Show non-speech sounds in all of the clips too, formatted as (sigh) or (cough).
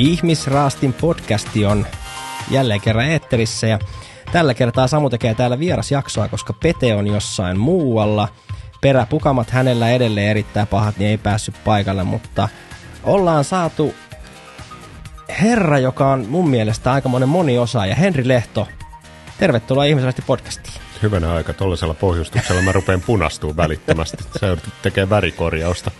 Ihmisraastin podcasti on jälleen kerran eetterissä ja tällä kertaa Samu tekee täällä vierasjaksoa, koska Pete on jossain muualla. Peräpukamat hänellä edelleen erittäin pahat, niin ei päässyt paikalle, mutta ollaan saatu herra, joka on mun mielestä aika monen ja Henri Lehto. Tervetuloa Ihmisraastin podcastiin. Hyvänä aika, tuollaisella pohjustuksella mä rupean punastumaan välittömästi. Sä tekee värikorjausta.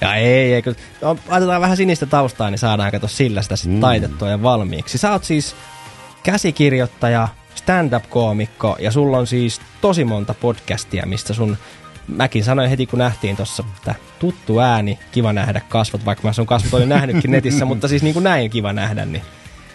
Ja ei, ei kun no, laitetaan vähän sinistä taustaa, niin saadaan kato sillä sitä sit mm. taitettua ja valmiiksi. Sä oot siis käsikirjoittaja, stand-up-koomikko ja sulla on siis tosi monta podcastia, mistä sun mäkin sanoin heti kun nähtiin tuossa, että tuttu ääni, kiva nähdä kasvot, vaikka mä sun kasvot olin nähnytkin netissä, (laughs) mutta siis niin kuin näin kiva nähdä, niin,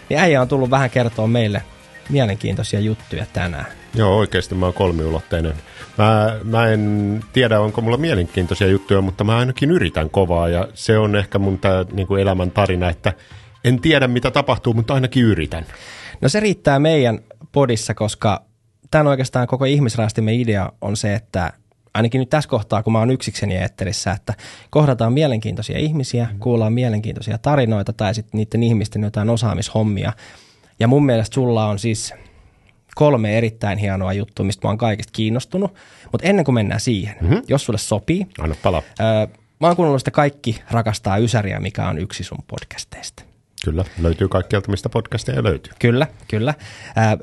niin äijä on tullut vähän kertoa meille mielenkiintoisia juttuja tänään. Joo, oikeasti mä oon kolmiulotteinen. Mä, mä en tiedä, onko mulla mielenkiintoisia juttuja, mutta mä ainakin yritän kovaa ja se on ehkä mun tää, niin kuin elämän tarina, että en tiedä mitä tapahtuu, mutta ainakin yritän. No se riittää meidän podissa, koska tämän oikeastaan koko ihmisraastimme idea on se, että ainakin nyt tässä kohtaa, kun mä oon yksikseni eetterissä, että kohdataan mielenkiintoisia ihmisiä, mm. kuullaan mielenkiintoisia tarinoita tai sitten niiden ihmisten jotain osaamishommia. Ja mun mielestä sulla on siis kolme erittäin hienoa juttua, mistä mä oon kaikista kiinnostunut. Mutta ennen kuin mennään siihen, mm-hmm. jos sulle sopii. Anna pala. Öö, mä oon kuunnellut sitä Kaikki rakastaa Ysäriä, mikä on yksi sun podcasteista. Kyllä, löytyy kaikkialta, mistä podcasteja löytyy. Kyllä, kyllä. Ää,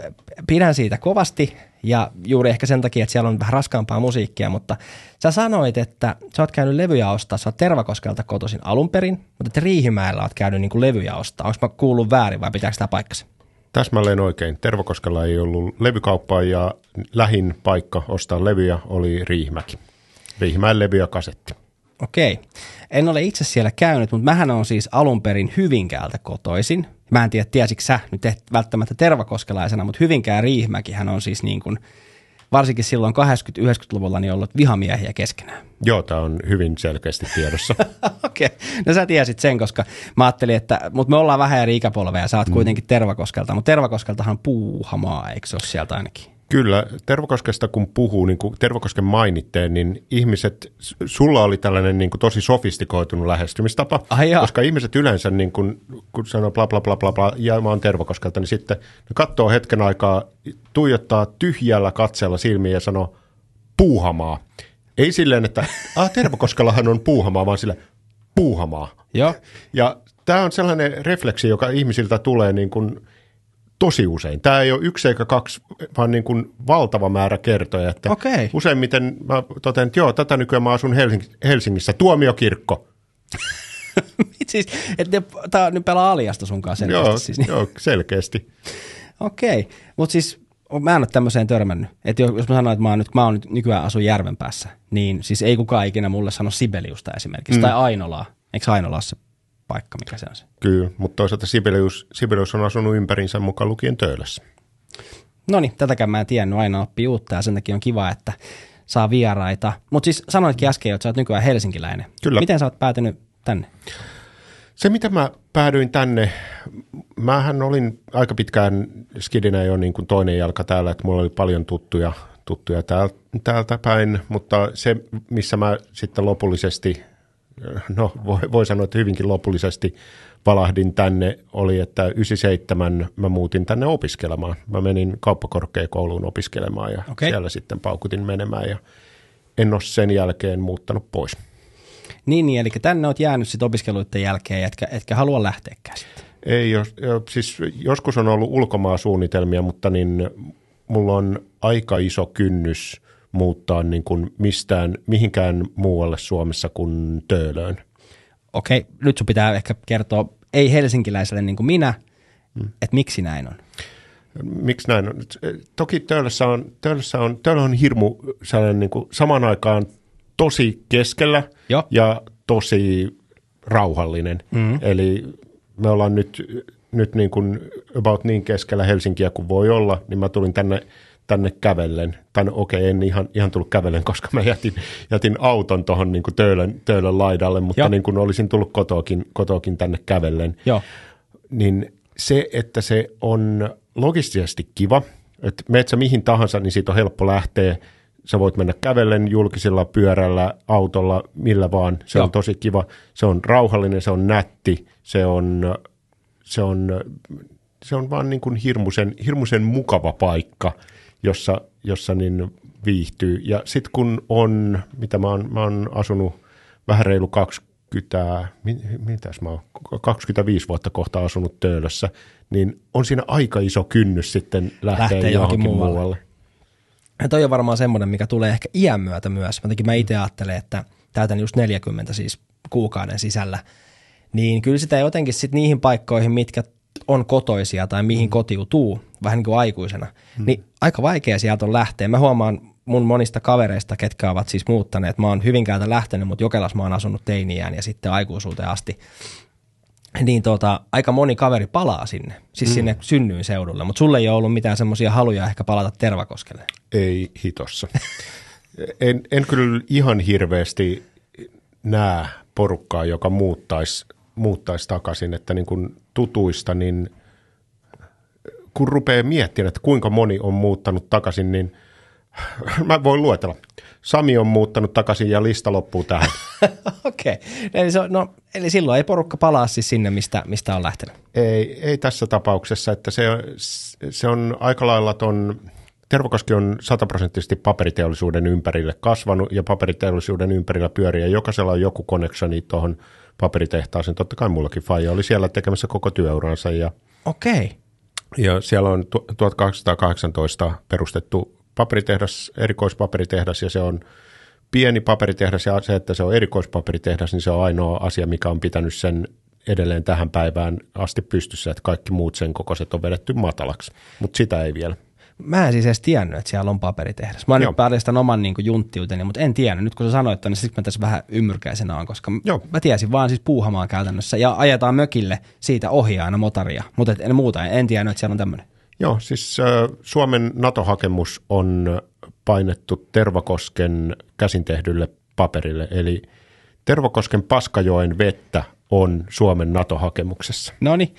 pidän siitä kovasti ja juuri ehkä sen takia, että siellä on vähän raskaampaa musiikkia, mutta sä sanoit, että sä oot käynyt levyjä ostaa, sä oot Tervakoskelta kotoisin alun perin, mutta että Riihimäellä oot käynyt niin kuin levyjä ostaa. Onko mä kuullut väärin vai pitääkö tämä paikkansa? Täsmälleen oikein. Tervakoskella ei ollut levykauppaa ja lähin paikka ostaa levyjä oli Riihimäki. Riihimäen levy ja kasetti. Okei. En ole itse siellä käynyt, mutta mähän on siis alun perin Hyvinkäältä kotoisin. Mä en tiedä, tiesikö sä nyt et välttämättä tervakoskelaisena, mutta Hyvinkään Riihimäkihän on siis niin kuin, varsinkin silloin 80-90-luvulla niin ollut vihamiehiä keskenään. Joo, tämä on hyvin selkeästi tiedossa. (laughs) Okei, okay. no sä tiesit sen, koska mä ajattelin, että mutta me ollaan vähän eri ikäpolveja, sä oot mm. kuitenkin Tervakoskelta, mutta Tervakoskeltahan puuhamaa, eikö se ole sieltä ainakin? Kyllä, Tervakoskesta kun puhuu, niin kuin Tervakosken mainitteen, niin ihmiset, sulla oli tällainen niin kuin tosi sofistikoitunut lähestymistapa, Ai koska ihmiset yleensä, niin kuin, kun sanoo bla bla bla bla bla, ja mä oon Tervakoskelta, niin sitten ne katsoo hetken aikaa, tuijottaa tyhjällä katseella silmiä ja sanoo puuhamaa. Ei silleen, että ah, Tervakoskellahan on puuhamaa, vaan sille puuhamaa. Joo. Ja tämä on sellainen refleksi, joka ihmisiltä tulee niin kuin – tosi usein. Tämä ei ole yksi eikä kaksi, vaan niin kuin valtava määrä kertoja. Että okay. Useimmiten mä totean, että joo, tätä nykyään mä asun Helsing- Helsingissä. Tuomiokirkko. (laughs) siis, että tämä nyt pelaa aliasta sun kanssa selkeästi. Joo, siis. joo selkeästi. Okei, okay. mutta siis mä en ole tämmöiseen törmännyt. Että jos mä sanoin, että mä oon nyt, mä oon nyt nykyään asun Järvenpäässä, niin siis ei kukaan ikinä mulle sano Sibeliusta esimerkiksi, mm. tai Ainolaa. Eikö Ainolaa se paikka, mikä se on se. Kyllä, mutta toisaalta Sibelius, Sibelius on asunut ympärinsä mukaan lukien Töölössä. No niin, tätäkään mä en tiennyt, aina oppii uutta ja sen takia on kiva, että saa vieraita. Mutta siis sanoitkin äsken, että sä oot nykyään helsinkiläinen. Kyllä. Miten sä oot päätynyt tänne? Se, mitä mä päädyin tänne, mähän olin aika pitkään skidinä jo niin kuin toinen jalka täällä, että mulla oli paljon tuttuja, tuttuja täältä päin, mutta se, missä mä sitten lopullisesti no voi, voi sanoa, että hyvinkin lopullisesti valahdin tänne, oli, että 97 mä muutin tänne opiskelemaan. Mä menin kauppakorkeakouluun opiskelemaan ja okay. siellä sitten paukutin menemään ja en ole sen jälkeen muuttanut pois. Niin, niin eli tänne olet jäänyt sitten opiskeluiden jälkeen, etkä, etkä halua lähteäkään sitten? Ei, jos, siis joskus on ollut ulkomaasuunnitelmia, mutta niin mulla on aika iso kynnys – muuttaa niin kuin mistään, mihinkään muualle Suomessa kuin Töölöön. Okei, nyt sun pitää ehkä kertoa, ei helsinkiläiselle niin kuin minä, hmm. että miksi näin on. Miksi näin on? Toki Töölössä on, Töölössä on, Töölö on hirmu sellainen niin kuin samaan aikaan tosi keskellä jo. ja tosi rauhallinen. Mm. Eli me ollaan nyt, nyt niin kuin about niin keskellä Helsinkiä kuin voi olla, niin mä tulin tänne tänne kävellen. Tai no, okei, okay, en ihan, ihan tullut kävellen, koska mä jätin, jätin auton tuohon niin töölön, töölön laidalle, mutta niin kuin olisin tullut kotoakin, kotoakin tänne kävellen. Joo. Niin se, että se on logistisesti kiva, että meet sä mihin tahansa, niin siitä on helppo lähteä. Sä voit mennä kävellen julkisella pyörällä, autolla, millä vaan. Se Joo. on tosi kiva. Se on rauhallinen, se on nätti, se on se on, se on vaan niin kuin hirmuisen, hirmuisen mukava paikka, jossa, jossa niin viihtyy. Ja sitten kun on, mitä mä oon, mä oon asunut vähän reilu 20, mitäs mä oon, 25 vuotta kohta asunut Töölössä, niin on siinä aika iso kynnys sitten lähteä, lähteä johonkin muualle. muualle. Ja toi on varmaan semmoinen, mikä tulee ehkä iän myötä myös. Jotenkin mä itse ajattelen, että täytän just 40 siis kuukauden sisällä, niin kyllä sitä jotenkin sitten niihin paikkoihin, mitkä on kotoisia tai mihin mm. kotiutuu vähän niin kuin aikuisena, mm. niin aika vaikea sieltä on lähteä. Mä huomaan mun monista kavereista, ketkä ovat siis muuttaneet. Mä oon Hyvinkäältä lähtenyt, mutta Jokelas mä oon asunut teiniään ja sitten aikuisuuteen asti. Niin tota, aika moni kaveri palaa sinne, siis mm. sinne synnyin seudulle, mutta sulle ei ole ollut mitään semmoisia haluja ehkä palata Tervakoskelle. Ei hitossa. (laughs) en, en kyllä ihan hirveästi näe porukkaa, joka muuttaisi muuttaisi takaisin, että niin kuin tutuista, niin kun rupeaa miettimään, että kuinka moni on muuttanut takaisin, niin (laughs) mä voin luetella. Sami on muuttanut takaisin ja lista loppuu tähän. (laughs) Okei, okay. eli, no, eli silloin ei porukka palaa siis sinne, mistä, mistä on lähtenyt? Ei, ei tässä tapauksessa, että se, se on aika lailla ton, Tervokoski on sataprosenttisesti paperiteollisuuden ympärille kasvanut ja paperiteollisuuden ympärillä pyörii ja jokaisella on joku koneksoni tuohon paperitehtaaseen. Totta kai mullakin Faija oli siellä tekemässä koko työuransa. Ja, Okei. Ja siellä on 1818 perustettu paperitehdas, erikoispaperitehdas ja se on pieni paperitehdas ja se, että se on erikoispaperitehdas, niin se on ainoa asia, mikä on pitänyt sen edelleen tähän päivään asti pystyssä, että kaikki muut sen kokoiset on vedetty matalaksi, mutta sitä ei vielä. Mä en siis edes tiennyt, että siellä on paperitehdas. Mä nyt paljastan oman niin junttiuteni, mutta en tiennyt. Nyt kun sä sanoit, niin sitten mä tässä vähän ymmyrkäisenä on, koska Joo. mä tiesin vaan siis puuhamaan käytännössä ja ajetaan mökille siitä ohi aina motaria, mutta en muuta, en tiennyt, että siellä on tämmöinen. Joo, siis äh, Suomen NATO-hakemus on painettu Tervakosken käsin tehdylle paperille, eli Tervakosken Paskajoen vettä on Suomen NATO-hakemuksessa. No niin.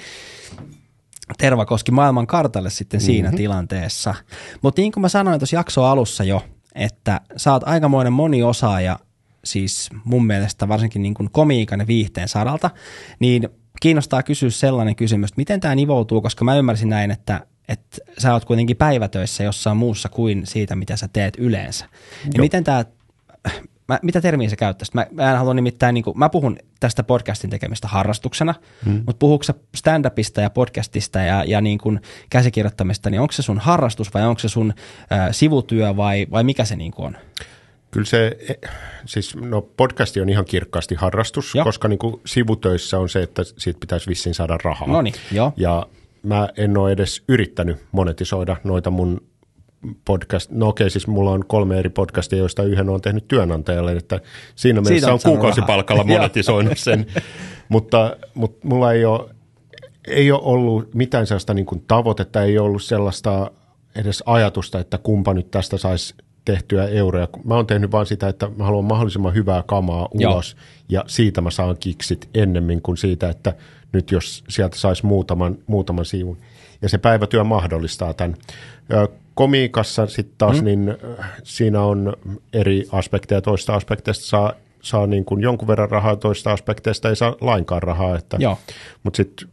Tervakoski maailman kartalle sitten siinä mm-hmm. tilanteessa. Mutta niin kuin mä sanoin tuossa jaksoa alussa jo, että sä oot aikamoinen moniosaaja, siis mun mielestä varsinkin niin kuin komiikan ja viihteen saralta, niin kiinnostaa kysyä sellainen kysymys, että miten tämä nivoutuu, koska mä ymmärsin näin, että, että sä oot kuitenkin päivätöissä jossain muussa kuin siitä, mitä sä teet yleensä. Niin miten tämä mä, mitä termiä sä käyttäisit? Mä, mä en halua nimittäin, niin kuin, mä puhun tästä podcastin tekemistä harrastuksena, hmm. mutta puhuuko sä stand-upista ja podcastista ja, ja niin kuin käsikirjoittamista, niin onko se sun harrastus vai onko se sun äh, sivutyö vai, vai mikä se niin kuin on? Kyllä se, e, siis no podcasti on ihan kirkkaasti harrastus, Joo. koska niin kuin sivutöissä on se, että siitä pitäisi vissiin saada rahaa. Noniin, jo. Ja mä en ole edes yrittänyt monetisoida noita mun podcast, no okei, siis mulla on kolme eri podcastia, joista yhden on tehnyt työnantajalle, että siinä mielessä on kuukausipalkalla (laughs) monetisoinut sen, mutta, mutta mulla ei ole, ei ole ollut mitään sellaista niin kuin tavoitetta, ei ollut sellaista edes ajatusta, että kumpa nyt tästä saisi tehtyä euroja. Mä oon tehnyt vaan sitä, että mä haluan mahdollisimman hyvää kamaa ulos Joo. ja siitä mä saan kiksit ennemmin kuin siitä, että nyt jos sieltä saisi muutaman, muutaman siivun. Ja se päivätyö mahdollistaa tämän komiikassa sitten taas, mm. niin siinä on eri aspekteja. Toista aspekteista saa, saa niin kuin jonkun verran rahaa, toista aspekteista ei saa lainkaan rahaa. Että, mutta sitten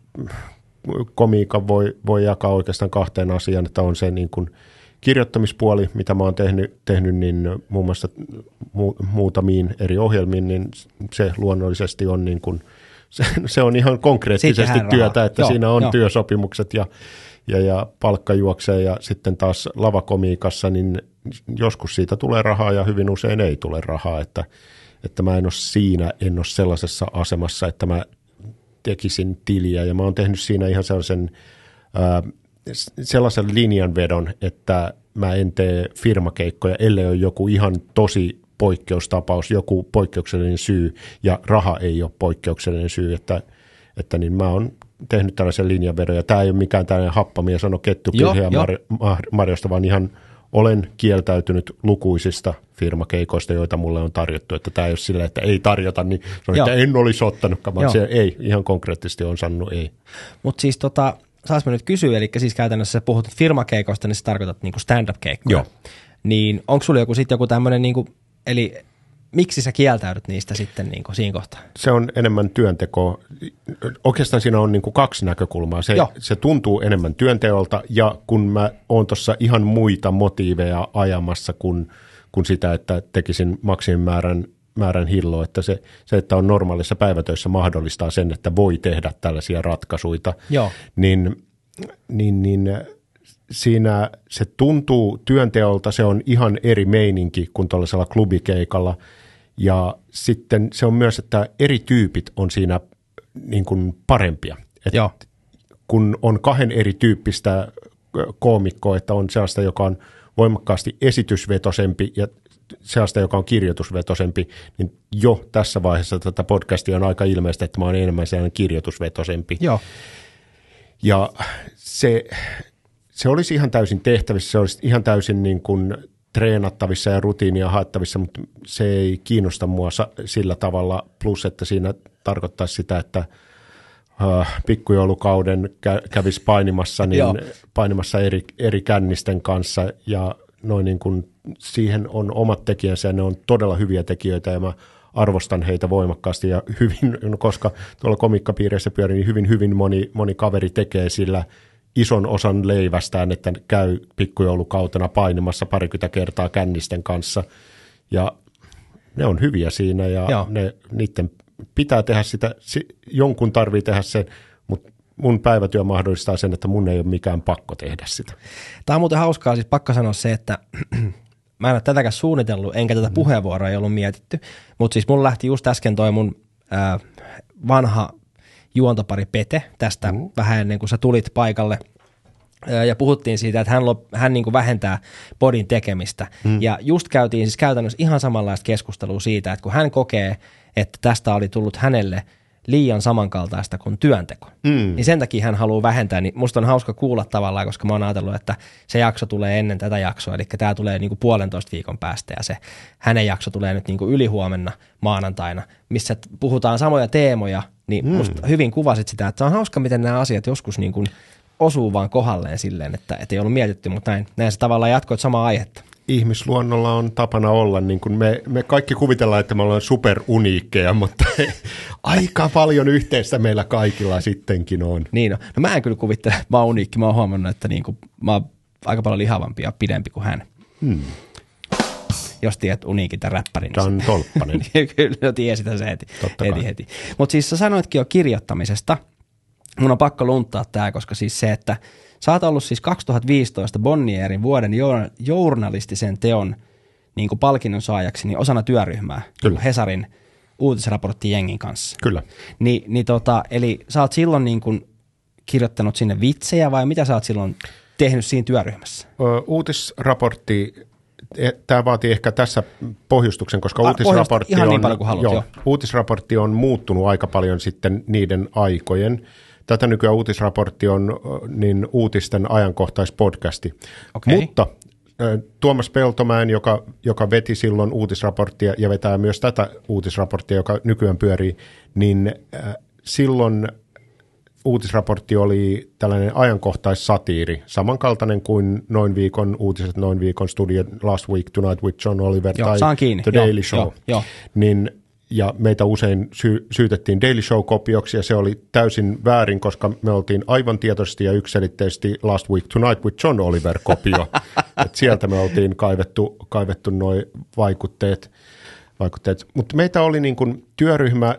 komiikan voi, voi jakaa oikeastaan kahteen asiaan, että on se niin kuin kirjoittamispuoli, mitä mä oon tehnyt, tehnyt niin muun muassa mu, muutamiin eri ohjelmiin, niin se luonnollisesti on niin kuin, se, se on ihan konkreettisesti työtä, että Joo, siinä on jo. työsopimukset ja ja, ja palkka juoksee ja sitten taas lavakomiikassa, niin joskus siitä tulee rahaa ja hyvin usein ei tule rahaa, että, että mä en ole siinä, en ole sellaisessa asemassa, että mä tekisin tiliä. Ja mä oon tehnyt siinä ihan sellaisen, ää, sellaisen linjanvedon, että mä en tee firmakeikkoja, ellei ole joku ihan tosi poikkeustapaus, joku poikkeuksellinen syy ja raha ei ole poikkeuksellinen syy, että, että niin mä oon tehnyt tällaisen linjanvedon, ja tämä ei ole mikään tällainen happamia sano kettu ja mar- marjosta, vaan ihan olen kieltäytynyt lukuisista firmakeikoista, joita mulle on tarjottu, että tämä ei ole sillä, että ei tarjota, niin sanon, että en olisi ottanutkaan, vaan se ei, ihan konkreettisesti on sanonut ei. Mutta siis tota, saas mä nyt kysyä, eli siis käytännössä sä puhut firmakeikoista, niin sä tarkoitat niinku stand-up-keikkoja. Joo. Niin onko sulla joku sitten joku tämmöinen, niinku, eli miksi sä kieltäydyt niistä sitten niin kuin siinä kohtaa? Se on enemmän työnteko. Oikeastaan siinä on niin kuin kaksi näkökulmaa. Se, se tuntuu enemmän työnteolta ja kun mä oon tuossa ihan muita motiiveja ajamassa kuin, kuin sitä, että tekisin maksimimäärän määrän hilloa, että se, se, että on normaalissa päivätöissä mahdollistaa sen, että voi tehdä tällaisia ratkaisuja, Joo. niin, niin, niin siinä se tuntuu työnteolta, se on ihan eri meininki kuin tuollaisella klubikeikalla. Ja sitten se on myös, että eri tyypit on siinä niin kuin parempia. Et Joo. Kun on kahden eri tyyppistä koomikkoa, että on sellaista, joka on voimakkaasti esitysvetosempi ja sellaista, joka on kirjoitusvetosempi, niin jo tässä vaiheessa tätä podcastia on aika ilmeistä, että mä oon enemmän sellainen kirjoitusvetosempi. Joo. Ja se, se olisi ihan täysin tehtävissä, se olisi ihan täysin niin kuin treenattavissa ja rutiinia haettavissa, mutta se ei kiinnosta mua sillä tavalla, plus että siinä tarkoittaisi sitä, että äh, pikkujoulukauden kä- kävisi painimassa, niin painimassa eri, eri kännisten kanssa. Ja noin niin kuin siihen on omat tekijänsä ja ne on todella hyviä tekijöitä ja mä arvostan heitä voimakkaasti ja (laughs) hyvin, koska tuolla komikkapiireissä pyörii, niin hyvin, hyvin moni, moni kaveri tekee sillä ison osan leivästään, että käy pikkujoulukautena painimassa parikymmentä kertaa kännisten kanssa ja ne on hyviä siinä ja ne, niiden pitää tehdä sitä, jonkun tarvii tehdä se, mutta mun päivätyö mahdollistaa sen, että mun ei ole mikään pakko tehdä sitä. Tämä on muuten hauskaa, siis pakko sanoa se, että (clears throat) mä en ole tätäkään suunnitellut, enkä tätä puheenvuoroa ei ollut mietitty, mutta siis mun lähti just äsken toi mun äh, vanha juontopari Pete tästä mm. vähän ennen kuin sä tulit paikalle ja puhuttiin siitä, että hän, lop, hän niin kuin vähentää podin tekemistä. Mm. Ja just käytiin siis käytännössä ihan samanlaista keskustelua siitä, että kun hän kokee, että tästä oli tullut hänelle – liian samankaltaista kuin työnteko. Mm. Niin sen takia hän haluaa vähentää, niin musta on hauska kuulla tavallaan, koska mä oon ajatellut, että se jakso tulee ennen tätä jaksoa, eli tämä tulee niinku puolentoista viikon päästä ja se hänen jakso tulee nyt niinku ylihuomenna maanantaina, missä puhutaan samoja teemoja, niin mm. musta hyvin kuvasit sitä, että se on hauska, miten nämä asiat joskus niinku osuu vaan kohdalleen silleen, että, että ei ollut mietitty, mutta näin, näin se tavallaan jatkoit samaa aihetta ihmisluonnolla on tapana olla, niin kuin me, me kaikki kuvitellaan, että me ollaan superuniikkeja, mutta (laughs) aika paljon yhteistä meillä kaikilla sittenkin on. Niin no. no mä en kyllä kuvittele, mä oon uniikki, mä oon huomannut, että niin kuin, mä oon aika paljon lihavampi ja pidempi kuin hän. Hmm. Jos tiedät uniikin tämän räppärin. Dan Tolppanen. (laughs) kyllä, no tiesit se heti. Totta heti, heti. Mutta siis sä sanoitkin jo kirjoittamisesta. Mun on pakko lunttaa tämä, koska siis se, että Sä oot ollut siis 2015 Bonnierin vuoden journalistisen teon niin kuin palkinnon saajaksi niin osana työryhmää Kyllä. Hesarin uutisraportti Jengin kanssa. Kyllä. Ni, niin tota, eli sä oot silloin niin kuin kirjoittanut sinne vitsejä vai mitä sä oot silloin tehnyt siinä työryhmässä? Ö, uutisraportti Tämä vaatii ehkä tässä pohjustuksen, koska A, uutisraportti, on, niin paljon kuin haluat, joo, joo. uutisraportti on muuttunut aika paljon sitten niiden aikojen. Tätä nykyään uutisraportti on niin uutisten ajankohtaispodcasti. Okay. Mutta Tuomas Peltomäen, joka, joka veti silloin uutisraporttia ja vetää myös tätä uutisraporttia, joka nykyään pyörii, niin silloin uutisraportti oli tällainen ajankohtaissatiiri, samankaltainen kuin Noin viikon uutiset, Noin viikon studio Last Week Tonight with John Oliver joo, tai The Daily joo, Show. Joo, joo. Niin ja meitä usein sy- syytettiin Daily Show-kopioksi, ja se oli täysin väärin, koska me oltiin aivan tietoisesti ja yksilitteisesti Last Week Tonight with John Oliver-kopio. (laughs) Et sieltä me oltiin kaivettu, kaivettu nuo vaikutteet. vaikutteet. Mutta meitä oli niin kun työryhmä,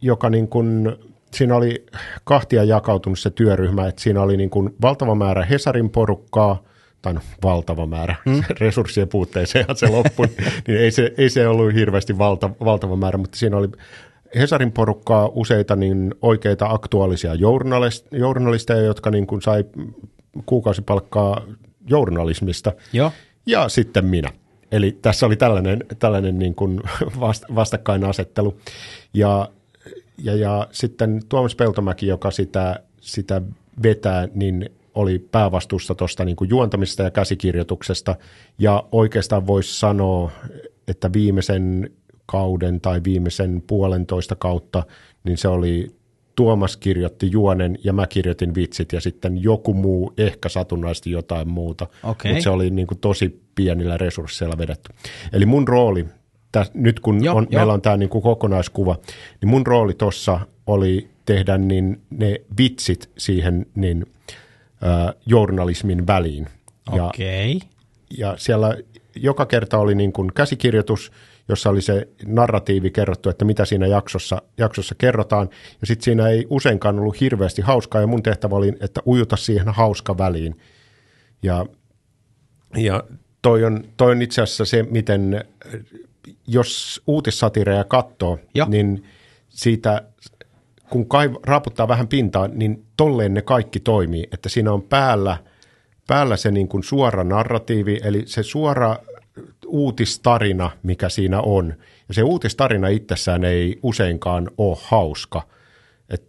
joka niin kun, siinä oli kahtia jakautunut se työryhmä, että siinä oli niin kun valtava määrä Hesarin porukkaa – tai no, valtava määrä hmm? resurssien puutteeseen se loppui, (laughs) niin ei se, ei se ollut hirveästi valta, valtava määrä, mutta siinä oli Hesarin porukkaa useita niin oikeita aktuaalisia journalisteja, jotka niin kuin sai kuukausipalkkaa journalismista. Joo. Ja sitten minä. Eli tässä oli tällainen, tällainen niin kuin vastakkainasettelu. Ja, ja, ja sitten Tuomas Peltomäki, joka sitä, sitä vetää, niin oli päävastuussa tuosta niin kuin juontamisesta ja käsikirjoituksesta. Ja oikeastaan voisi sanoa, että viimeisen kauden tai viimeisen puolentoista kautta, niin se oli Tuomas kirjoitti juonen ja mä kirjoitin vitsit ja sitten joku muu ehkä satunnaisesti jotain muuta. Okay. Mutta se oli niin kuin tosi pienillä resursseilla vedetty. Eli mun rooli täs, nyt kun Joo, on, joo. meillä on tämä niin kuin kokonaiskuva, niin mun rooli tuossa oli tehdä niin ne vitsit siihen niin, äh, journalismin väliin. Ja, Okei. ja siellä joka kerta oli niin kuin käsikirjoitus, jossa oli se narratiivi kerrottu, että mitä siinä jaksossa, jaksossa kerrotaan. Ja sitten siinä ei useinkaan ollut hirveästi hauskaa, ja mun tehtävä oli, että ujuta siihen hauska väliin. Ja, ja toi, on, toi on itse asiassa se, miten jos uutissatireja katsoo, Joo. niin siitä kun kaiv, raaputtaa vähän pintaa, niin tolleen ne kaikki toimii, että siinä on päällä, päällä se niin kuin suora narratiivi, eli se suora uutistarina, mikä siinä on. Ja se uutistarina itsessään ei useinkaan ole hauska. Et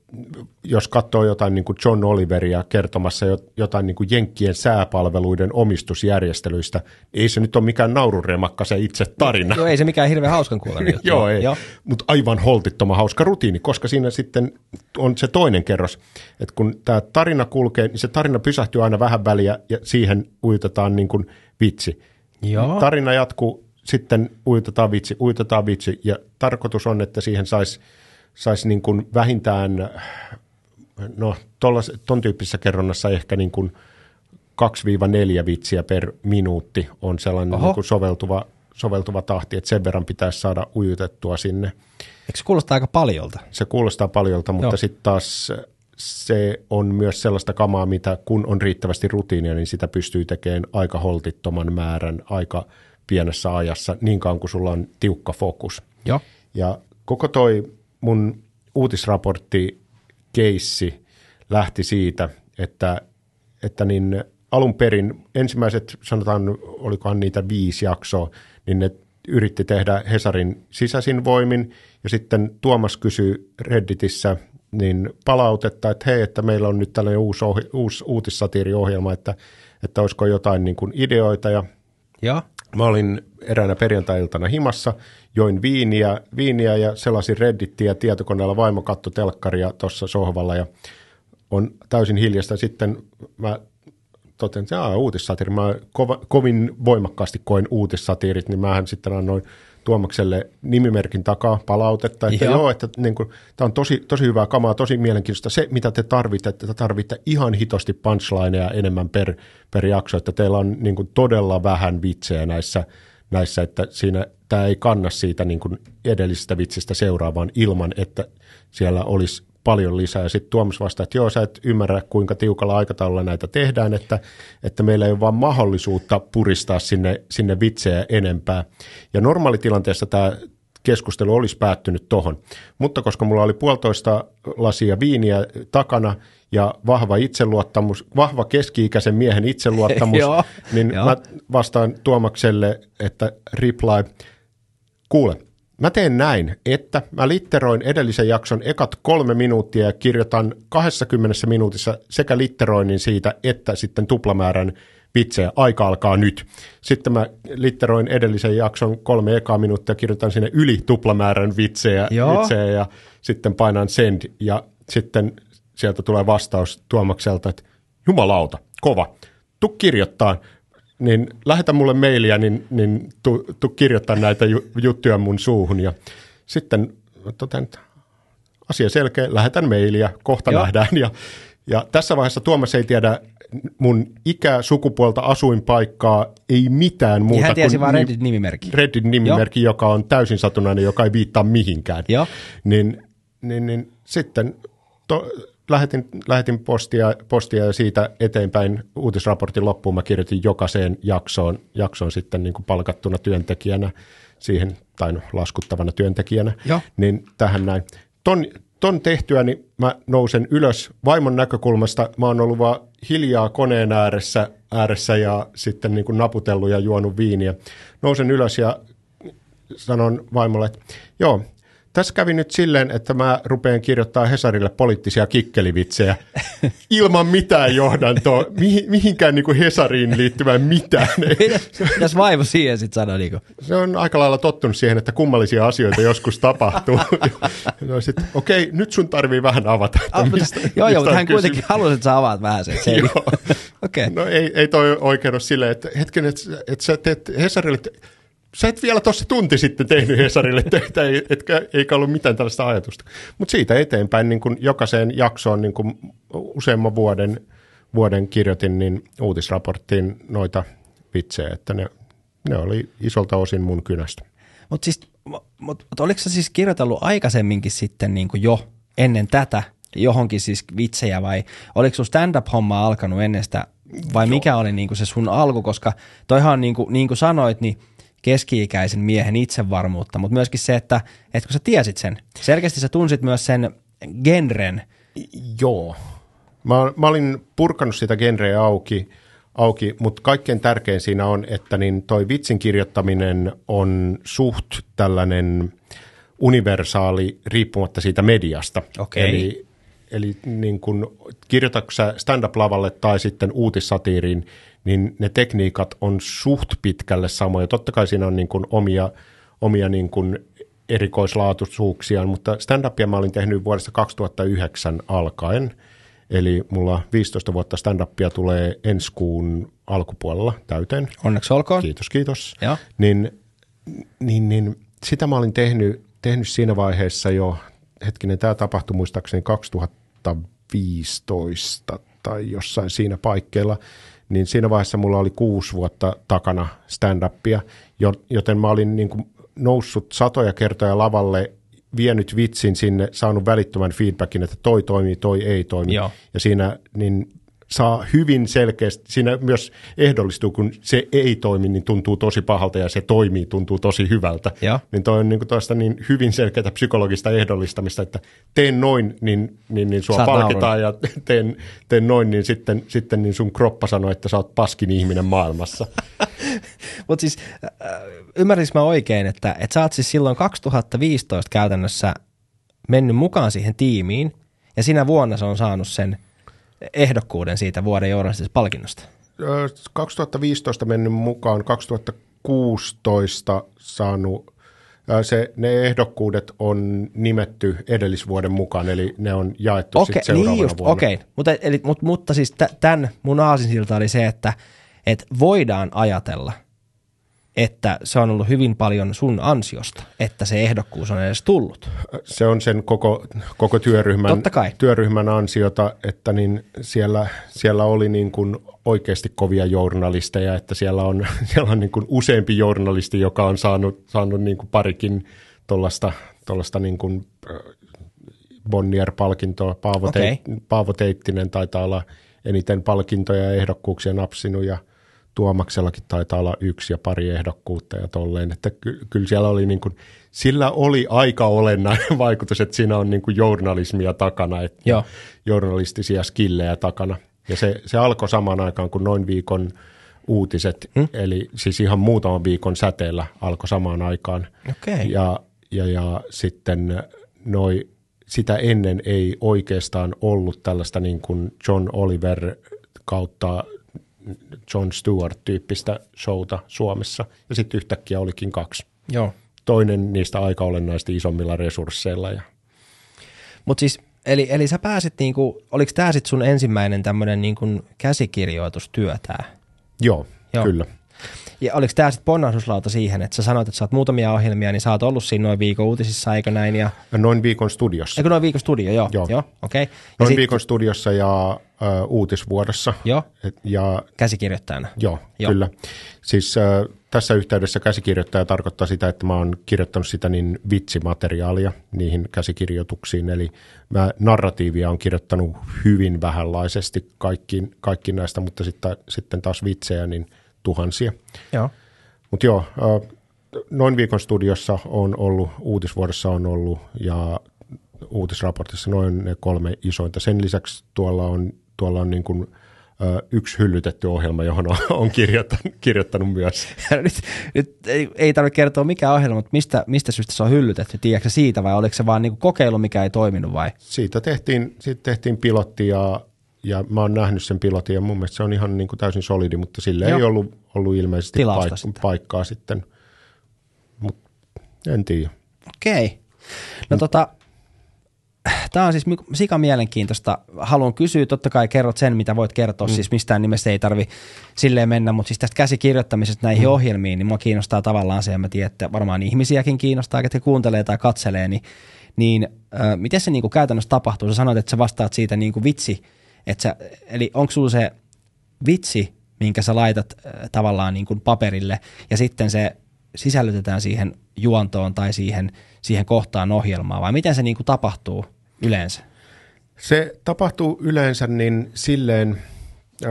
jos katsoo jotain niin kuin John Oliveria kertomassa jo- jotain niin kuin Jenkkien sääpalveluiden omistusjärjestelyistä, niin ei se nyt ole mikään naururemakka se itse tarina. Joo, ei se mikään hirveän hauskan (laughs) juttu. Joo, ei. Joo. Mutta aivan holtittoma hauska rutiini, koska siinä sitten on se toinen kerros, että kun tämä tarina kulkee, niin se tarina pysähtyy aina vähän väliä ja siihen ujutetaan niin kuin vitsi. Joo. Tarina jatkuu, sitten ujutetaan vitsi, ujutetaan vitsi ja tarkoitus on, että siihen saisi sais niin kuin vähintään, no tollas, ton tyyppisessä kerronnassa ehkä niin kuin 2-4 vitsiä per minuutti on sellainen Oho. niin kuin soveltuva, soveltuva tahti, että sen verran pitäisi saada ujutettua sinne. Eikö se kuulostaa aika paljolta? Se kuulostaa paljolta, mutta sitten taas se on myös sellaista kamaa, mitä kun on riittävästi rutiinia, niin sitä pystyy tekemään aika holtittoman määrän aika pienessä ajassa, niin kauan kuin sulla on tiukka fokus. Joo. Ja koko toi mun uutisraportti keissi lähti siitä, että, että niin alun perin ensimmäiset, sanotaan, olikohan niitä viisi jaksoa, niin ne yritti tehdä Hesarin sisäisin voimin, ja sitten Tuomas kysyi Redditissä niin palautetta, että hei, että meillä on nyt tällainen uusi, ohi, uusi uutissatiiriohjelma, että, että olisiko jotain niin kuin ideoita, ja Joo. Mä olin eräänä perjantai-iltana himassa, join viiniä, viiniä ja selasin Reddittiä tietokoneella vaimo katto telkkaria tuossa sohvalla ja on täysin hiljasta. Sitten mä totesin, että jaa, uutissatiiri. Mä kova, kovin voimakkaasti koin uutissatiirit, niin mähän sitten annoin Tuomakselle nimimerkin takaa palautetta, että joo, joo että niin kuin, tämä on tosi, tosi hyvää kamaa, tosi mielenkiintoista. Se, mitä te tarvitte, että te tarvitte ihan hitosti punchlineja enemmän per, per jakso, että teillä on niin kuin, todella vähän vitsejä näissä, näissä että siinä tämä ei kanna siitä niin kuin edellisestä vitsistä seuraavaan ilman, että siellä olisi paljon lisää. Ja sitten Tuomas vastaa, että joo, sä et ymmärrä, kuinka tiukalla aikataululla näitä tehdään, että, että meillä ei ole vaan mahdollisuutta puristaa sinne, sinne vitsejä enempää. Ja normaalitilanteessa tämä keskustelu olisi päättynyt tohon. Mutta koska mulla oli puolitoista lasia viiniä takana ja vahva itseluottamus, vahva keski-ikäisen miehen (laughs) itseluottamus, niin mä vastaan Tuomakselle, että reply, kuule, mä teen näin, että mä litteroin edellisen jakson ekat kolme minuuttia ja kirjoitan 20 minuutissa sekä litteroinnin siitä, että sitten tuplamäärän vitsejä. Aika alkaa nyt. Sitten mä litteroin edellisen jakson kolme ekaa minuuttia ja kirjoitan sinne yli tuplamäärän vitsejä, Joo. vitsejä ja sitten painan send ja sitten sieltä tulee vastaus Tuomakselta, että jumalauta, kova, tu kirjoittaa, niin lähetä mulle mailia, niin, niin tu, tu kirjoittaa näitä ju, juttuja mun suuhun. Ja sitten totean, että asia selkeä, lähetän mailia, kohta Joo. Nähdään. Ja, ja tässä vaiheessa Tuomas ei tiedä mun ikää, sukupuolta, asuinpaikkaa, ei mitään muuta Niin hän tiesi kuin vaan ni- Reddit-nimimerkin. Reddin nimimerkki, joka on täysin satunnainen, joka ei viittaa mihinkään. Joo. Niin, niin, niin sitten to, lähetin, lähetin postia, postia ja siitä eteenpäin uutisraportin loppuun mä kirjoitin jokaiseen jaksoon, jaksoon sitten niin kuin palkattuna työntekijänä siihen, tai no, laskuttavana työntekijänä, Joo. niin tähän näin. Ton, ton tehtyäni mä nousen ylös vaimon näkökulmasta. Mä oon ollut vaan hiljaa koneen ääressä, ääressä ja sitten niin kuin naputellut ja juonut viiniä. Nousen ylös ja sanon vaimolle, että joo, tässä kävi nyt silleen, että mä rupean kirjoittaa Hesarille poliittisia kikkelivitsejä ilman mitään johdantoa, mihin, mihinkään niin kuin Hesariin liittyvää mitään. (laughs) Mitäs vaimo siihen sitten sanoi? Niin Se on aika lailla tottunut siihen, että kummallisia asioita joskus tapahtuu. no sit, okei, nyt sun tarvii vähän avata, että mistä, joo, joo, mistä mutta hän kysymys. kuitenkin halusi, että sä avaat vähän sen. sen. Joo. (laughs) Okei. No ei, ei toi oikein ole silleen, että hetken, että, että sä teet Hesarille, sä et vielä tuossa tunti sitten tehnyt Hesarille töitä, etkä, eikä ollut mitään tällaista ajatusta. Mutta siitä eteenpäin niin kun jokaiseen jaksoon niin kun useamman vuoden, vuoden kirjoitin niin uutisraporttiin noita vitsejä, että ne, ne oli isolta osin mun kynästä. Mutta siis, mut, mut, oliko sä siis kirjoitellut aikaisemminkin sitten niin kuin jo ennen tätä johonkin siis vitsejä vai oliko sun stand-up-homma alkanut ennen sitä vai Joo. mikä oli niin kuin se sun alku, koska toihan on niin kuin, niin kuin sanoit, niin keski-ikäisen miehen itsevarmuutta, mutta myöskin se, että, että kun sä tiesit sen, selkeästi sä tunsit myös sen genren. Joo. Mä, mä olin purkanut sitä genreä auki, auki, mutta kaikkein tärkein siinä on, että niin toi vitsin kirjoittaminen on suht tällainen universaali riippumatta siitä mediasta. Okay. Eli, eli niin kun kirjoitatko stand-up-lavalle tai sitten uutissatiiriin, niin ne tekniikat on suht pitkälle samoja. Totta kai siinä on niin kuin omia, omia niin kuin erikoislaatuisuuksia, mutta stand-upia mä olin tehnyt vuodesta 2009 alkaen. Eli mulla 15 vuotta stand-upia tulee ensi kuun alkupuolella täyteen. Onneksi olkoon. Kiitos, kiitos. Ja. Niin, niin, niin, sitä mä olin tehnyt, tehnyt siinä vaiheessa jo, hetkinen, tämä tapahtui muistaakseni 2015 tai jossain siinä paikkeilla niin siinä vaiheessa mulla oli kuusi vuotta takana stand-upia, joten mä olin niin kuin noussut satoja kertoja lavalle, vienyt vitsin sinne, saanut välittömän feedbackin, että toi toimii, toi ei toimi. Joo. Ja siinä niin saa hyvin selkeästi, siinä myös ehdollistuu, kun se ei toimi, niin tuntuu tosi pahalta ja se toimii, tuntuu tosi hyvältä. Ja. Niin toi on niin kuin niin hyvin selkeää psykologista ehdollistamista, että teen noin, niin, niin, niin sua Saat palkitaan naurun. ja (laughs) teen, teen noin, niin sitten, sitten niin sun kroppa sanoo, että sä oot paskin ihminen maailmassa. (laughs) Mutta siis äh, ymmärrinkö mä oikein, että, että sä oot siis silloin 2015 käytännössä mennyt mukaan siihen tiimiin ja sinä vuonna se on saanut sen – ehdokkuuden siitä vuoden journalistisesta palkinnosta? 2015 mennyt mukaan, 2016 saanut se, ne ehdokkuudet on nimetty edellisvuoden mukaan, eli ne on jaettu okay, sitten seuraavana niin just, vuonna. Okei, okay. mutta, eli, mutta, mutta siis tämän mun aasinsilta oli se, että, että voidaan ajatella – että se on ollut hyvin paljon sun ansiosta, että se ehdokkuus on edes tullut. Se on sen koko, koko työryhmän, työryhmän ansiota, että niin siellä, siellä oli niin kuin oikeasti kovia journalisteja, että siellä on, (laughs) siellä on niin kuin useampi journalisti, joka on saanut, saanut niin kuin parikin tuollaista niin kuin Bonnier-palkintoa. Paavo, okay. Teit, Paavo Teittinen taitaa olla eniten palkintoja ja ehdokkuuksia napsinut ja – Tuomaksellakin taitaa olla yksi ja pari ehdokkuutta ja tolleen, että ky- kyllä siellä oli niin kuin, sillä oli aika olennainen (laughs) vaikutus, että siinä on niin kuin journalismia takana, että Joo. journalistisia skillejä takana. Ja se, se alkoi samaan aikaan kuin noin viikon uutiset, hmm? eli siis ihan muutaman viikon säteellä alkoi samaan aikaan. Okay. Ja, ja, ja sitten noi, sitä ennen ei oikeastaan ollut tällaista niin kuin John Oliver kautta John Stewart-tyyppistä showta Suomessa, ja sitten yhtäkkiä olikin kaksi. Joo. Toinen niistä aika olennaisesti isommilla resursseilla. Ja... Mutta siis, eli, eli sä pääsit, niinku, oliko tämä sitten sun ensimmäinen tämmöinen niinku käsikirjoitustyö tää? Joo, Joo, kyllä. Ja oliko tämä sitten ponnahduslauta siihen, että sä sanoit, että sä oot muutamia ohjelmia, niin sä oot ollut siinä noin viikon uutisissa, eikö näin? Ja... Noin viikon studiossa. Eikö noin viikon studio, joo. Joo, joo okei. Okay. Noin sit... viikon studiossa ja uh, uutisvuodossa. Joo, Et, ja... käsikirjoittajana. Joo, joo. kyllä. Siis uh, tässä yhteydessä käsikirjoittaja tarkoittaa sitä, että mä oon kirjoittanut sitä niin vitsimateriaalia niihin käsikirjoituksiin, eli mä narratiivia on kirjoittanut hyvin vähänlaisesti kaikkiin, kaikki näistä, mutta sitten, sitten taas vitsejä, niin – tuhansia. Joo. Mutta joo, noin viikon studiossa on ollut, uutisvuodessa on ollut ja uutisraportissa noin ne kolme isointa. Sen lisäksi tuolla on, tuolla on niin kuin, yksi hyllytetty ohjelma, johon on, (laughs) on kirjoittanut, kirjoittanut myös. nyt, nyt ei, ei tarvitse kertoa mikä ohjelma, mutta mistä, mistä syystä se on hyllytetty? Tiedätkö siitä vai oliko se vaan niin kokeilu, mikä ei toiminut vai? Siitä tehtiin, siitä tehtiin pilotti ja ja mä oon nähnyt sen pilotin ja mun mielestä se on ihan niin kuin täysin solidi, mutta sille Joo. ei ollut, ollut ilmeisesti paik- sitten. paikkaa sitten. Mut en tiedä. Okei. No mm. tota, tämä on siis sika mielenkiintoista. Haluan kysyä, totta kai kerrot sen, mitä voit kertoa, mm. siis mistään nimessä ei tarvi silleen mennä, mutta siis tästä käsikirjoittamisesta näihin mm. ohjelmiin, niin mua kiinnostaa tavallaan se, ja mä tiedän, että varmaan ihmisiäkin kiinnostaa, ketkä kuuntelee tai katselee, niin, niin äh, miten se niin kuin käytännössä tapahtuu? Sä sanoit, että sä vastaat siitä niin kuin vitsi, että sä, eli onko sulla se vitsi, minkä sä laitat äh, tavallaan niin kuin paperille, ja sitten se sisällytetään siihen juontoon tai siihen, siihen kohtaan ohjelmaa, vai miten se niin kuin tapahtuu yleensä? Se tapahtuu yleensä niin silleen,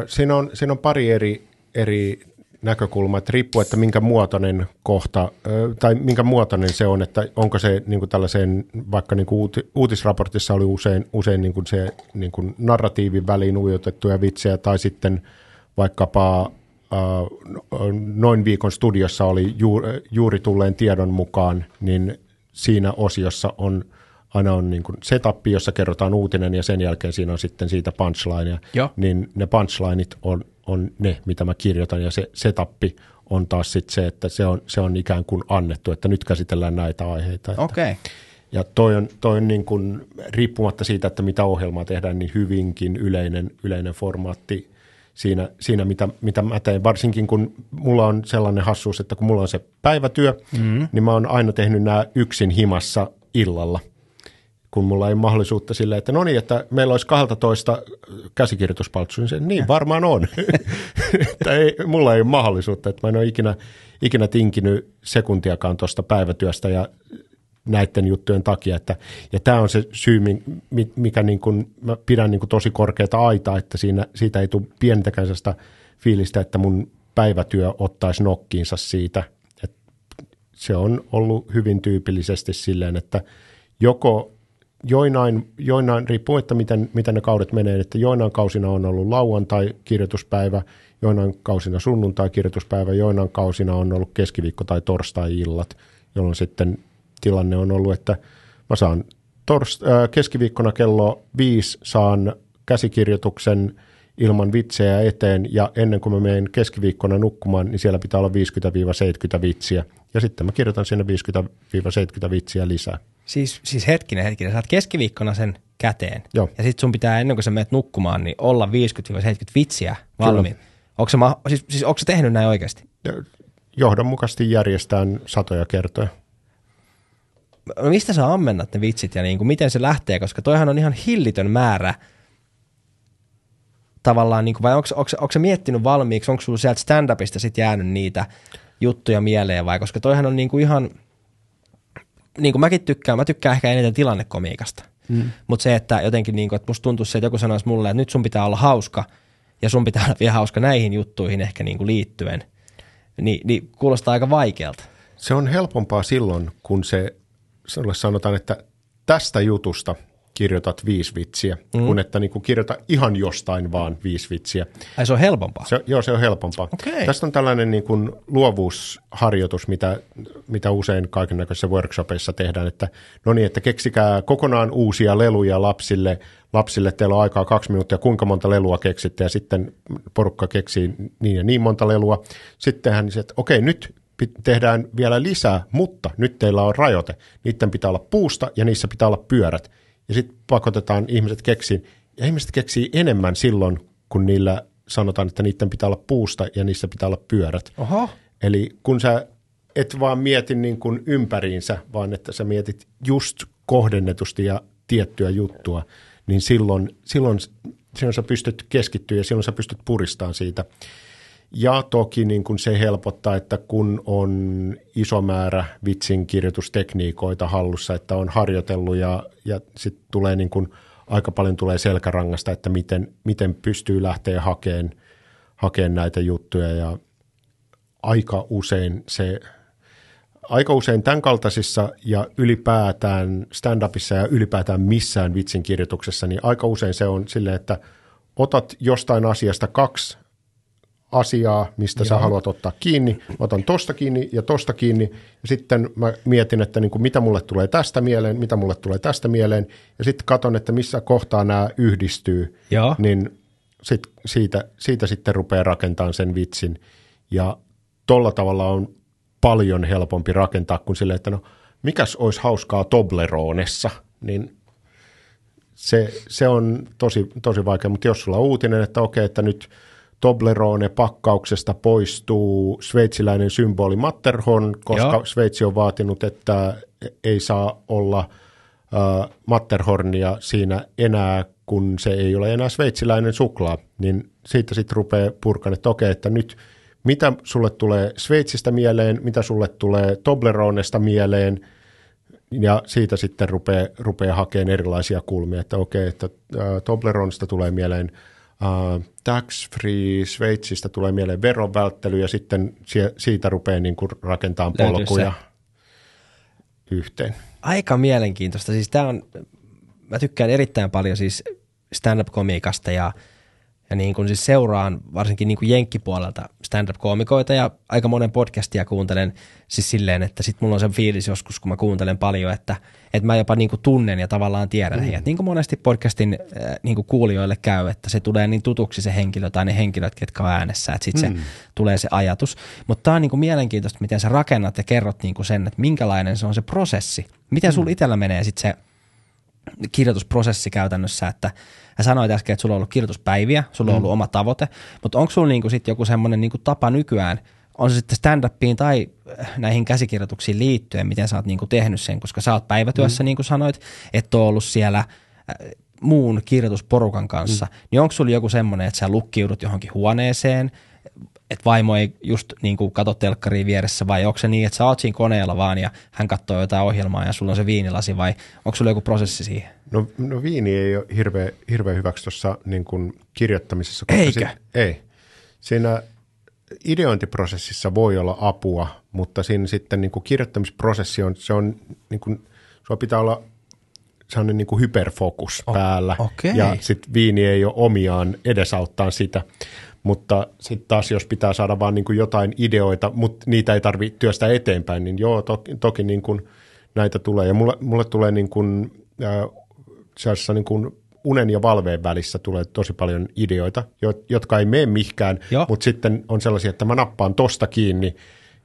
siinä on, siinä on pari eri, eri näkökulmaa, että riippuu, että minkä muotoinen kohta, tai minkä muotoinen se on, että onko se niin kuin tällaiseen, vaikka niin kuin uutisraportissa oli usein, usein niin kuin se niin kuin narratiivin väliin ujotettuja vitsejä, tai sitten vaikkapa noin viikon studiossa oli juuri tulleen tiedon mukaan, niin siinä osiossa on aina on niin kuin setup, jossa kerrotaan uutinen ja sen jälkeen siinä on sitten siitä punchline. Niin ne punchlineit on, on ne, mitä mä kirjoitan ja se setup on taas sitten se, että se on, se on ikään kuin annettu, että nyt käsitellään näitä aiheita. Okei. Okay. Ja toi on, toi on niin kuin, riippumatta siitä, että mitä ohjelmaa tehdään, niin hyvinkin yleinen, yleinen formaatti siinä, siinä mitä, mitä mä teen. Varsinkin kun mulla on sellainen hassuus, että kun mulla on se päivätyö, mm-hmm. niin mä oon aina tehnyt nämä yksin himassa illalla – kun mulla ei mahdollisuutta sille, että no niin, että meillä olisi 12 käsikirjoituspaltsu, niin niin varmaan on. (laughs) että ei, mulla ei ole mahdollisuutta, että mä en ole ikinä, ikinä tinkinyt sekuntiakaan tuosta päivätyöstä ja näiden juttujen takia. Että, ja tämä on se syy, mikä niin kuin, mä pidän niin kuin tosi korkeata aitaa, että siinä, siitä ei tule sellaista fiilistä, että mun päivätyö ottaisi nokkiinsa siitä. että se on ollut hyvin tyypillisesti silleen, että joko joinain, joinain riippuu, että miten, miten ne kaudet menee, että joinain kausina on ollut lauantai-kirjoituspäivä, joinain kausina sunnuntai-kirjoituspäivä, joinain kausina on ollut keskiviikko- tai torstai-illat, jolloin sitten tilanne on ollut, että mä saan torst- äh, keskiviikkona kello viisi saan käsikirjoituksen ilman vitsejä eteen, ja ennen kuin mä menen keskiviikkona nukkumaan, niin siellä pitää olla 50-70 vitsiä, ja sitten mä kirjoitan sinne 50-70 vitsiä lisää. Siis, siis hetkinen, hetkinen. Saat keskiviikkona sen käteen. Joo. Ja sitten sun pitää ennen kuin sä menet nukkumaan, niin olla 50-70 vitsiä valmiin. Onko se, ma- siis, siis onko se tehnyt näin oikeasti? Johdonmukaisesti järjestään satoja kertoja. No mistä sä ammennat ne vitsit ja niin kuin miten se lähtee, koska toihan on ihan hillitön määrä tavallaan, niin kuin, vai onko, onko, onko se miettinyt valmiiksi, onko sulla sieltä stand-upista sitten jäänyt niitä juttuja mieleen vai, koska toihan on niin kuin ihan – niin kuin mäkin tykkään, mä tykkään ehkä eniten tilannekomiikasta. Mm. Mutta se, että jotenkin niin kuin, että musta tuntuu se, että joku sanoisi mulle, että nyt sun pitää olla hauska ja sun pitää (laughs) olla vielä hauska näihin juttuihin ehkä niin kuin liittyen, niin, niin kuulostaa aika vaikealta. Se on helpompaa silloin, kun se sanotaan, että tästä jutusta kirjoitat viisi vitsiä, mm. kun että niin kuin kirjoita ihan jostain vaan viisi vitsiä. Ai se on helpompaa? Se, joo, se on helpompaa. Okay. Tästä on tällainen niin kuin luovuusharjoitus, mitä, mitä usein kaiken näköisissä workshopeissa tehdään, että no niin, että keksikää kokonaan uusia leluja lapsille, lapsille teillä on aikaa kaksi minuuttia, kuinka monta lelua keksitte, ja sitten porukka keksii niin ja niin monta lelua. Sittenhän se, että okei, nyt tehdään vielä lisää, mutta nyt teillä on rajoite. Niiden pitää olla puusta ja niissä pitää olla pyörät ja sitten pakotetaan ihmiset keksiin. Ja ihmiset keksii enemmän silloin, kun niillä sanotaan, että niiden pitää olla puusta ja niissä pitää olla pyörät. Oho. Eli kun sä et vaan mieti niin kuin ympäriinsä, vaan että sä mietit just kohdennetusti ja tiettyä juttua, niin silloin, silloin, silloin sä pystyt keskittyä ja silloin sä pystyt puristamaan siitä. Ja toki niin kuin se helpottaa, että kun on iso määrä vitsin kirjoitustekniikoita hallussa, että on harjoitellut ja, ja sitten tulee niin kuin, aika paljon tulee selkärangasta, että miten, miten pystyy lähteä hakemaan, hakemaan näitä juttuja. Ja aika usein se aika usein tämän kaltaisissa ja ylipäätään stand-upissa ja ylipäätään missään vitsin kirjoituksessa, niin aika usein se on silleen, että otat jostain asiasta kaksi asiaa, mistä Joo. sä haluat ottaa kiinni. Mä otan tosta kiinni ja tosta kiinni. Ja sitten mä mietin, että niin kuin mitä mulle tulee tästä mieleen, mitä mulle tulee tästä mieleen. Ja sitten katon, että missä kohtaa nämä yhdistyy. Joo. Niin sit siitä, siitä sitten rupeaa rakentamaan sen vitsin. Ja tolla tavalla on paljon helpompi rakentaa kuin silleen, että no mikäs olisi hauskaa Tobleronessa, niin se, se on tosi, tosi vaikea, mutta jos sulla on uutinen, että okei, että nyt Toblerone pakkauksesta poistuu sveitsiläinen symboli Matterhorn, koska Joo. Sveitsi on vaatinut, että ei saa olla äh, Matterhornia siinä enää, kun se ei ole enää sveitsiläinen suklaa, niin siitä sitten rupeaa purkan, että okei, että nyt mitä sulle tulee Sveitsistä mieleen, mitä sulle tulee Tobleronesta mieleen – ja siitä sitten rupeaa, rupeaa hakemaan erilaisia kulmia, että okei, että äh, Tobleronista tulee mieleen äh, tax-free, Sveitsistä tulee mieleen veronvälttely ja sitten siitä rupeaa niin kuin rakentamaan polkuja yhteen. Aika mielenkiintoista. Siis tämä on, mä tykkään erittäin paljon siis stand-up-komiikasta ja – ja niin kuin siis seuraan varsinkin niin kuin jenkkipuolelta stand-up-koomikoita ja aika monen podcastia kuuntelen siis silleen, että sit mulla on se fiilis joskus, kun mä kuuntelen paljon, että, että mä jopa niin kuin tunnen ja tavallaan tiedän mm. heidät. Niin kuin monesti podcastin äh, niin kuin kuulijoille käy, että se tulee niin tutuksi se henkilö tai ne henkilöt, ketkä on äänessä, että sitten mm. se tulee se ajatus. Mutta tämä on niin kuin mielenkiintoista, miten sä rakennat ja kerrot niin kuin sen, että minkälainen se on se prosessi. Miten mm. sulla itsellä menee sitten se kirjoitusprosessi käytännössä, että ja sanoit äsken, että sulla on ollut kirjoituspäiviä, sulla on mm. ollut oma tavoite, mutta onko sulla niinku sit joku semmoinen niinku tapa nykyään, on se sitten stand-upiin tai äh, näihin käsikirjoituksiin liittyen, miten sä oot niinku tehnyt sen, koska sä oot päivätyössä, mm. niin kuin sanoit, että ollut siellä äh, muun kirjoitusporukan kanssa, mm. niin onko sulla joku semmoinen, että sä lukkiudut johonkin huoneeseen, että vaimo ei just niin kuin kato telkkariin vieressä vai onko se niin, että sä oot siinä koneella vaan ja hän katsoo jotain ohjelmaa ja sulla on se viinilasi vai onko sulla joku prosessi siihen? No, no viini ei ole hirveän hirveä hyväksi tuossa niin kuin kirjoittamisessa. Koska Eikä? Si- ei. Siinä ideointiprosessissa voi olla apua, mutta siinä sitten niin kuin kirjoittamisprosessi on, se on niin kuin, sulla pitää olla sellainen niin kuin hyperfokus o- päällä okay. ja sitten viini ei ole omiaan edesauttaa sitä. Mutta sitten taas, jos pitää saada vaan niin kuin jotain ideoita, mutta niitä ei tarvitse työstää eteenpäin, niin joo, toki, toki niin kuin näitä tulee. Ja mulle, mulle tulee niin kuin, äh, niin kuin unen ja valveen välissä tulee tosi paljon ideoita, jotka ei mene mihinkään, Joo. mutta sitten on sellaisia, että mä nappaan tosta kiinni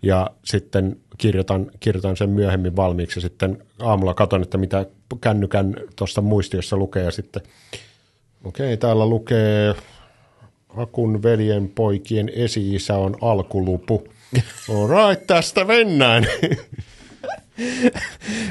ja sitten kirjoitan, kirjoitan sen myöhemmin valmiiksi ja sitten aamulla katson, että mitä kännykän tuosta muistiossa lukee ja sitten okei, okay, täällä lukee Akun veljen poikien esi-isä on alkulupu. (laughs) Alright, tästä mennään.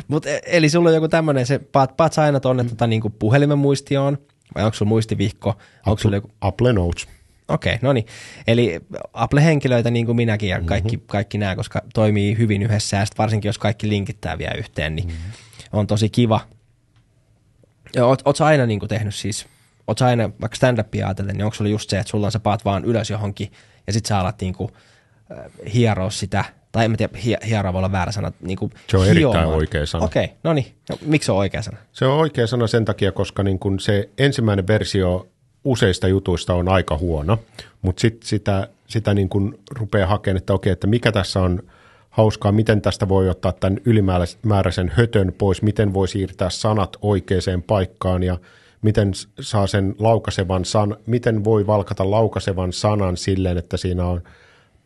Mut, e, eli sulla on joku tämmöinen, se paat, paat sä aina tuonne tota, niinku puhelimen muistioon, vai onko sulla muistivihko? Apple, sulla joku... Apple Notes. Okei, okay, no niin. Eli Apple-henkilöitä niin kuin minäkin ja kaikki, mm-hmm. kaikki nämä, koska toimii hyvin yhdessä ja varsinkin jos kaikki linkittää vielä yhteen, niin mm-hmm. on tosi kiva. Ja oot, oot sä aina niin kuin tehnyt siis oot sä aina vaikka stand-upia ajatellen, niin onko sulla just se, että sulla on sä paat vaan ylös johonkin ja sit sä alat niinku, äh, hieroa sitä, tai en mä tiedä, hieroa voi olla väärä sana. Niinku se on hiomaan. erittäin oikea sana. Okei, okay, no niin. No, miksi se on oikea sana? Se on oikea sana sen takia, koska niin kun se ensimmäinen versio useista jutuista on aika huono, mutta sitten sitä, sitä niin kun rupeaa hakemaan, että okei, että mikä tässä on hauskaa, miten tästä voi ottaa tämän ylimääräisen hötön pois, miten voi siirtää sanat oikeaan paikkaan ja – miten saa sen laukasevan san, miten voi valkata laukasevan sanan silleen, että siinä on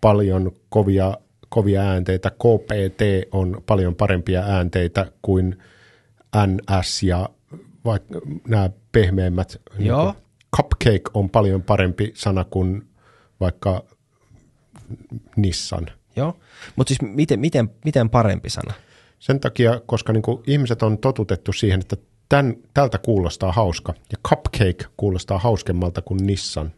paljon kovia, kovia äänteitä. KPT on paljon parempia äänteitä kuin NS ja vaikka nämä pehmeämmät. Niin Joo. Niin cupcake on paljon parempi sana kuin vaikka Nissan. Joo, mutta siis miten, miten, miten parempi sana? Sen takia, koska niin ihmiset on totutettu siihen, että Tän, tältä kuulostaa hauska. Ja Cupcake kuulostaa hauskemmalta kuin Nissan.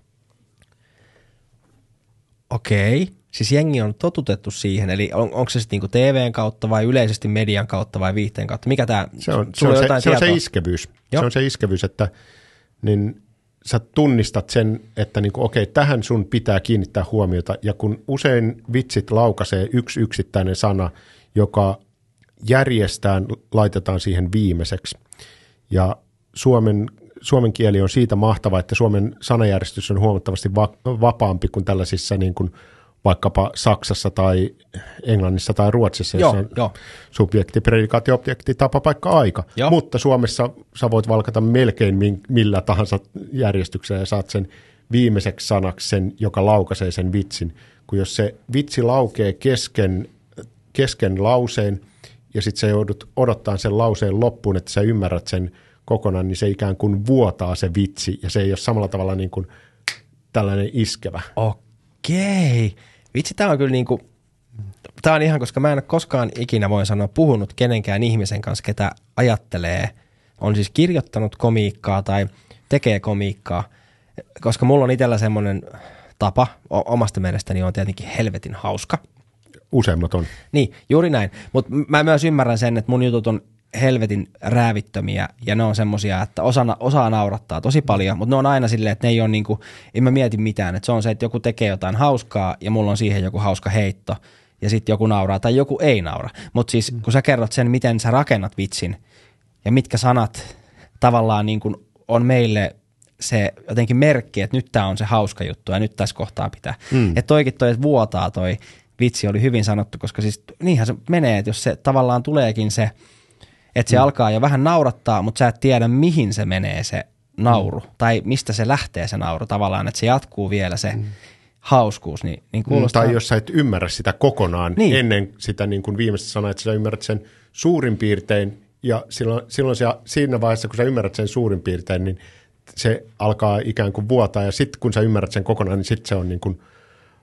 Okei. Siis jengi on totutettu siihen, eli on, onko se sitten niinku TVn kautta vai yleisesti median kautta vai viihteen kautta? Mikä tämä? Se on se, on se, se, on se iskevyys. Joo. Se on se iskevyys, että niin sä tunnistat sen, että niinku, okei, tähän sun pitää kiinnittää huomiota. Ja kun usein vitsit laukaisee yksi yksittäinen sana, joka järjestään laitetaan siihen viimeiseksi, ja suomen, suomen kieli on siitä mahtava, että suomen sanajärjestys on huomattavasti va- vapaampi kuin tällaisissa niin kuin vaikkapa Saksassa tai Englannissa tai Ruotsissa, jossa on jo. subjekti, predikaatio, objekti, tapa, paikka, aika. Joo. Mutta Suomessa sä voit valkata melkein millä tahansa järjestyksellä ja saat sen viimeiseksi sanaksi sen, joka laukaisee sen vitsin. Kun jos se vitsi laukee kesken, kesken lauseen – ja sitten sä joudut odottaa sen lauseen loppuun, että sä ymmärrät sen kokonaan, niin se ikään kuin vuotaa se vitsi ja se ei ole samalla tavalla niin kuin tällainen iskevä. Okei. Vitsi, tämä on kyllä niinku, tämä on ihan, koska mä en ole koskaan ikinä, voin sanoa, puhunut kenenkään ihmisen kanssa, ketä ajattelee, on siis kirjoittanut komiikkaa tai tekee komiikkaa, koska mulla on itsellä semmoinen tapa, omasta mielestäni on tietenkin helvetin hauska. Useimmat on. Niin, juuri näin. Mutta mä myös ymmärrän sen, että mun jutut on helvetin räävittömiä ja ne on semmosia, että osa, osaa naurattaa tosi paljon, mutta ne on aina silleen, että ne ei ole niinku, en mä mieti mitään, että se on se, että joku tekee jotain hauskaa ja mulla on siihen joku hauska heitto ja sitten joku nauraa tai joku ei naura. Mutta siis kun sä kerrot sen, miten sä rakennat vitsin ja mitkä sanat tavallaan niin kuin on meille se jotenkin merkki, että nyt tämä on se hauska juttu ja nyt tässä kohtaa pitää. Mm. Että toikin toi, että vuotaa toi vitsi oli hyvin sanottu, koska siis niinhän se menee, että jos se tavallaan tuleekin se, että se mm. alkaa jo vähän naurattaa, mutta sä et tiedä mihin se menee se nauru mm. tai mistä se lähtee se nauru tavallaan, että se jatkuu vielä se mm. hauskuus. Niin, niin mm, kuulostaa... Tai jos sä et ymmärrä sitä kokonaan niin. ennen sitä niin kuin viimeistä sanaa, että sä ymmärrät sen suurin piirtein ja silloin, silloin se, siinä vaiheessa, kun sä ymmärrät sen suurin piirtein, niin se alkaa ikään kuin vuotaa ja sitten kun sä ymmärrät sen kokonaan, niin sitten se on niin kuin,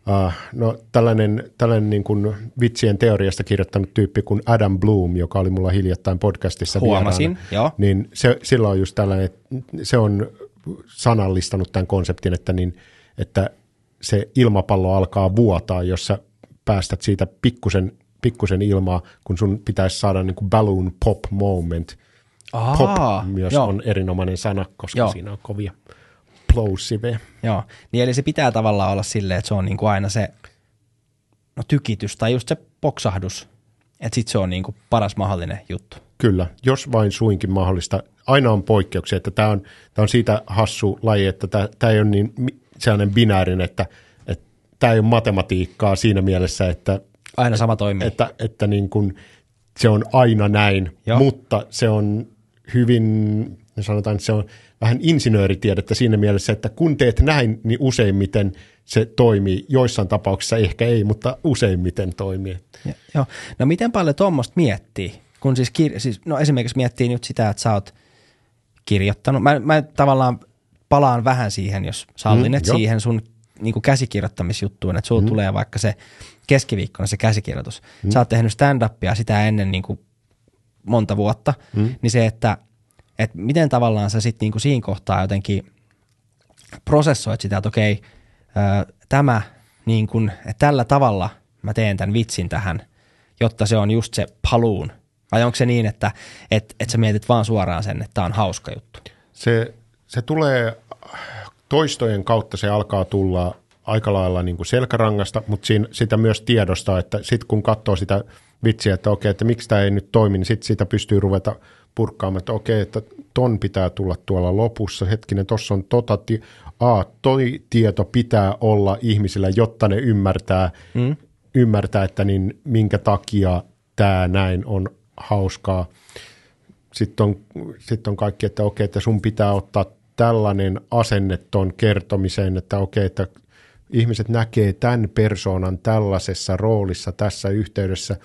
uh, no tällainen, tällainen niin kuin vitsien teoriasta kirjoittanut tyyppi kuin Adam Bloom, joka oli mulla hiljattain podcastissa Huomasin, vieraana, joo. niin se, sillä on just tällainen, että se on sanallistanut tämän konseptin, että, niin, että se ilmapallo alkaa vuotaa, jos sä päästät siitä pikkusen pikkusen ilmaa, kun sun pitäisi saada niin kuin balloon pop moment. Aa, pop myös joo. on erinomainen sana, koska joo. siinä on kovia plosive. Joo, niin eli se pitää tavallaan olla silleen, että se on niin kuin aina se no, tykitys tai just se poksahdus, että sitten se on niin kuin paras mahdollinen juttu. Kyllä, jos vain suinkin mahdollista. Aina on poikkeuksia, että tämä on, on siitä hassu laji, että tämä, ei ole niin sellainen binäärinen, että, että tämä ei ole matematiikkaa siinä mielessä, että Aina sama toimii. Että, että niin kuin, se on aina näin, Joo. mutta se on hyvin, sanotaan, että se on vähän insinööritiedettä siinä mielessä, että kun teet näin, niin useimmiten se toimii. Joissain tapauksissa ehkä ei, mutta useimmiten toimii. Ja, joo. No miten paljon tuommoista miettii? Kun siis, kir- siis, no esimerkiksi miettii nyt sitä, että sä oot kirjoittanut. Mä, mä tavallaan palaan vähän siihen, jos sallinet, mm, siihen sun niin kuin käsikirjoittamisjuttuun, että sulla mm. tulee vaikka se keskiviikkona se käsikirjoitus. Mm. Sä oot tehnyt stand-upia sitä ennen niin kuin monta vuotta, mm. niin se, että, että miten tavallaan sä sitten niin siinä kohtaa jotenkin prosessoit sitä, että okei, tämä niin että tällä tavalla mä teen tämän vitsin tähän, jotta se on just se paluun. Vai onko se niin, että et, et sä mietit vaan suoraan sen, että tämä on hauska juttu? Se, se tulee toistojen kautta se alkaa tulla aika lailla niin kuin selkärangasta, mutta siinä, sitä myös tiedostaa, että sitten kun katsoo sitä vitsiä, että okei, että miksi tämä ei nyt toimi, niin sitten sitä pystyy ruveta purkkaamaan, että okei, että ton pitää tulla tuolla lopussa, hetkinen, tuossa on tota, ti- a, toi tieto pitää olla ihmisillä, jotta ne ymmärtää, mm. ymmärtää että niin minkä takia tämä näin on hauskaa. Sitten on, sitten on kaikki, että okei, että sun pitää ottaa tällainen asenne ton kertomiseen, että okei, että ihmiset näkee tämän persoonan tällaisessa roolissa tässä yhteydessä,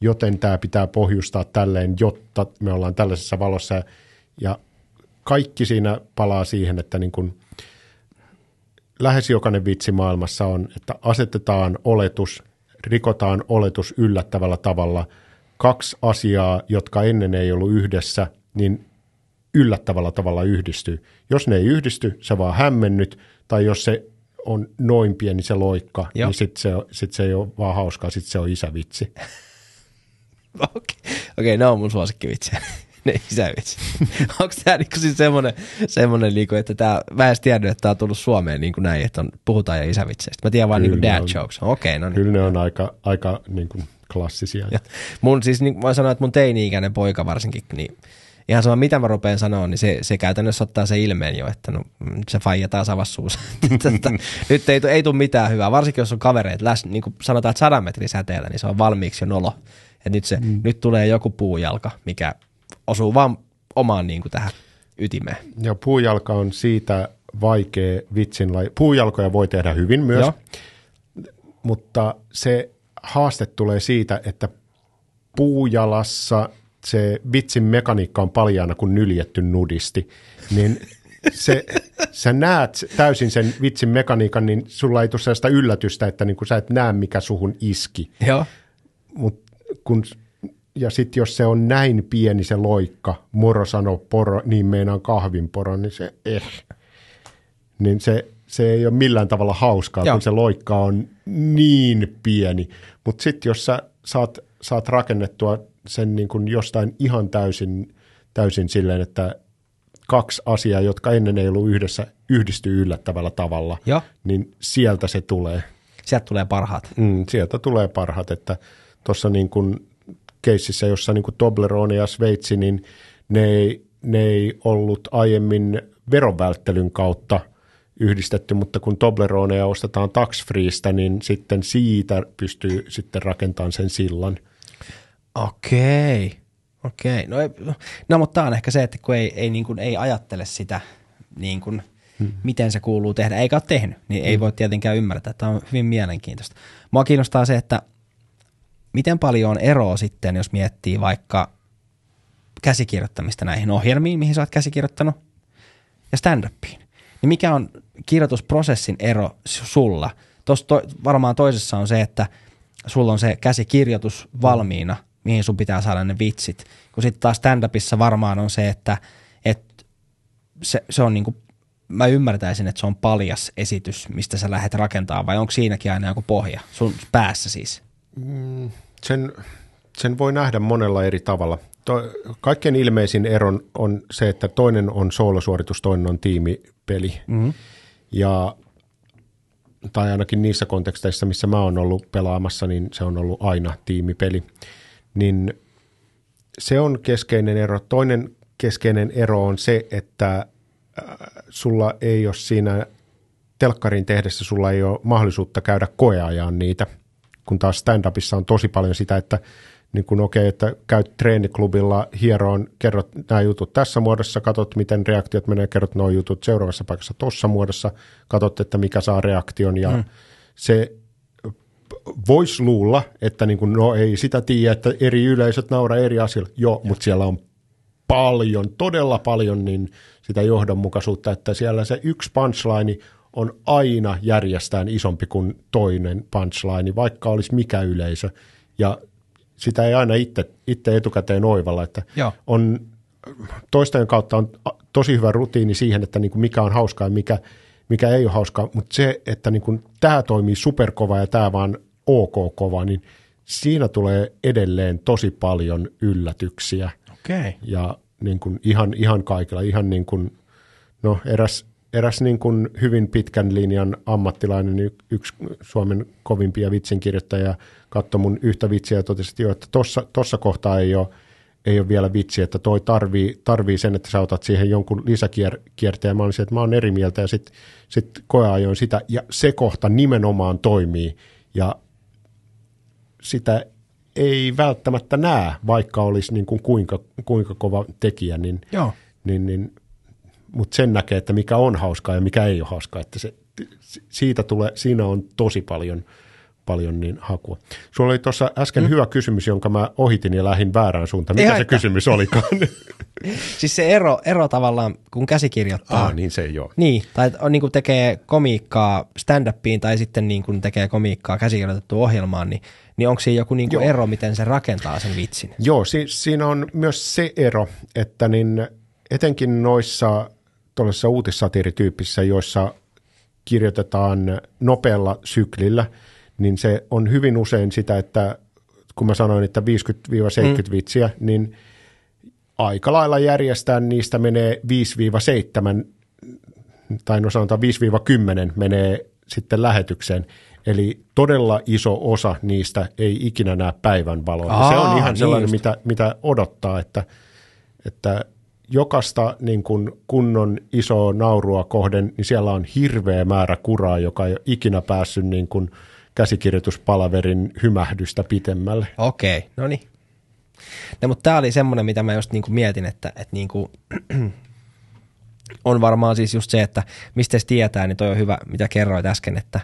joten tämä pitää pohjustaa tälleen, jotta me ollaan tällaisessa valossa. Ja kaikki siinä palaa siihen, että niin kuin lähes jokainen vitsi maailmassa on, että asetetaan oletus, rikotaan oletus yllättävällä tavalla. Kaksi asiaa, jotka ennen ei ollut yhdessä, niin yllättävällä tavalla yhdistyy. Jos ne ei yhdisty, se vaan hämmennyt, tai jos se on noin pieni se loikka, Joo. niin sitten se, sit se ei ole vaan hauskaa, sitten se on isävitsi. (laughs) (laughs) Okei, okay. okay, ne on mun suosikkivitsejä. (laughs) ne isävitsi. (laughs) Onko tämä niinku siis semmoinen, semmoinen niinku, että tämä, mä en tiennyt, että tämä on tullut Suomeen niin kuin näin, että on, puhutaan jo isävitseistä. Mä tiedän vaan niinku dad on, jokes. Okei, okay, no niin. Kyllä ne on aika, aika niin kuin klassisia. Ja mun siis, niin, voin sanoa, että mun teini-ikäinen poika varsinkin, niin ihan sama mitä mä rupean sanoa, niin se, se käytännössä ottaa se ilmeen jo, että no, se faija taas avasi suussa. nyt ei, ei tule mitään hyvää, varsinkin jos on kavereet läs, niin kuin sanotaan, että sadan metrin säteellä, niin se on valmiiksi jo nolo. Et nyt, se, mm. nyt tulee joku puujalka, mikä osuu vaan omaan niin kuin tähän ytimeen. Ja puujalka on siitä vaikea vitsin laji. Puujalkoja voi tehdä hyvin myös, Joo. mutta se haaste tulee siitä, että puujalassa se vitsin mekaniikka on paljaana kuin nyljetty nudisti, niin se, sä näet täysin sen vitsin mekaniikan, niin sulla ei tule sellaista yllätystä, että niin sä et näe, mikä suhun iski. Joo. Mut kun, ja sitten jos se on näin pieni se loikka, moro sano poro, niin meinaan kahvinporo, niin se eh. Niin se, se ei ole millään tavalla hauskaa, Joo. kun se loikka on niin pieni. Mutta sitten jos sä saat, saat rakennettua sen niin kuin jostain ihan täysin, täysin silleen, että kaksi asiaa, jotka ennen ei ollut yhdessä, yhdistyy yllättävällä tavalla, Joo. niin sieltä se tulee. Sieltä tulee parhaat. Mm, sieltä tulee parhaat, että tuossa niin kuin keississä, jossa niin kuin Toblerone ja Sveitsi, niin ne ei, ne ei ollut aiemmin verovälttelyn kautta yhdistetty, mutta kun Tobleronea ostetaan tax freestä, niin sitten siitä pystyy sitten rakentamaan sen sillan. Okei. Okei. No, ei, no mutta tämä on ehkä se, että kun ei, ei, niin kuin, ei ajattele sitä, niin kuin, hmm. miten se kuuluu tehdä, eikä ole tehnyt, niin hmm. ei voi tietenkään ymmärtää. Tämä on hyvin mielenkiintoista. Mua kiinnostaa se, että miten paljon on eroa sitten, jos miettii vaikka käsikirjoittamista näihin ohjelmiin, mihin sä oot käsikirjoittanut, ja stand-upiin. Niin mikä on kirjoitusprosessin ero sulla? Tuossa to, varmaan toisessa on se, että sulla on se käsikirjoitus valmiina, mihin sun pitää saada ne vitsit. Kun sitten taas stand-upissa varmaan on se, että, että se, se on niinku, mä ymmärtäisin, että se on paljas esitys, mistä sä lähdet rakentaa, vai onko siinäkin aina joku pohja sun päässä siis? Sen, sen voi nähdä monella eri tavalla. To, kaikkein ilmeisin ero on se, että toinen on soolosuoritus, toinen on tiimipeli. Mm-hmm. Ja, tai ainakin niissä konteksteissa, missä mä oon ollut pelaamassa, niin se on ollut aina tiimipeli. Niin se on keskeinen ero. Toinen keskeinen ero on se, että äh, sulla ei ole siinä telkkarin tehdessä, sulla ei ole mahdollisuutta käydä koeajaan niitä – kun taas stand-upissa on tosi paljon sitä, että niin kun okei, okay, että käyt treeniklubilla hieroon, kerrot nämä jutut tässä muodossa, katsot miten reaktiot menee, kerrot nuo jutut seuraavassa paikassa tuossa muodossa, katsot, että mikä saa reaktion ja mm. se voisi luulla, että niin kun, no ei sitä tiedä, että eri yleisöt nauraa eri asioilla. Joo, mutta siellä on paljon, todella paljon niin sitä johdonmukaisuutta, että siellä se yksi punchline on aina järjestään isompi kuin toinen punchline, vaikka olisi mikä yleisö. Ja sitä ei aina itse, itse etukäteen oivalla, että Joo. on toisten kautta on tosi hyvä rutiini siihen, että niin kuin mikä on hauskaa ja mikä, mikä ei ole hauskaa, mutta se, että niin kuin tämä toimii superkova ja tämä vaan ok kova, niin siinä tulee edelleen tosi paljon yllätyksiä. Okei. Ja niin kuin ihan, ihan kaikilla, ihan niin kuin, no eräs, eräs niin kuin hyvin pitkän linjan ammattilainen, yksi Suomen kovimpia vitsinkirjoittajia, katsoi mun yhtä vitsiä ja totesi, että, jo, että tossa, tossa kohtaa ei ole, ei ole vielä vitsi, että toi tarvii, tarvii sen, että sä otat siihen jonkun lisäkierteen. Mä olin että mä oon eri mieltä ja sitten sit koeajoin sitä ja se kohta nimenomaan toimii ja sitä ei välttämättä näe, vaikka olisi niin kuin kuinka, kuinka kova tekijä, niin, Joo. niin, niin mutta sen näkee, että mikä on hauskaa ja mikä ei ole hauskaa, että se, siitä tulee, siinä on tosi paljon, paljon niin hakua. Sulla oli tuossa äsken mm. hyvä kysymys, jonka mä ohitin ja lähdin väärään suuntaan. Mikä Ihan se että- kysymys olikaan? (laughs) Siis se ero, ero tavallaan, kun käsikirjoittaa. ah, niin se ei ole. Niin, tai on, niin kuin tekee komiikkaa stand-upiin tai sitten niin kuin tekee komiikkaa käsikirjoitettua ohjelmaan, niin, niin onko siinä joku niin kuin Joo. ero, miten se rakentaa sen vitsin? Joo, si- siinä on myös se ero, että niin etenkin noissa tuollaisissa uutissatiirityyppisissä, joissa kirjoitetaan nopealla syklillä, niin se on hyvin usein sitä, että kun mä sanoin, että 50-70 mm. vitsiä, niin aika lailla järjestää niistä menee 5-7, tai no sanotaan 5-10 menee sitten lähetykseen. Eli todella iso osa niistä ei ikinä näe päivän valoa. Ja se Aa, on ihan niin sellainen, just. mitä, mitä odottaa, että, että jokaista niin kuin kunnon isoa naurua kohden, niin siellä on hirveä määrä kuraa, joka ei ole ikinä päässyt niin kuin käsikirjoituspalaverin hymähdystä pitemmälle. Okei, no niin. No, mutta tämä oli semmoinen, mitä mä just niinku mietin, että, että niinku, (clears throat) on varmaan siis just se, että mistä se tietää, niin toi on hyvä, mitä kerroit äsken, että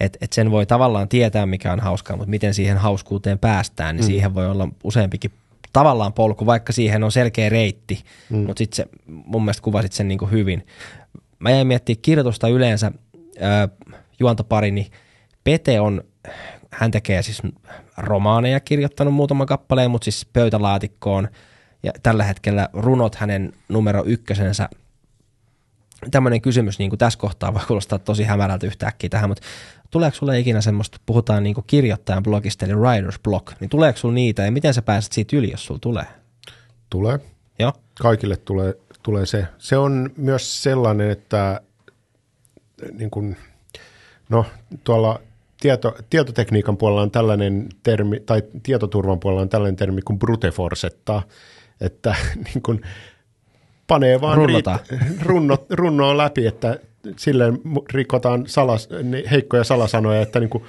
et, et sen voi tavallaan tietää, mikä on hauskaa, mutta miten siihen hauskuuteen päästään, niin mm. siihen voi olla useampikin tavallaan polku, vaikka siihen on selkeä reitti, mm. mutta sitten mun mielestä kuvasit sen niin kuin hyvin. Mä jäin miettimään kirjoitusta yleensä, äh, juontoparini Pete on, hän tekee siis romaaneja kirjoittanut muutaman kappaleen, mutta siis pöytälaatikkoon ja tällä hetkellä runot hänen numero ykkösensä tämmöinen kysymys niin kuin tässä kohtaa voi kuulostaa tosi hämärältä yhtäkkiä tähän, mutta tuleeko sulle ikinä semmoista, puhutaan niin kirjoittajan blogista, eli writer's blog, niin tuleeko sulle niitä ja miten sä pääset siitä yli, jos sulla tulee? Tulee. Joo. Kaikille tulee, tulee se. Se on myös sellainen, että niin kuin, no tuolla tieto, tietotekniikan puolella on tällainen termi, tai tietoturvan puolella on tällainen termi kuin brute forcetta, että (laughs) niin kuin, panee vaan riit, (laughs) runno, runnoa läpi, että silleen rikotaan salas, heikkoja salasanoja, että niin kuin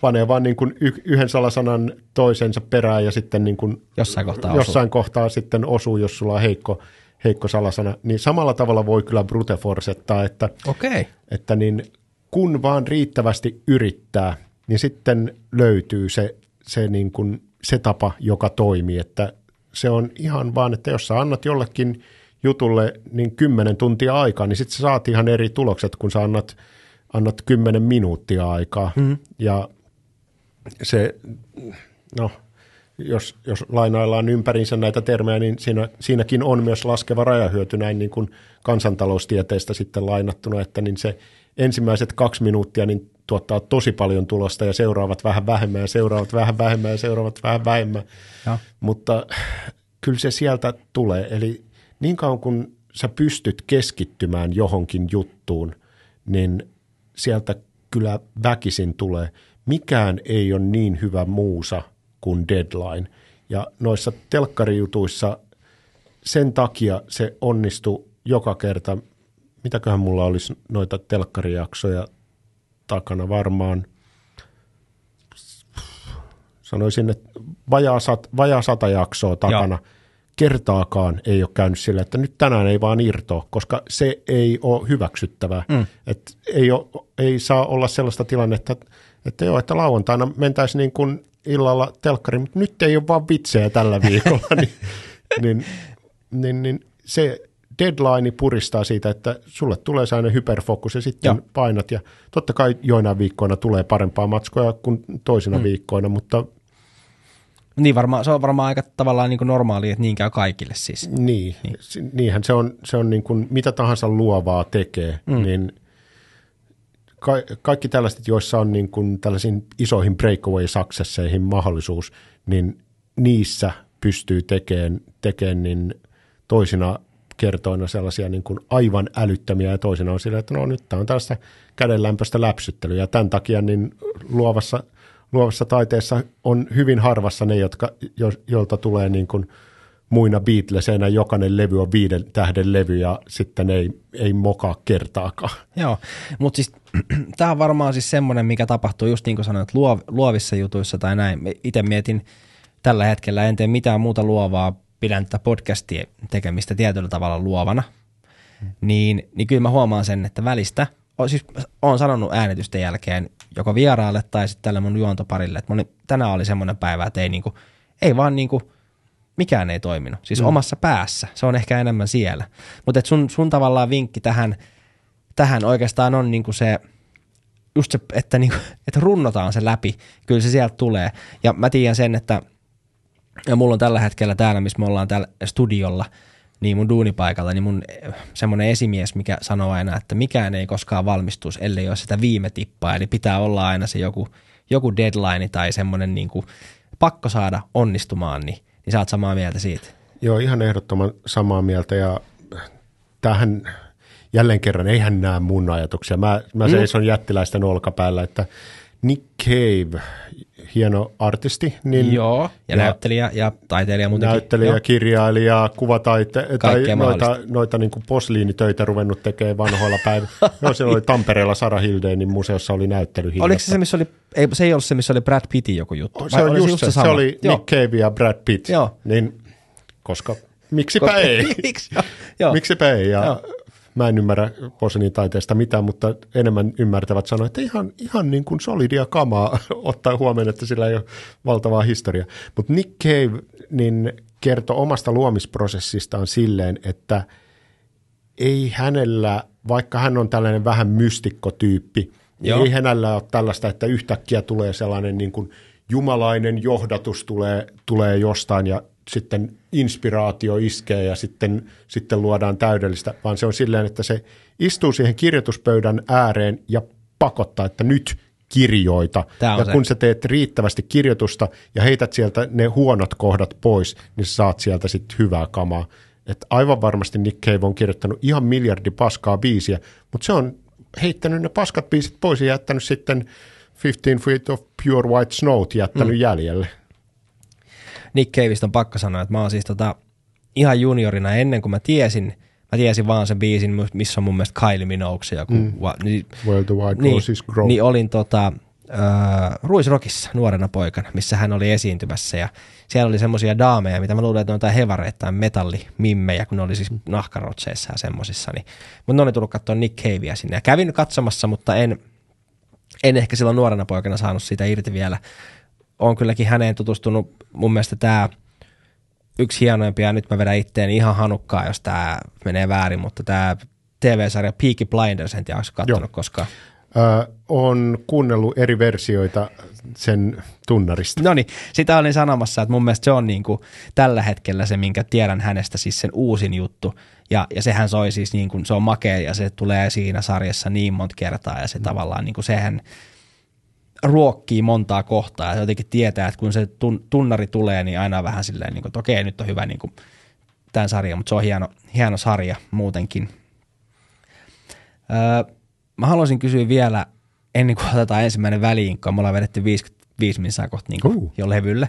panee vaan niin kuin yhden salasanan toisensa perään ja sitten niin kuin jossain, kohtaa, jossain osuu. kohtaa sitten osuu, jos sulla on heikko, heikko salasana. Niin samalla tavalla voi kyllä brute forcettaa, että, okay. että niin kun vaan riittävästi yrittää, niin sitten löytyy se, se, niin kuin, se tapa, joka toimii. Että se on ihan vaan, että jos sä annat jollekin – jutulle niin kymmenen tuntia aikaa, niin sitten sä saat ihan eri tulokset, kun sä annat, annat kymmenen minuuttia aikaa. Mm. Ja se, no, jos, jos lainaillaan ympärinsä näitä termejä, niin siinä, siinäkin on myös laskeva rajahyöty näin niin kuin kansantaloustieteestä sitten lainattuna, että niin se ensimmäiset kaksi minuuttia niin tuottaa tosi paljon tulosta ja seuraavat vähän vähemmän ja seuraavat vähän vähemmän ja seuraavat vähän vähemmän. Ja. Mutta kyllä se sieltä tulee. Eli niin kauan kun sä pystyt keskittymään johonkin juttuun, niin sieltä kyllä väkisin tulee. Mikään ei ole niin hyvä muusa kuin deadline. Ja noissa telkkarijutuissa sen takia se onnistui joka kerta. Mitäköhän mulla olisi noita telkkarijaksoja takana varmaan. Sanoisin, että vajaa, sat, vajaa sata jaksoa takana. Joo kertaakaan ei ole käynyt sillä, että nyt tänään ei vaan irtoa, koska se ei ole hyväksyttävää. Mm. Et ei, ole, ei saa olla sellaista tilannetta, että, joo, että lauantaina mentäisiin niin kuin illalla telkkariin, mutta nyt ei ole vaan vitsejä tällä viikolla, niin, (laughs) niin, niin, niin se deadline puristaa siitä, että sulle tulee sellainen hyperfokus ja sitten Joo. painat ja totta kai joinain viikkoina tulee parempaa matskoja kuin toisina mm. viikkoina, mutta niin varmaan, se on varmaan aika tavallaan niin kuin normaali, että niin käy kaikille siis. Niin, niin. niinhän se on, se on niin kuin mitä tahansa luovaa tekee, mm. niin ka- kaikki tällaiset, joissa on niin kuin tällaisiin isoihin breakaway successeihin mahdollisuus, niin niissä pystyy tekemään, tekemään niin toisina kertoina sellaisia niin kuin aivan älyttömiä ja toisina on sillä, että no nyt tämä on tällaista kädenlämpöistä läpsyttelyä ja tämän takia niin luovassa – luovassa taiteessa on hyvin harvassa ne, jotka, jo, joilta tulee niin kuin muina Beatlesena jokainen levy on viiden tähden levy ja sitten ei, ei mokaa kertaakaan. Joo, mutta siis (clears throat) tämä on varmaan siis semmoinen, mikä tapahtuu just niin kuin sanoit, luov, luovissa jutuissa tai näin. Itse mietin tällä hetkellä, en tee mitään muuta luovaa, pidän tätä podcastia tekemistä tietyllä tavalla luovana, hmm. niin, niin kyllä mä huomaan sen, että välistä, siis olen sanonut äänitysten jälkeen joko vieraalle tai sitten tälle mun juontoparille, että moni, tänään oli semmoinen päivä, että ei, niinku, ei vaan niinku, mikään ei toiminut. Siis mm. omassa päässä, se on ehkä enemmän siellä. Mutta sun, sun tavallaan vinkki tähän, tähän oikeastaan on niinku se, just se, että, niinku, (laughs) että runnotaan se läpi, kyllä se sieltä tulee. Ja mä tiedän sen, että ja mulla on tällä hetkellä täällä, missä me ollaan täällä studiolla – niin mun duunipaikalla, niin mun eh, semmoinen esimies, mikä sanoo aina, että mikään ei koskaan valmistuisi, ellei ole sitä viime tippaa, eli pitää olla aina se joku, joku deadline tai semmoinen niin kuin pakko saada onnistumaan, niin, niin sä oot samaa mieltä siitä. Joo, ihan ehdottoman samaa mieltä ja tähän jälleen kerran, eihän näe mun ajatuksia. Mä, mä mm. seison mm. jättiläisten olkapäällä, että Nick Cave, hieno artisti. Niin, Joo, ja, ja näyttelijä ja taiteilija muutenkin. Näyttelijä, kirjailija, kuvataite, tai noita, noita niin posliinitöitä ruvennut tekemään vanhoilla päivillä. Joo, se oli Tampereella Sara Hildeinin museossa oli näyttely. Oliko se se, missä oli, ei, se ei ollut se, missä oli Brad Pittin joku juttu? Se, on just se, se, se oli Joo. Nick Cave ja Brad Pitt. Joo. Niin, koska miksipä koska, ei. (laughs) Miksi, joo. Miksipä ei. Ja Joo mä en ymmärrä Posenin taiteesta mitään, mutta enemmän ymmärtävät sanoa, että ihan, ihan niin kuin solidia kamaa (laughs) ottaa huomioon, että sillä ei ole valtavaa historiaa. Mutta Nick Cave, niin kertoi omasta luomisprosessistaan silleen, että ei hänellä, vaikka hän on tällainen vähän mystikkotyyppi, Joo. ei hänellä ole tällaista, että yhtäkkiä tulee sellainen niin kuin jumalainen johdatus tulee, tulee jostain ja sitten inspiraatio iskee ja sitten, sitten luodaan täydellistä, vaan se on silleen, että se istuu siihen kirjoituspöydän ääreen ja pakottaa, että nyt kirjoita. Ja se. kun sä teet riittävästi kirjoitusta ja heität sieltä ne huonot kohdat pois, niin saat sieltä sitten hyvää kamaa. Et aivan varmasti Nick Cave on kirjoittanut ihan miljardi paskaa biisiä, mutta se on heittänyt ne paskat biisit pois ja jättänyt sitten 15 Feet of Pure White Snow jättänyt mm. jäljelle. Nick Caveista on pakko sanoa, että mä oon siis tota, ihan juniorina ennen kuin mä tiesin, mä tiesin vaan sen biisin, missä on mun mielestä Kylie Minogue joku. Mm. Va, niin, well the white niin, roses grow. Niin olin tota, äh, Ruisrokissa nuorena poikana, missä hän oli esiintymässä ja siellä oli semmoisia daameja, mitä mä luulen, että on jotain hevareita tai metallimimmejä, kun ne oli siis nahkarotseissa ja semmosissa. Niin, mutta ne oli tullut katsoa Nick Cavea sinne ja kävin katsomassa, mutta en, en ehkä silloin nuorena poikana saanut siitä irti vielä on kylläkin häneen tutustunut mun mielestä tämä yksi hienoimpia, nyt mä vedän itteen ihan hanukkaa, jos tämä menee väärin, mutta tämä TV-sarja Peaky Blinders, en tiedä, katsonut koskaan. Ö, on kuunnellut eri versioita sen tunnarista. No niin, sitä olin sanomassa, että mun mielestä se on niin kuin tällä hetkellä se, minkä tiedän hänestä, siis sen uusin juttu. Ja, ja sehän soi siis niin kuin, se on makea ja se tulee siinä sarjassa niin monta kertaa ja se mm. tavallaan niin kuin sehän, ruokkii montaa kohtaa ja jotenkin tietää, että kun se tunnari tulee, niin aina vähän silleen, niin kuin, että okei, nyt on hyvä niin kuin, tämän sarjan, mutta se on hieno, hieno sarja muutenkin. Öö, mä haluaisin kysyä vielä, ennen kuin otetaan ensimmäinen väliinkko, me ollaan vedetty 55 minsaa kohta niin uh. jo levylle,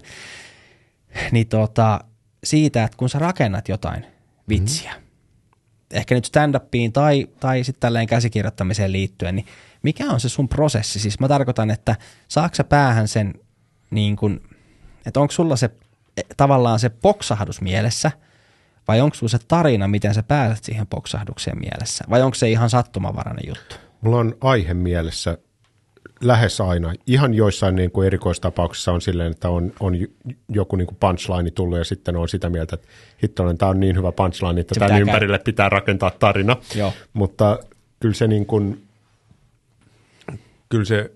niin tota, siitä, että kun sä rakennat jotain vitsiä, mm-hmm. ehkä nyt stand-upiin tai, tai sitten tälleen käsikirjoittamiseen liittyen, niin mikä on se sun prosessi? Siis mä tarkoitan, että saaksa päähän sen, niin kun, että onko sulla se tavallaan se poksahdus mielessä, vai onko sulla se tarina, miten sä pääset siihen poksahdukseen mielessä, vai onko se ihan sattumavarainen juttu? Mulla on aihe mielessä lähes aina. Ihan joissain niin kuin erikoistapauksissa on silleen, että on, on joku niin kuin punchline tullut ja sitten on sitä mieltä, että hittoinen, tämä on niin hyvä punchline, että tämän ympärille pitää rakentaa tarina. Joo. Mutta kyllä se niin kuin kyllä se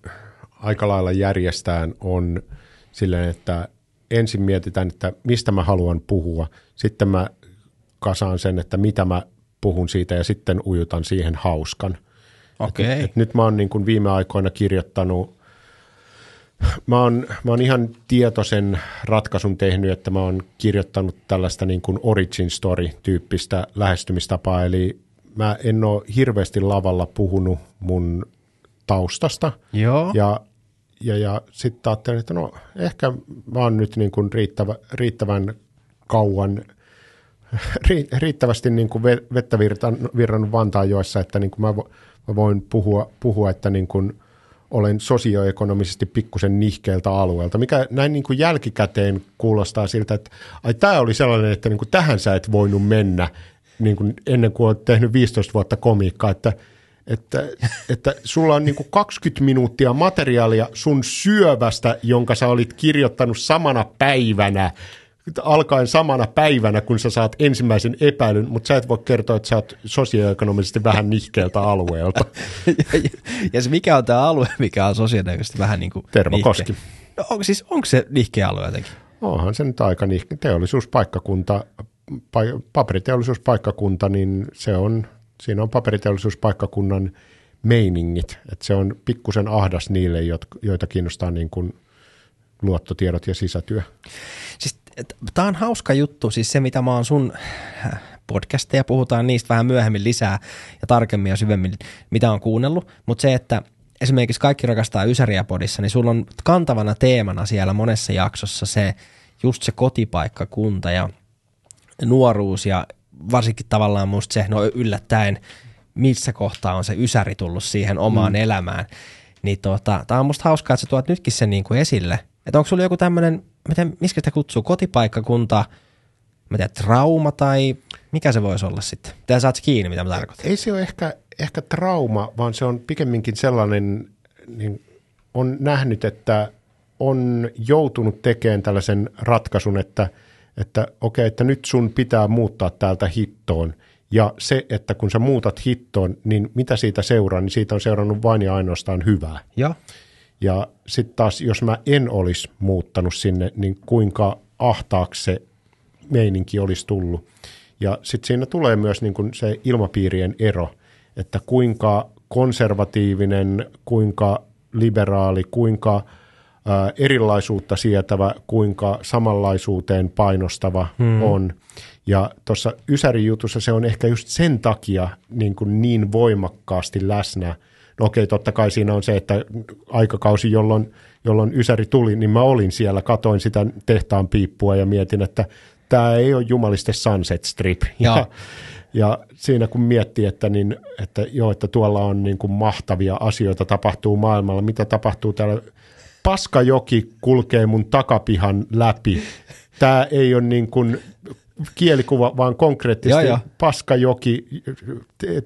aika lailla järjestään on silleen, että ensin mietitään, että mistä mä haluan puhua, sitten mä kasaan sen, että mitä mä puhun siitä ja sitten ujutan siihen hauskan. Okay. Et, et nyt mä oon niin kuin viime aikoina kirjoittanut, mä oon, mä oon ihan tietoisen ratkaisun tehnyt, että mä oon kirjoittanut tällaista niin kuin origin story-tyyppistä lähestymistapaa, eli mä en ole hirveästi lavalla puhunut mun taustasta. Joo. Ja, ja, ja sitten ajattelin, että no ehkä mä oon nyt niin kuin riittävä, riittävän kauan, (laughs) riittävästi niin kuin vettä virrannut Vantaajoessa, että niin kuin mä, mä voin puhua, puhua että niin kuin olen sosioekonomisesti pikkusen nihkeeltä alueelta, mikä näin niin kuin jälkikäteen kuulostaa siltä, että ai tämä oli sellainen, että niin kuin tähän sä et voinut mennä niin kuin ennen kuin olet tehnyt 15 vuotta komiikkaa, että – että, että sulla on niin 20 minuuttia materiaalia sun syövästä, jonka sä olit kirjoittanut samana päivänä, alkaen samana päivänä, kun sä saat ensimmäisen epäilyn, mutta sä et voi kertoa, että sä oot sosioekonomisesti vähän nihkeältä alueelta. ja, (laughs) ja se mikä on tämä alue, mikä on sosioekonomisesti vähän niin kuin Tervakoski. No, on, siis onko se nihkeä alue jotenkin? Onhan se nyt aika nihkeä. Teollisuuspaikkakunta, paperiteollisuuspaikkakunta, niin se on siinä on paperiteollisuuspaikkakunnan meiningit, että se on pikkusen ahdas niille, joita kiinnostaa niin kuin luottotiedot ja sisätyö. Siis, Tämä on hauska juttu, siis se mitä mä oon sun äh, podcasteja, puhutaan niistä vähän myöhemmin lisää ja tarkemmin ja syvemmin, mitä on kuunnellut, mutta se, että esimerkiksi kaikki rakastaa Ysäriä podissa, niin sulla on kantavana teemana siellä monessa jaksossa se just se kotipaikkakunta ja nuoruus ja varsinkin tavallaan musta se, no yllättäen, missä kohtaa on se ysäri tullut siihen omaan mm. elämään. Niin tota, tää on musta hauskaa, että sä tuot nytkin sen niin kuin esille. Että onko sulla joku tämmöinen, miten, miskä sitä kutsuu, kotipaikkakunta, mä tiedän, trauma tai mikä se voisi olla sitten? Tää saat kiinni, mitä mä tarkoitan. Ei se ole ehkä, ehkä trauma, vaan se on pikemminkin sellainen, niin on nähnyt, että on joutunut tekemään tällaisen ratkaisun, että että okei, että nyt sun pitää muuttaa täältä hittoon. Ja se, että kun sä muutat hittoon, niin mitä siitä seuraa, niin siitä on seurannut vain ja ainoastaan hyvää. Joo. Ja sitten taas, jos mä en olisi muuttanut sinne, niin kuinka ahtaaksi se meininki olisi tullut. Ja sitten siinä tulee myös niin kun se ilmapiirien ero, että kuinka konservatiivinen, kuinka liberaali, kuinka erilaisuutta sietävä, kuinka samanlaisuuteen painostava hmm. on. Ja tuossa Ysäri-jutussa se on ehkä just sen takia niin, kuin niin voimakkaasti läsnä. No okei, totta kai siinä on se, että aikakausi, jolloin, jolloin Ysäri tuli, niin mä olin siellä, katoin sitä tehtaan piippua ja mietin, että tämä ei ole jumaliste Sunset Strip. (laughs) Ja, ja siinä kun miettii, että, niin, että, joo, että tuolla on niin kuin mahtavia asioita tapahtuu maailmalla, mitä tapahtuu täällä. Paskajoki kulkee mun takapihan läpi. Tämä ei ole niin kuin kielikuva, vaan konkreettisesti ja, ja. Paskajoki,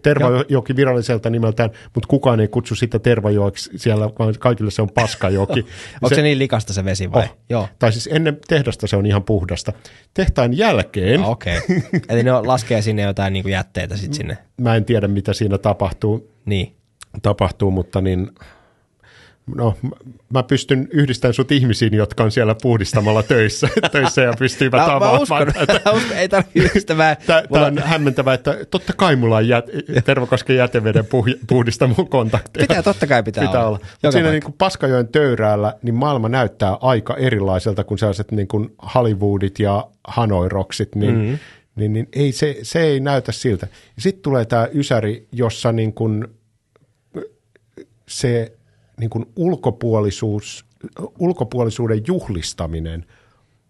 Tervajoki viralliselta nimeltään, mutta kukaan ei kutsu sitä Tervajoeksi siellä, vaan kaikille se on Paskajoki. (laughs) Onko se, se niin likasta se vesi vai? Oh. Joo. Tai siis ennen tehdasta se on ihan puhdasta. Tehtaan jälkeen. Ah, Okei. Okay. Eli ne laskee sinne jotain niin kuin jätteitä sitten sinne. Mä en tiedä, mitä siinä tapahtuu. Niin. Tapahtuu, mutta niin no, mä pystyn yhdistämään sut ihmisiin, jotka on siellä puhdistamalla töissä, (laughs) töissä ja pystyvät mä, avaamaan. Mä uskon, (laughs) mä uskon, ei tarvitse yhdistämään. (laughs) Tämä mulla... on hämmentävää, että totta kai mulla on jät, Tervokosken jäteveden puhdistamon kontakteja. Pitää, totta kai pitää, pitää olla. olla. siinä niin kuin Paskajoen töyräällä, niin maailma näyttää aika erilaiselta kuin sellaiset niin kuin Hollywoodit ja Hanoi Rocksit, niin, mm-hmm. niin, niin ei, se, se ei näytä siltä. Sitten tulee tämä Ysäri, jossa niin kuin se niin kuin ulkopuolisuus, ulkopuolisuuden juhlistaminen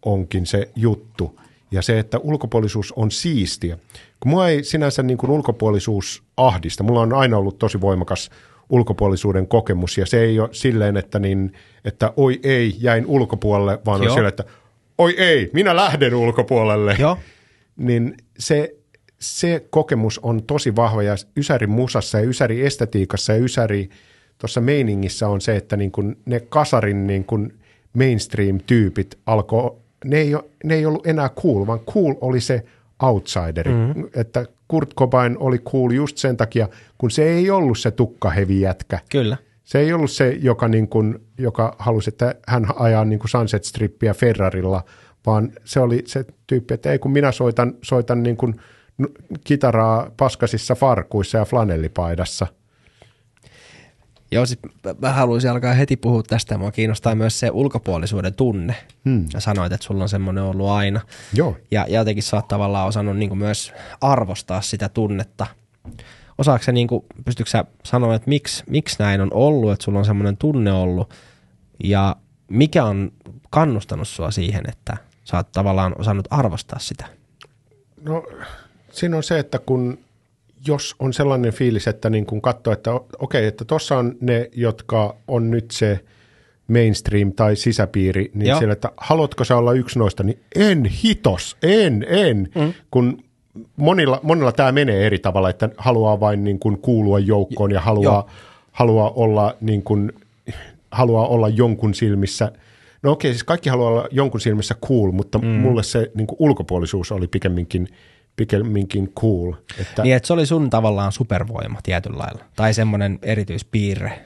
onkin se juttu. Ja se, että ulkopuolisuus on siistiä. Kun mua ei sinänsä niin kuin ulkopuolisuus ahdista. Mulla on aina ollut tosi voimakas ulkopuolisuuden kokemus. Ja se ei ole silleen, että, niin, että oi ei, jäin ulkopuolelle, vaan Joo. on silleen, että oi ei, minä lähden ulkopuolelle. Joo. (laughs) Niin se, se kokemus on tosi vahva ja Ysäri musassa ja Ysäri estetiikassa ja Ysäri tuossa meiningissä on se, että niin kuin ne kasarin niin kuin mainstream-tyypit alkoi, ne ei, ne ei ollut enää cool, vaan cool oli se outsideri. Mm-hmm. Että Kurt Cobain oli cool just sen takia, kun se ei ollut se tukkahevi jätkä. Kyllä. Se ei ollut se, joka, niin kuin, joka halusi, että hän ajaa niin kuin Sunset Strippiä Ferrarilla, vaan se oli se tyyppi, että ei kun minä soitan, soitan niin kuin kitaraa paskasissa farkuissa ja flanellipaidassa – Joo, sit mä haluaisin alkaa heti puhua tästä. Mua kiinnostaa myös se ulkopuolisuuden tunne. Hmm. Sä sanoit, että sulla on semmoinen ollut aina. Joo. Ja, ja jotenkin sä oot tavallaan osannut niin myös arvostaa sitä tunnetta. Osaatko sä, niin kuin, pystytkö sä sanoa, että miksi, miksi näin on ollut, että sulla on semmoinen tunne ollut, ja mikä on kannustanut sua siihen, että sä oot tavallaan osannut arvostaa sitä? No siinä on se, että kun jos on sellainen fiilis, että niin kun katsoo, että okei, että tuossa on ne, jotka on nyt se mainstream tai sisäpiiri, niin Joo. siellä, että haluatko sä olla yksi noista, niin en hitos, en, en, mm. kun monilla, monilla tämä menee eri tavalla, että haluaa vain niin kuin kuulua joukkoon ja haluaa, haluaa, olla niin kuin, haluaa olla jonkun silmissä – No okei, siis kaikki haluaa olla jonkun silmissä cool, mutta mm. mulle se niin kuin ulkopuolisuus oli pikemminkin pikemminkin cool. Että niin, että se oli sun tavallaan supervoima tietyllä lailla, tai semmoinen erityispiirre.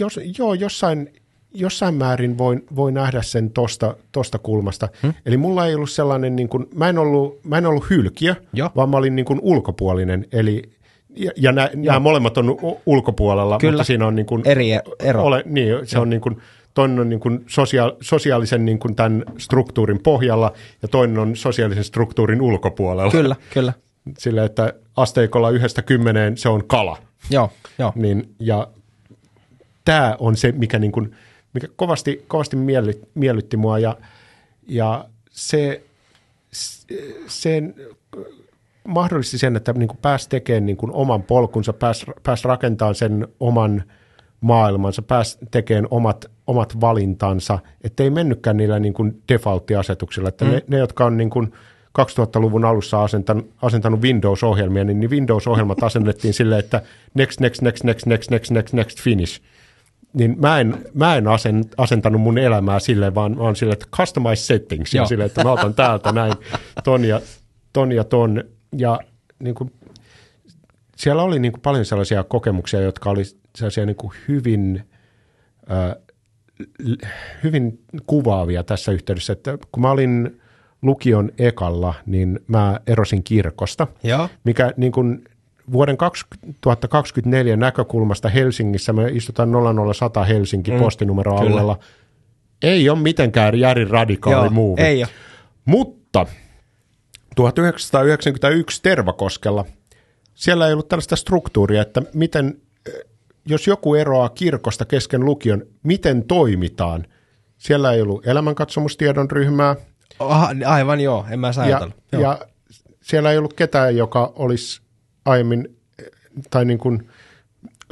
Jos, joo, jossain, jossain määrin voin, voi nähdä sen tosta, tosta kulmasta. Hmm? Eli mulla ei ollut sellainen, niin kuin, mä, en ollut, mä en ollut hylkiö, jo. vaan mä olin niin kuin ulkopuolinen, eli ja, ja nämä molemmat on ulkopuolella, Kyllä. mutta siinä on niin kuin, eri ero. Ole, niin, se Joo. on niin kuin, toinen on niin kuin sosia- sosiaalisen niin kuin tämän struktuurin pohjalla ja toinen on sosiaalisen struktuurin ulkopuolella. Kyllä, kyllä. Sillä, että asteikolla yhdestä kymmeneen se on kala. Joo, joo. Niin, ja tämä on se, mikä, niin kuin, mikä kovasti, kovasti mielly, miellytti mua ja, ja se, sen mahdollisti sen, että niin pääsi tekemään niin kuin oman polkunsa, pääsi, pääsi rakentamaan sen oman maailmansa, pääsi tekemään omat omat valintansa, ettei mennytkään niillä niin kuin default-asetuksilla, että mm. ne, ne, jotka on niin kuin 2000-luvun alussa asentanut, asentanut Windows-ohjelmia, niin, niin Windows-ohjelmat (laughs) asennettiin silleen, että next, next, next, next, next, next, next, next, finish. niin mä en, mä en asen, asentanut mun elämää silleen, vaan oon silleen, että customize settings, ja silleen, että mä otan täältä näin ton ja ton. Ja, ton, ja niin kuin, siellä oli niin kuin paljon sellaisia kokemuksia, jotka oli sellaisia niin kuin hyvin, äh, hyvin kuvaavia tässä yhteydessä, että kun mä olin lukion ekalla, niin mä erosin kirkosta, Joo. mikä niin kuin vuoden 2024 näkökulmasta Helsingissä, me istutaan 00100 Helsinki mm, postinumeroalueella, ei ole mitenkään järin radikaali Joo, muuvi. ei ole. Mutta 1991 Tervakoskella, siellä ei ollut tällaista struktuuria, että miten, jos joku eroaa kirkosta kesken lukion, miten toimitaan. Siellä ei ollut elämänkatsomustiedon ryhmää, Aha, aivan joo, en mä ja, ajatellut. Joo. ja siellä ei ollut ketään, joka olisi aiemmin, tai niin kuin,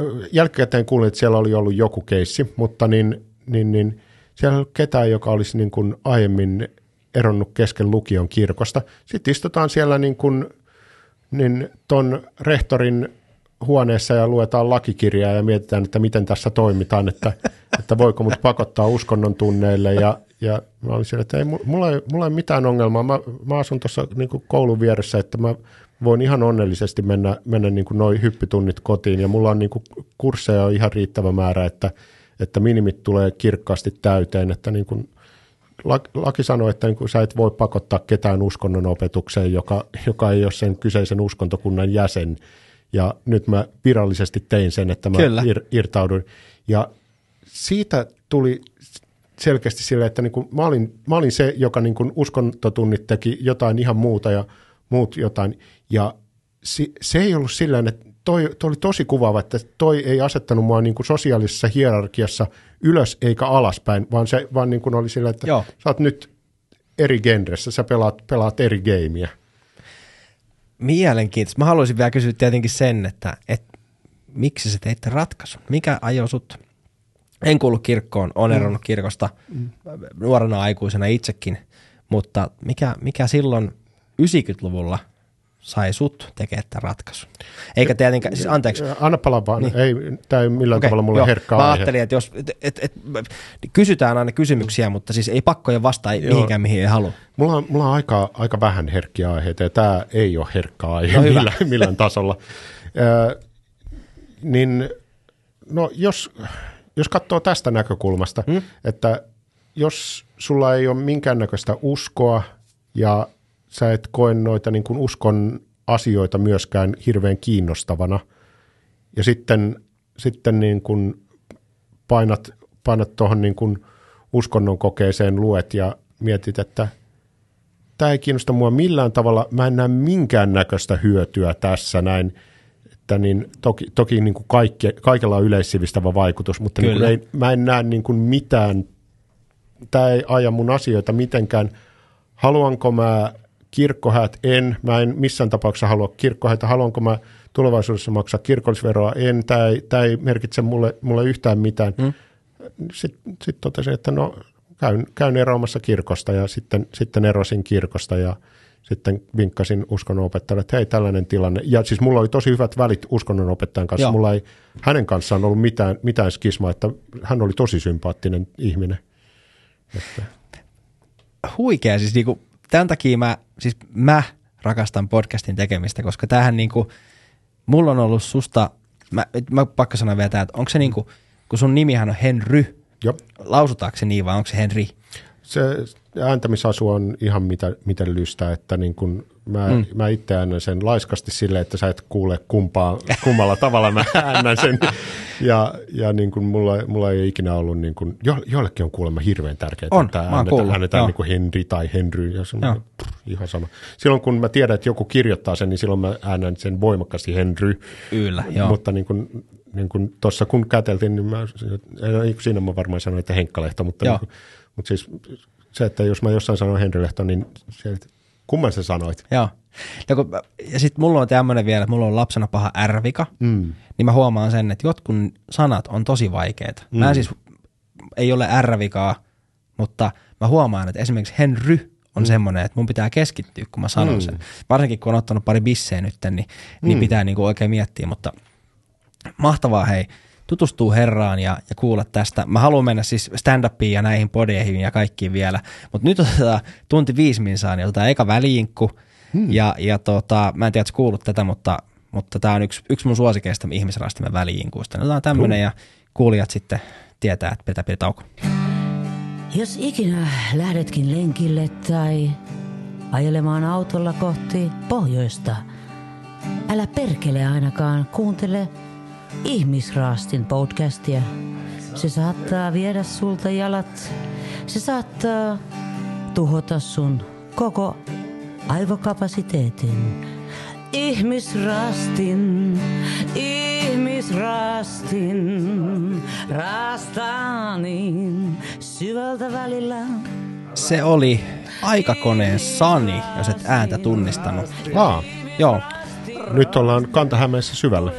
ö, jälkikäteen kuulin, että siellä oli ollut joku keissi, mutta niin, niin, niin siellä ei ollut ketään, joka olisi niin kuin aiemmin eronnut kesken lukion kirkosta. Sitten istutaan siellä niin kuin, niin ton rehtorin huoneessa ja luetaan lakikirjaa ja mietitään, että miten tässä toimitaan, että, että voiko mut pakottaa uskonnon tunneille. Ja, ja mä olin siellä, että ei, mulla, ei, mulla ei mitään ongelmaa, mä, mä asun tuossa niin koulun vieressä, että mä voin ihan onnellisesti mennä, mennä niin noin hyppitunnit kotiin. Ja mulla on niin kursseja on ihan riittävä määrä, että, että minimit tulee kirkkaasti täyteen, että niin kuin laki sanoo, että niin kuin sä et voi pakottaa ketään uskonnon opetukseen, joka, joka ei ole sen kyseisen uskontokunnan jäsen. Ja nyt mä virallisesti tein sen, että mä Kyllä. ir, irtauduin. Ja siitä tuli selkeästi sille, että niin kuin mä, olin, mä olin se, joka niin kuin uskontotunnit teki jotain ihan muuta ja muut jotain. Ja si, se ei ollut sillä että toi, toi oli tosi kuvaava, että toi ei asettanut mua niin kuin sosiaalisessa hierarkiassa ylös eikä alaspäin, vaan se vaan niin kuin oli sillä, että Joo. sä oot nyt eri genressä, sä pelaat, pelaat eri gameja. Mielenkiintoista. Mä haluaisin vielä kysyä tietenkin sen, että, että miksi sä teitte ratkaisun? Mikä ajoi sut? En kuulu kirkkoon, on eronnut kirkosta nuorena aikuisena itsekin, mutta mikä, mikä silloin 90-luvulla sai sut tekemään tämän ratkaisun? Eikä tietenkään, siis anteeksi, Anna palaa vaan, Niin. ei, tämä ei millään Okei, tavalla mulle joo. herkkä Mä ajattelin, että jos, et, et, et, kysytään aina kysymyksiä, mutta siis ei pakkoja vastaa Joo. mihinkään, mihin ei halua. Mulla on, mulla on aika, aika vähän herkkiä aiheita ja tämä ei ole herkkä aihe No millään, millään tasolla. Ö, niin no jos, jos katsoo tästä näkökulmasta, hmm? että jos sulla ei ole minkäännäköistä uskoa ja sä et koe noita niin kuin uskon asioita myöskään hirveän kiinnostavana. Ja sitten, sitten niin kuin painat, painat tuohon niin kuin uskonnon kokeeseen luet ja mietit, että tämä ei kiinnosta mua millään tavalla, mä en näe minkään näköistä hyötyä tässä näin, että niin toki, toki niin kuin kaikki, kaikella on yleissivistävä vaikutus, mutta niin kuin ei, mä en näe niin kuin mitään, tämä ei aja mun asioita mitenkään. Haluanko mä kirkkohäät? En. Mä en missään tapauksessa halua kirkkohäitä. Haluanko mä tulevaisuudessa maksaa kirkollisveroa? En. Tämä ei, tämä ei merkitse mulle, mulle yhtään mitään. Hmm. Sitten sit totesin, että no käyn, käyn eroamassa kirkosta ja sitten, sitten erosin kirkosta ja sitten vinkkasin uskonnonopettajalle, että hei tällainen tilanne. Ja siis mulla oli tosi hyvät välit uskonnonopettajan kanssa. Joo. Mulla ei hänen kanssaan ollut mitään, mitään skismaa, että hän oli tosi sympaattinen ihminen. Että, huikea. Siis niinku, tämän takia mä, siis mä rakastan podcastin tekemistä, koska tämähän niinku, mulla on ollut susta, mä, mä pakko sanoa vielä tää, että onko se niinku, kun sun nimihän on Henry, jo, lausutaanko se niin vai onko se Henri? se ääntämisasu on ihan mitä, miten lystää, että niin kun mä, mm. mä itse äännän sen laiskasti silleen, että sä et kuule kumpaa, kummalla tavalla mä (laughs) äännän sen. Ja, ja niin kun mulla, mulla ei ikinä ollut, niin kun, jo, joillekin on kuulemma hirveän tärkeää, On, että kuullut, äänetään joo. niin kuin Henri tai Henry. Ja se, pff, ihan sama. Silloin kun mä tiedän, että joku kirjoittaa sen, niin silloin mä äännän sen voimakkaasti Henry. Kyllä, joo. Mutta niin kuin, niin kuin tuossa kun käteltiin, niin mä, siinä mä varmaan sanoin, että Henkka-lehto, mutta, Joo. niin kuin, mutta siis se, että jos mä jossain sanon Henry Lehto, niin se, että kumman sä sanoit? Joo. Ja, kun, ja sitten mulla on tämmöinen vielä, että mulla on lapsena paha ärvika, mm. niin mä huomaan sen, että jotkut sanat on tosi vaikeita. Mm. Mä en siis, ei ole ärvikaa, mutta mä huomaan, että esimerkiksi Henry on mm. semmoinen, että mun pitää keskittyä, kun mä sanon mm. sen. Varsinkin kun on ottanut pari bissejä nyt, niin, niin pitää niinku oikein miettiä, mutta mahtavaa hei. Tutustua herraan ja, ja kuulla tästä. Mä haluan mennä siis stand-upiin ja näihin podeihin ja kaikkiin vielä, mutta nyt otetaan tunti viisi minsaa, niin otetaan eka väliinkku, hmm. ja, ja tota, mä en tiedä, että kuullut tätä, mutta, mutta tämä on yksi, yksi mun suosikeista ihmisrastimen väliinkuista. Niin otetaan tämmöinen ja kuulijat sitten tietää, että pitää pitää tauko. Jos ikinä lähdetkin lenkille tai ajelemaan autolla kohti pohjoista, älä perkele ainakaan kuuntele Ihmisraastin podcastia. Se saattaa viedä sulta jalat. Se saattaa tuhota sun koko aivokapasiteetin. Ihmisrastin, ihmisrastin, rastanin syvältä välillä. Se oli aikakoneen Sani, jos et ääntä tunnistanut. Aa, Joo, nyt ollaan Kantahämeessä syvällä.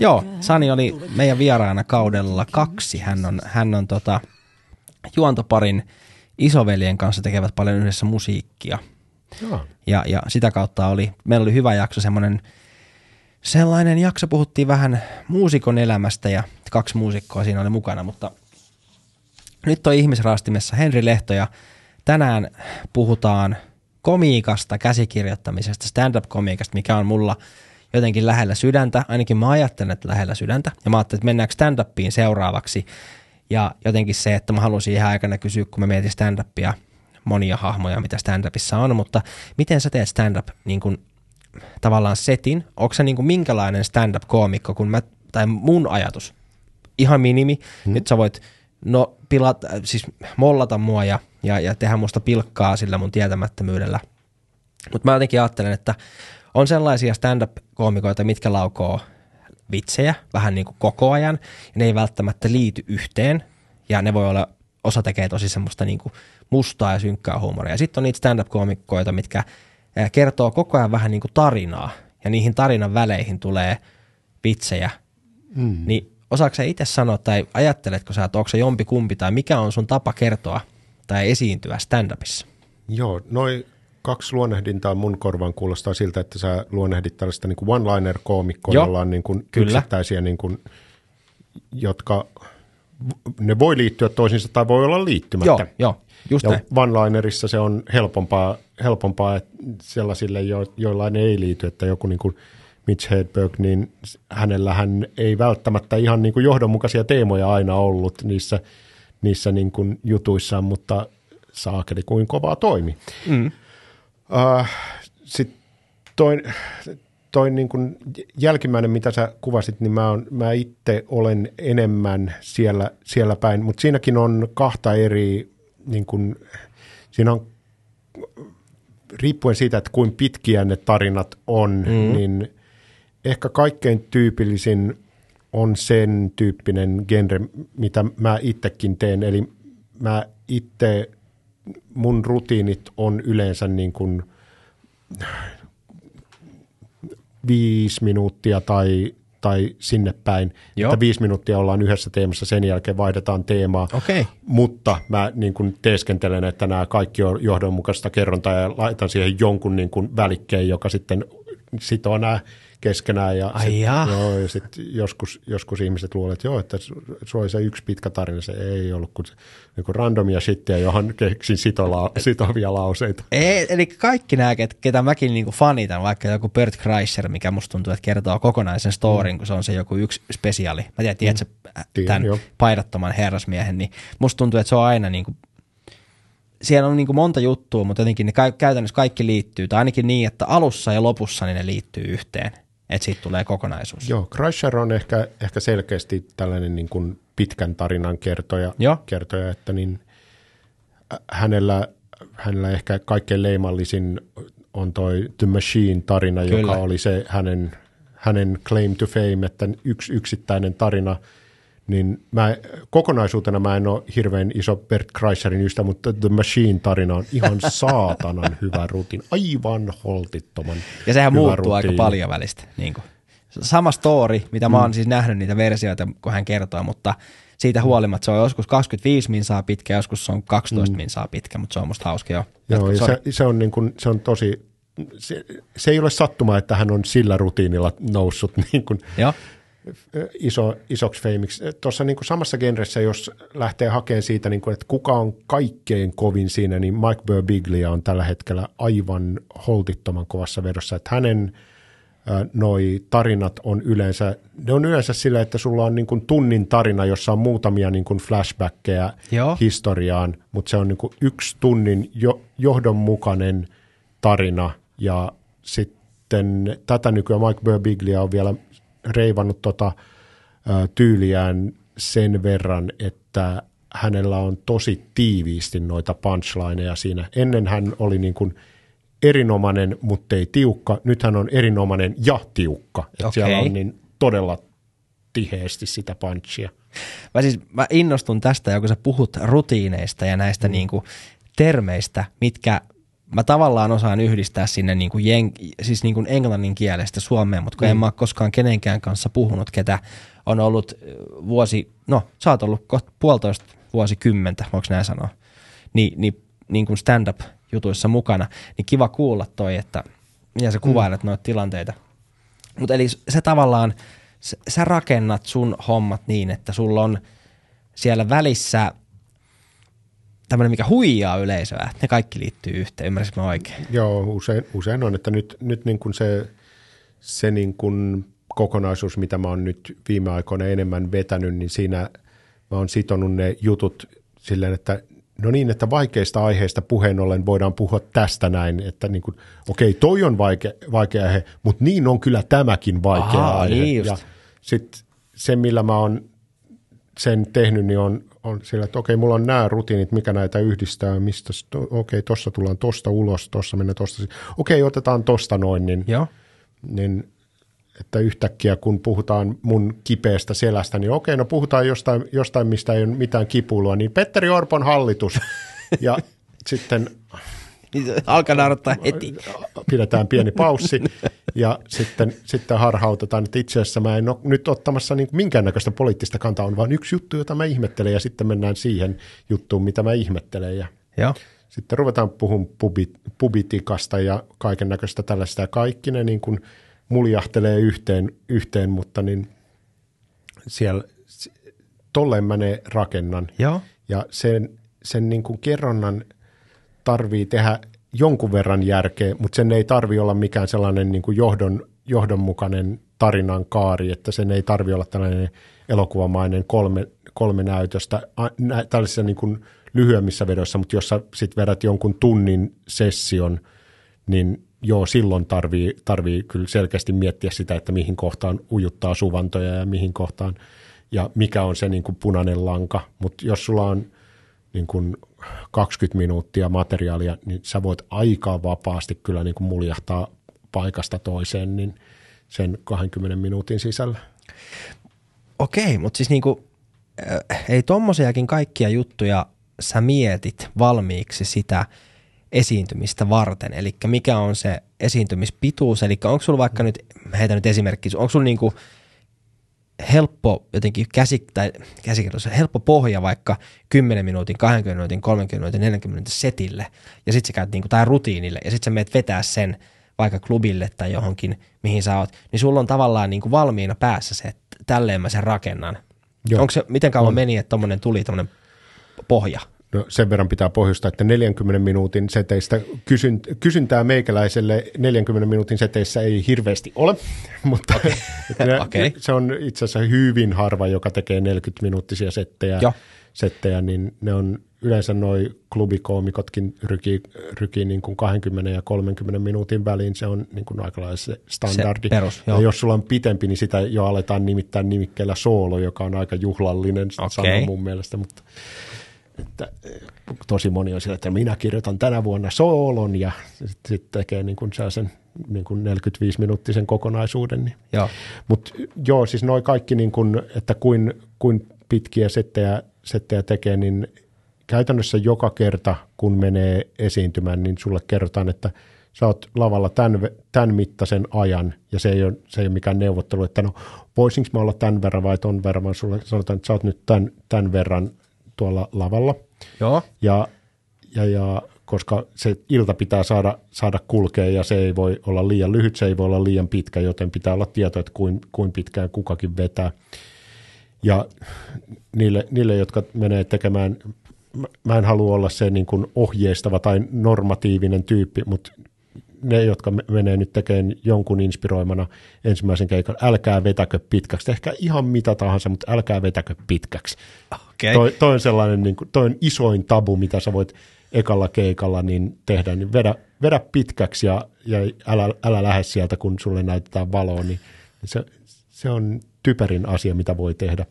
Joo, Sani oli meidän vieraana kaudella kaksi. Hän on, hän on tota, juontoparin isoveljen kanssa tekevät paljon yhdessä musiikkia. Jaa. Ja, ja sitä kautta oli, meillä oli hyvä jakso, semmoinen sellainen jakso, puhuttiin vähän muusikon elämästä ja kaksi muusikkoa siinä oli mukana, mutta nyt on ihmisraastimessa Henri Lehto ja tänään puhutaan komiikasta, käsikirjoittamisesta, stand-up-komiikasta, mikä on mulla jotenkin lähellä sydäntä, ainakin mä ajattelen, että lähellä sydäntä, ja mä ajattelin, että mennäänkö stand-upiin seuraavaksi, ja jotenkin se, että mä halusin ihan aikana kysyä, kun mä mietin stand-upia, monia hahmoja, mitä stand-upissa on, mutta miten sä teet stand-up niin kuin, tavallaan setin? Onko se niin kuin minkälainen stand-up-koomikko, kun mä, tai mun ajatus, ihan minimi, hmm. nyt sä voit no, pilat, äh, siis mollata mua ja, ja, ja tehdä musta pilkkaa sillä mun tietämättömyydellä. Mutta mä jotenkin ajattelen, että on sellaisia stand-up-koomikoita, mitkä laukoo vitsejä vähän niin kuin koko ajan, ja ne ei välttämättä liity yhteen, ja ne voi olla, osa tekee tosi semmoista niin kuin mustaa ja synkkää huumoria. Ja sitten on niitä stand-up-koomikkoita, mitkä kertoo koko ajan vähän niin kuin tarinaa, ja niihin tarinan väleihin tulee vitsejä. Mm. Niin osaako sä itse sanoa, tai ajatteletko sä, että onko se jompi kumpi, tai mikä on sun tapa kertoa tai esiintyä stand-upissa? Joo, noin kaksi luonnehdintaa mun korvaan kuulostaa siltä, että sä luonnehdit tällaista niin kuin one-liner-koomikkoa, jolla on niin kuin kyllä. yksittäisiä, niin kuin, jotka ne voi liittyä toisiinsa tai voi olla liittymättä. Joo, joo, just ja näin. one-linerissa se on helpompaa, helpompaa että sellaisille, jo, joilla ne ei liity, että joku niin kuin Mitch Hedberg, niin hänellähän ei välttämättä ihan niin kuin johdonmukaisia teemoja aina ollut niissä, niissä niin kuin jutuissaan, mutta saakeli kuin kovaa toimi. Mm. Uh, Sitten toi, toi niin kuin jälkimmäinen, mitä sä kuvasit, niin mä, on, mä itse olen enemmän siellä, siellä päin, mutta siinäkin on kahta eri, niin kuin, siinä on riippuen siitä, että kuinka pitkiä ne tarinat on, mm. niin ehkä kaikkein tyypillisin on sen tyyppinen genre, mitä mä itsekin teen. Eli mä itse, mun rutiinit on yleensä niin kuin viisi minuuttia tai, tai sinne päin. Joo. Että viisi minuuttia ollaan yhdessä teemassa, sen jälkeen vaihdetaan teemaa. Okei. Mutta mä niin kuin teeskentelen, että nämä kaikki on johdonmukaista kerrontaa ja laitan siihen jonkun niin kuin välikkeen, joka sitten sitoo nämä keskenään. Ja Ai sit, jaa. joo, ja sit joskus, joskus ihmiset luulevat, että joo, että se oli se yksi pitkä tarina, se ei ollut kuin, niin kuin randomia shittiä, johon keksin sitola, (laughs) sitovia lauseita. Ei, eli kaikki nämä, ket, ketä mäkin niinku fanitan, vaikka joku Bert Kreischer, mikä musta tuntuu, että kertoo kokonaisen storin, mm. kun se on se joku yksi spesiaali. Mä tiedän, tiedätkö mm. Tiedän, tämän joo. paidattoman herrasmiehen, niin musta tuntuu, että se on aina niinku, siellä on niinku monta juttua, mutta jotenkin ne ka- käytännössä kaikki liittyy, tai ainakin niin, että alussa ja lopussa niin ne liittyy yhteen, että siitä tulee kokonaisuus. Joo, Crusher on ehkä, ehkä selkeästi tällainen niin kuin pitkän tarinan kertoja, Joo. kertoja että niin, hänellä, hänellä ehkä kaikkein leimallisin on toi The Machine-tarina, Kyllä. joka oli se hänen, hänen claim to fame, että yksi yksittäinen tarina, niin mä, kokonaisuutena mä en ole hirveän iso Bert Kreischerin ystävä, mutta The Machine-tarina on ihan (laughs) saatanan hyvä rutin, aivan holtittoman Ja sehän muuttuu aika rutiini. paljon välistä. Niin kuin. Sama story, mitä mä oon siis nähnyt niitä versioita, kun hän kertoo, mutta siitä huolimatta se on joskus 25 minsaa pitkä, joskus se on 12 mm. minsaa pitkä, mutta se on musta hauska joo. Joo, ja se, se, on niin kuin, se on tosi, se, se ei ole sattuma, että hän on sillä rutiinilla noussut (laughs) niin kuin, Joo. Iso, isoksi feimiksi. Tuossa niin kuin samassa genressä, jos lähtee hakemaan siitä, niin kuin, että kuka on kaikkein kovin siinä, niin Mike Birbiglia on tällä hetkellä aivan holtittoman kovassa vedossa. Että hänen noi tarinat on yleensä, ne on yleensä sillä, että sulla on niin kuin tunnin tarina, jossa on muutamia niin kuin flashbackkejä Joo. historiaan, mutta se on niin kuin yksi tunnin jo, johdonmukainen tarina ja sitten tätä nykyään Mike Birbiglia on vielä reivannut tota, tyyliään sen verran, että hänellä on tosi tiiviisti noita punchlineja siinä. Ennen hän oli niin kuin erinomainen, mutta ei tiukka. Nyt hän on erinomainen ja tiukka. Et Okei. Siellä on niin todella tiheesti sitä punchia. Mä siis mä innostun tästä, ja kun sä puhut rutiineista ja näistä mm. niinku termeistä, mitkä mä tavallaan osaan yhdistää sinne niinku jen, siis niinku englannin kielestä suomeen, mutta kun mm. en mä ole koskaan kenenkään kanssa puhunut, ketä on ollut vuosi, no sä oot ollut kohta puolitoista vuosikymmentä, voiko näin sanoa, Ni, niin, niin kuin stand-up jutuissa mukana, niin kiva kuulla toi, että miten sä kuvailet mm. noita tilanteita. Mutta eli se tavallaan, sä rakennat sun hommat niin, että sulla on siellä välissä tämmöinen, mikä huijaa yleisöä, että ne kaikki liittyy yhteen, ymmärsinkö mä oikein? Joo, usein, usein on, että nyt, nyt niin kuin se, se niin kuin kokonaisuus, mitä mä oon nyt viime aikoina enemmän vetänyt, niin siinä mä oon sitonut ne jutut silleen, että no niin, että vaikeista aiheista puheen ollen voidaan puhua tästä näin, että niin kuin, okei, toi on vaikea, vaikea aihe, mutta niin on kyllä tämäkin vaikea Ahaa, aihe. niin just. ja sitten se, millä mä oon sen tehnyt, niin on, on sillä, että okei, mulla on nämä rutiinit, mikä näitä yhdistää, mistä, okei, tuossa tullaan tosta ulos, tuossa mennään tosta, okei, otetaan tosta noin, niin, Joo. niin että yhtäkkiä kun puhutaan mun kipeästä selästä, niin okei, no puhutaan jostain, jostain mistä ei ole mitään kipuilua, niin Petteri Orpon hallitus, (laughs) ja sitten Alkaa naurattaa heti. pidetään pieni paussi ja sitten, sitten harhautetaan, että itse asiassa mä en ole nyt ottamassa niin minkäännäköistä poliittista kantaa, on vain yksi juttu, jota mä ihmettelen ja sitten mennään siihen juttuun, mitä mä ihmettelen ja Joo. sitten ruvetaan puhumaan pubi, pubitikasta ja kaiken näköistä tällaista ja kaikki ne niin kuin muljahtelee yhteen, yhteen mutta niin siellä tolleen mä ne rakennan. Joo. Ja sen, sen niin kuin kerronnan tarvii tehdä jonkun verran järkeä, mutta sen ei tarvi olla mikään sellainen niin kuin johdon, johdonmukainen tarinan kaari, että sen ei tarvi olla tällainen elokuvamainen kolme, kolme näytöstä nä, tällaisissa niin kuin lyhyemmissä vedoissa, mutta jos sä sit vedät jonkun tunnin session, niin joo, silloin tarvii, tarvii kyllä selkeästi miettiä sitä, että mihin kohtaan ujuttaa suvantoja ja mihin kohtaan, ja mikä on se niin kuin punainen lanka, mutta jos sulla on niin kuin 20 minuuttia materiaalia, niin sä voit aika vapaasti kyllä niin kuin muljahtaa paikasta toiseen niin sen 20 minuutin sisällä. Okei, mutta siis niinku, äh, ei tommosiakin kaikkia juttuja sä mietit valmiiksi sitä esiintymistä varten. Eli mikä on se esiintymispituus, eli onko sulla vaikka nyt, mä heitän nyt esimerkki, onko sulla niinku helppo jotenkin käsi, tai käsikirjoitus, helppo pohja vaikka 10 minuutin, 20 minuutin, 30 minuutin, 40 minuutin setille, ja sitten sä käyt niinku, tai rutiinille, ja sitten sä meet vetää sen vaikka klubille tai johonkin, mihin sä oot, niin sulla on tavallaan niinku valmiina päässä se, että tälleen mä sen rakennan. Joo. Onko se, miten kauan meni, että tommonen tuli, tommonen pohja? No sen verran pitää pohjustaa, että 40 minuutin seteistä kysyn, kysyntää meikäläiselle 40 minuutin seteissä ei hirveästi ole, (laughs) mutta (laughs) ne, Okei. se on itse asiassa hyvin harva, joka tekee 40 minuuttisia settejä, Joo. settejä niin ne on yleensä noi klubikoomikotkin ryki, ryki niin kuin 20 ja 30 minuutin väliin, se on niin kuin aika lailla se standardi. Se perus, ja jos sulla on pitempi, niin sitä jo aletaan nimittää nimikkeellä soolo, joka on aika juhlallinen Okei. sana mun mielestä, mutta että eh, tosi moni on sillä, että minä kirjoitan tänä vuonna soolon ja sitten sit tekee niin kuin sen niin kuin 45-minuuttisen kokonaisuuden. Niin. Joo. Mutta joo, siis noin kaikki, niin kuin, että kuin, kuin pitkiä settejä, settejä tekee, niin käytännössä joka kerta, kun menee esiintymään, niin sulle kerrotaan, että sä oot lavalla tämän, tämän mittaisen ajan, ja se ei, ole, se ei ole mikään neuvottelu, että no voisinko mä olla tämän verran vai ton verran, vaan sulle sanotaan, että sä oot nyt tämän, tämän verran tuolla lavalla. Joo. Ja, ja, ja koska se ilta pitää saada, saada kulkea ja se ei voi olla liian lyhyt, se ei voi olla liian pitkä, joten pitää olla tieto, että kuin, kuin pitkään kukakin vetää. Ja niille, niille, jotka menee tekemään, mä en halua olla se niin kuin ohjeistava tai normatiivinen tyyppi, mutta ne, jotka menee nyt tekemään jonkun inspiroimana ensimmäisen keikan, älkää vetäkö pitkäksi. Tehkää ihan mitä tahansa, mutta älkää vetäkö pitkäksi. Okay. Toi, toi, on sellainen, niin kuin, toi on isoin tabu, mitä sä voit ekalla keikalla niin tehdä, niin vedä, vedä pitkäksi ja, ja älä, älä lähde sieltä, kun sulle näytetään valoa, niin se, se on typerin asia, mitä voi tehdä.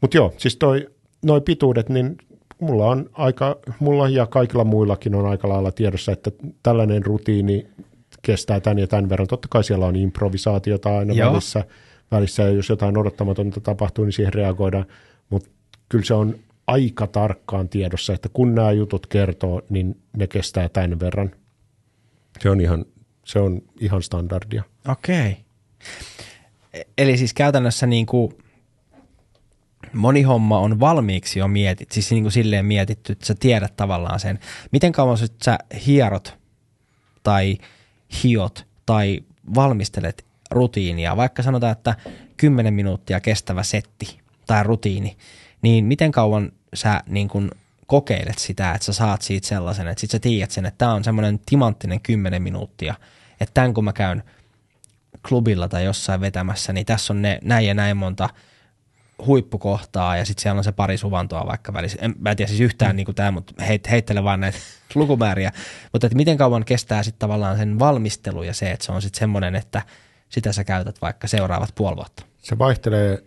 Mutta joo, siis toi, noi pituudet, niin mulla on aika, mulla ja kaikilla muillakin on aika lailla tiedossa, että tällainen rutiini kestää tämän ja tämän verran. Totta kai siellä on improvisaatiota aina Joo. välissä, välissä, ja jos jotain odottamatonta tapahtuu, niin siihen reagoidaan, mutta kyllä se on aika tarkkaan tiedossa, että kun nämä jutut kertoo, niin ne kestää tämän verran. Se on ihan, se on ihan standardia. Okei. Okay. Eli siis käytännössä niin kuin moni homma on valmiiksi jo mietit, siis niin kuin silleen mietitty, että sä tiedät tavallaan sen. Miten kauan sä hierot tai hiot tai valmistelet rutiinia, vaikka sanotaan, että 10 minuuttia kestävä setti tai rutiini, niin miten kauan sä niin kun kokeilet sitä, että sä saat siitä sellaisen, että sit sä tiedät sen, että tämä on semmoinen timanttinen 10 minuuttia, että tämän kun mä käyn klubilla tai jossain vetämässä, niin tässä on ne, näin ja näin monta huippukohtaa ja sitten siellä on se pari suvantoa vaikka välissä. En, mä en tiedä siis yhtään mm. niin kuin tämä, mutta heit, heittele vaan näitä (laughs) lukumääriä. Mutta että miten kauan kestää sitten tavallaan sen valmistelu ja se, että se on sitten semmoinen, että sitä sä käytät vaikka seuraavat puoli vuotta. Se vaihtelee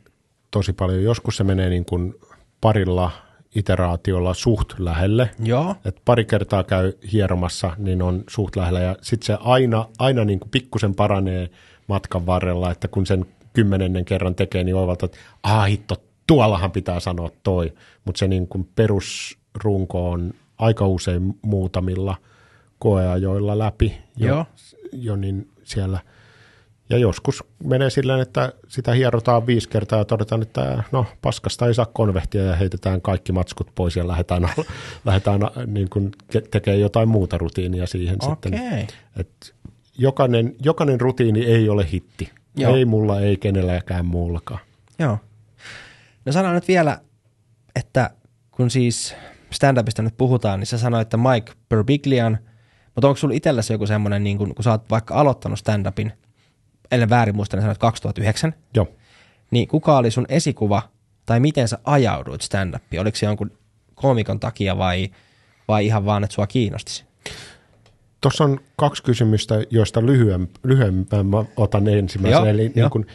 tosi paljon. Joskus se menee niin kuin parilla iteraatiolla suht lähelle. Joo. Et pari kertaa käy hieromassa, niin on suht lähellä. Ja sitten se aina, aina niin kuin pikkusen paranee matkan varrella, että kun sen kymmenennen kerran tekee, niin oivalta, että ah hitto, tuollahan pitää sanoa toi. Mutta se niin kuin perusrunko on aika usein muutamilla koeajoilla läpi jo, Joo. jo niin siellä – ja joskus menee silleen, että sitä hierotaan viisi kertaa ja todetaan, että no paskasta ei saa konvehtia ja heitetään kaikki matskut pois ja lähdetään, (laughs) lähdetään niin kuin tekemään jotain muuta rutiinia siihen okay. sitten. Et jokainen, jokainen rutiini ei ole hitti. Joo. Ei mulla, ei kenelläkään muullakaan. Joo. No sanon nyt vielä, että kun siis stand-upista nyt puhutaan, niin sä sanoit, että Mike Birbiglian, mutta onko sulla itselläsi joku semmoinen, niin kun, kun sä oot vaikka aloittanut stand-upin – ellen väärin muista, niin sanoit 2009. Joo. Niin kuka oli sun esikuva, tai miten sä ajauduit stand-upiin? Oliko se jonkun koomikon takia vai, vai ihan vaan, että sua kiinnosti Tuossa on kaksi kysymystä, joista lyhyen, lyhyempään mä otan ensimmäisen. Joo, Eli Niin kun,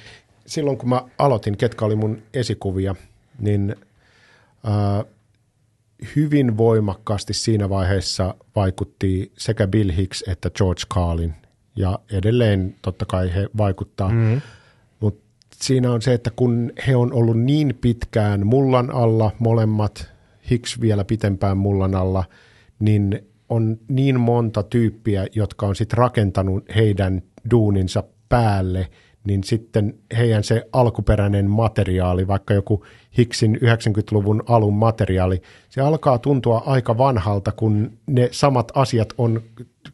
silloin kun mä aloitin, ketkä oli mun esikuvia, niin äh, hyvin voimakkaasti siinä vaiheessa vaikutti sekä Bill Hicks että George Carlin ja edelleen totta kai he vaikuttaa. Mm-hmm. Mutta siinä on se, että kun he on ollut niin pitkään mullan alla, molemmat, Hicks vielä pitempään mullan alla, niin on niin monta tyyppiä, jotka on sitten rakentanut heidän duuninsa päälle, niin sitten heidän se alkuperäinen materiaali, vaikka joku Hicksin 90-luvun alun materiaali, se alkaa tuntua aika vanhalta, kun ne samat asiat on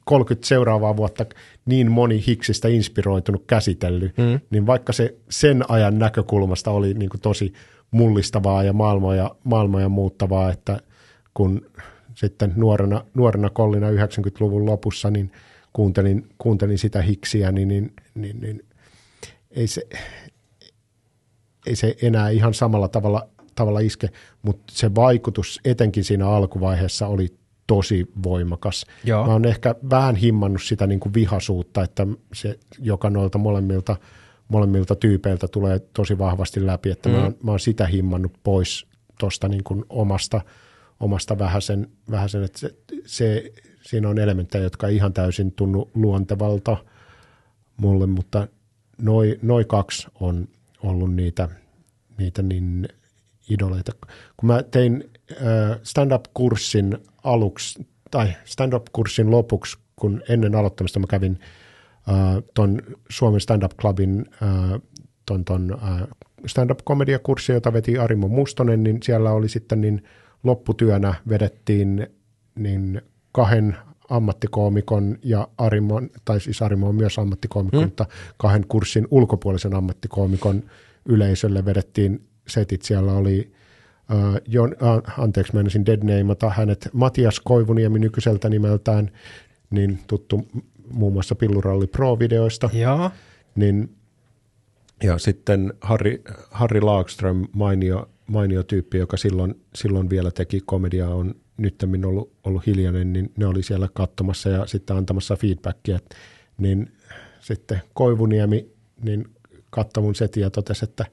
30 seuraavaa vuotta niin moni Hicksistä inspiroitunut käsitellyt, mm. niin vaikka se sen ajan näkökulmasta oli niin kuin tosi mullistavaa ja maailmoja, maailmoja muuttavaa, että kun sitten nuorena, nuorena kollina 90-luvun lopussa niin kuuntelin, kuuntelin sitä Hicksiä, niin, niin, niin, niin ei, se, ei se enää ihan samalla tavalla, tavalla iske, mutta se vaikutus etenkin siinä alkuvaiheessa oli tosi voimakas. Joo. Mä oon ehkä vähän himmannut sitä niin kuin vihasuutta, että se, joka noilta molemmilta, molemmilta tyypeiltä tulee tosi vahvasti läpi, että mm. mä, oon, mä oon sitä himmannut pois tuosta niin kuin omasta, omasta vähäsen, vähäsen että se, se, siinä on elementtejä, jotka ei ihan täysin tunnu luontevalta mulle, mutta noi, noi kaksi on ollut niitä, niitä niin idoleita. Kun mä tein äh, stand-up-kurssin aluksi, tai stand-up-kurssin lopuksi, kun ennen aloittamista mä kävin äh, ton Suomen Stand-up Clubin äh, ton, ton stand-up-komediakurssi, jota veti Arimo Mustonen, niin siellä oli sitten niin lopputyönä vedettiin niin kahden ammattikoomikon ja Arimon, tai siis Arimo on myös ammattikoomikon, hmm. mutta kahden kurssin ulkopuolisen ammattikoomikon yleisölle vedettiin setit. Siellä oli, uh, Jon, uh, anteeksi menisin dead nameata hänet, Matias Koivuniemi nykyiseltä nimeltään, niin tuttu muun muassa Pilluralli Pro-videoista. Joo. Niin, ja sitten Harri, Harri Laagström, mainio, mainio tyyppi, joka silloin, silloin vielä teki komediaa, on nyt ollut, ollut hiljainen, niin ne oli siellä katsomassa ja sitten antamassa feedbackia. Niin sitten Koivuniemi niin katsoi mun setin ja totesi, että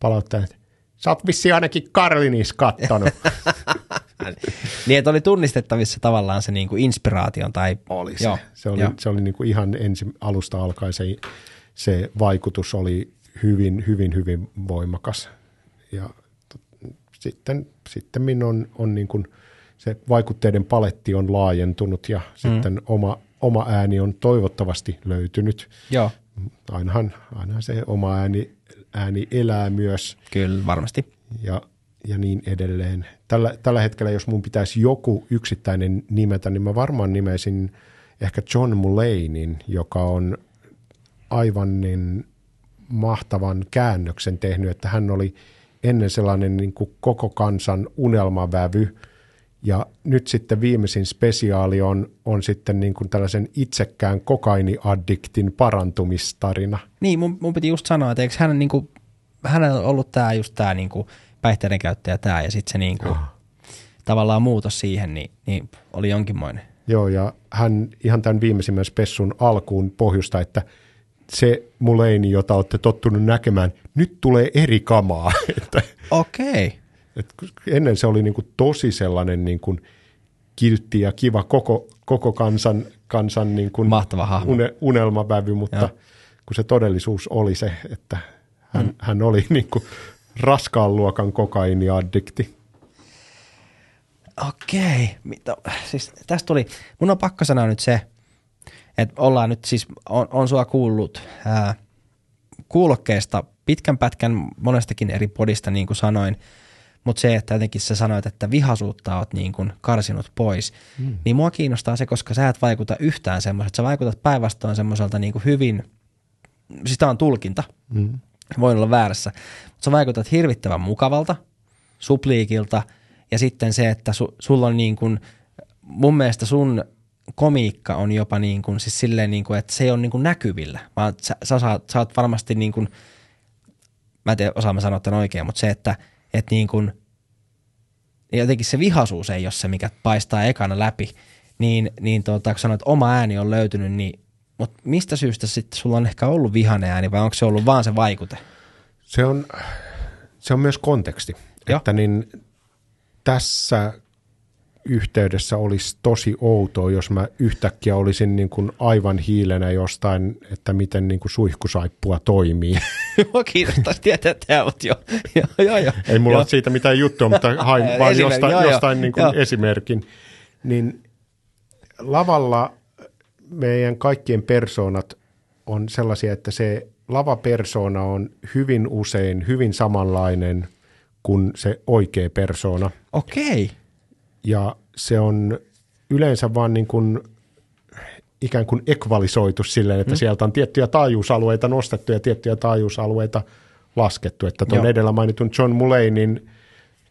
palauttaa, että sä oot vissiin ainakin Karlinis kattonut. (laughs) niin, että oli tunnistettavissa tavallaan se niinku inspiraation tai... Oli se. Joo, se oli, se oli niinku ihan ensi alusta alkaen se, se vaikutus oli hyvin, hyvin, hyvin voimakas. Ja sitten, sitten minun on, on niin kuin, se vaikutteiden paletti on laajentunut ja mm. sitten oma, oma ääni on toivottavasti löytynyt. Joo. Ainahan, ainahan se oma ääni, ääni elää myös. Kyllä, varmasti. Ja, ja niin edelleen. Tällä, tällä hetkellä, jos mun pitäisi joku yksittäinen nimetä, niin mä varmaan nimeisin ehkä John Mullanein, joka on aivan niin mahtavan käännöksen tehnyt, että hän oli ennen sellainen niin kuin koko kansan unelmavävy, ja nyt sitten viimeisin spesiaali on, on sitten niin kuin tällaisen itsekään kokainiaddiktin parantumistarina. Niin, mun, mun piti just sanoa, että eikö hän, niin kuin, hänellä on ollut tämä just tämä niin kuin päihteiden käyttäjä tämä, ja sitten se niin kuin, oh. tavallaan muutos siihen, niin, niin oli jonkinmoinen. Joo, ja hän ihan tämän viimeisimmän spessun alkuun pohjusta, että – se Muleini, jota olette tottunut näkemään, nyt tulee eri kamaa. (laughs) Okei. Okay. Et ennen se oli niinku tosi sellainen niinku kiltti ja kiva koko, koko kansan, kansan niinku Mahtava hahmo. Une, unelmavävy, mutta Joo. kun se todellisuus oli se, että hän, mm. hän oli niinku raskaan luokan kokainiaddikti. Okei, okay. siis tästä tuli, mun on pakko sanoa nyt se, että ollaan nyt siis, on, on sua kuullut ää, kuulokkeesta pitkän pätkän monestakin eri podista, niin kuin sanoin, mutta se, että jotenkin sä sanoit, että vihaisuutta oot niin kuin karsinut pois, mm. niin mua kiinnostaa se, koska sä et vaikuta yhtään semmoiselta, sä vaikutat päinvastoin semmoiselta niin kuin hyvin, siis tämä on tulkinta, mm. voin olla väärässä, mutta sä vaikutat hirvittävän mukavalta, supliikilta, ja sitten se, että su, sulla on niin kuin, mun mielestä sun komiikka on jopa niin kuin, siis silleen niin kuin, että se ei ole niin kuin näkyvillä, vaan sä, sä, saat, sä oot varmasti niin kuin, mä en tiedä osaan mä sanoa tämän oikein, mutta se, että, että niin kuin, jotenkin se vihaisuus ei ole se, mikä paistaa ekana läpi, niin, niin tuota, kun sanoit, että oma ääni on löytynyt, niin mutta mistä syystä sitten sulla on ehkä ollut vihane ääni vai onko se ollut vaan se vaikute? Se on, se on myös konteksti. Joo. Että niin tässä yhteydessä olisi tosi outoa, jos mä yhtäkkiä olisin niin kuin aivan hiilenä jostain, että miten niin kuin suihkusaippua toimii. (laughs) Mua kiinnostaisi tietää tämä, mutta jo, jo, jo, jo. Ei mulla jo. ole siitä mitään juttua, mutta (laughs) hain vaan jostain, jo, jostain niin kuin esimerkin. Niin lavalla meidän kaikkien persoonat on sellaisia, että se lavapersona on hyvin usein hyvin samanlainen kuin se oikea persona. Okei. Okay ja se on yleensä vaan niin kuin ikään kuin ekvalisoitu silleen, että mm. sieltä on tiettyjä taajuusalueita nostettu ja tiettyjä taajuusalueita laskettu. Että tuon edellä mainitun John Mullanein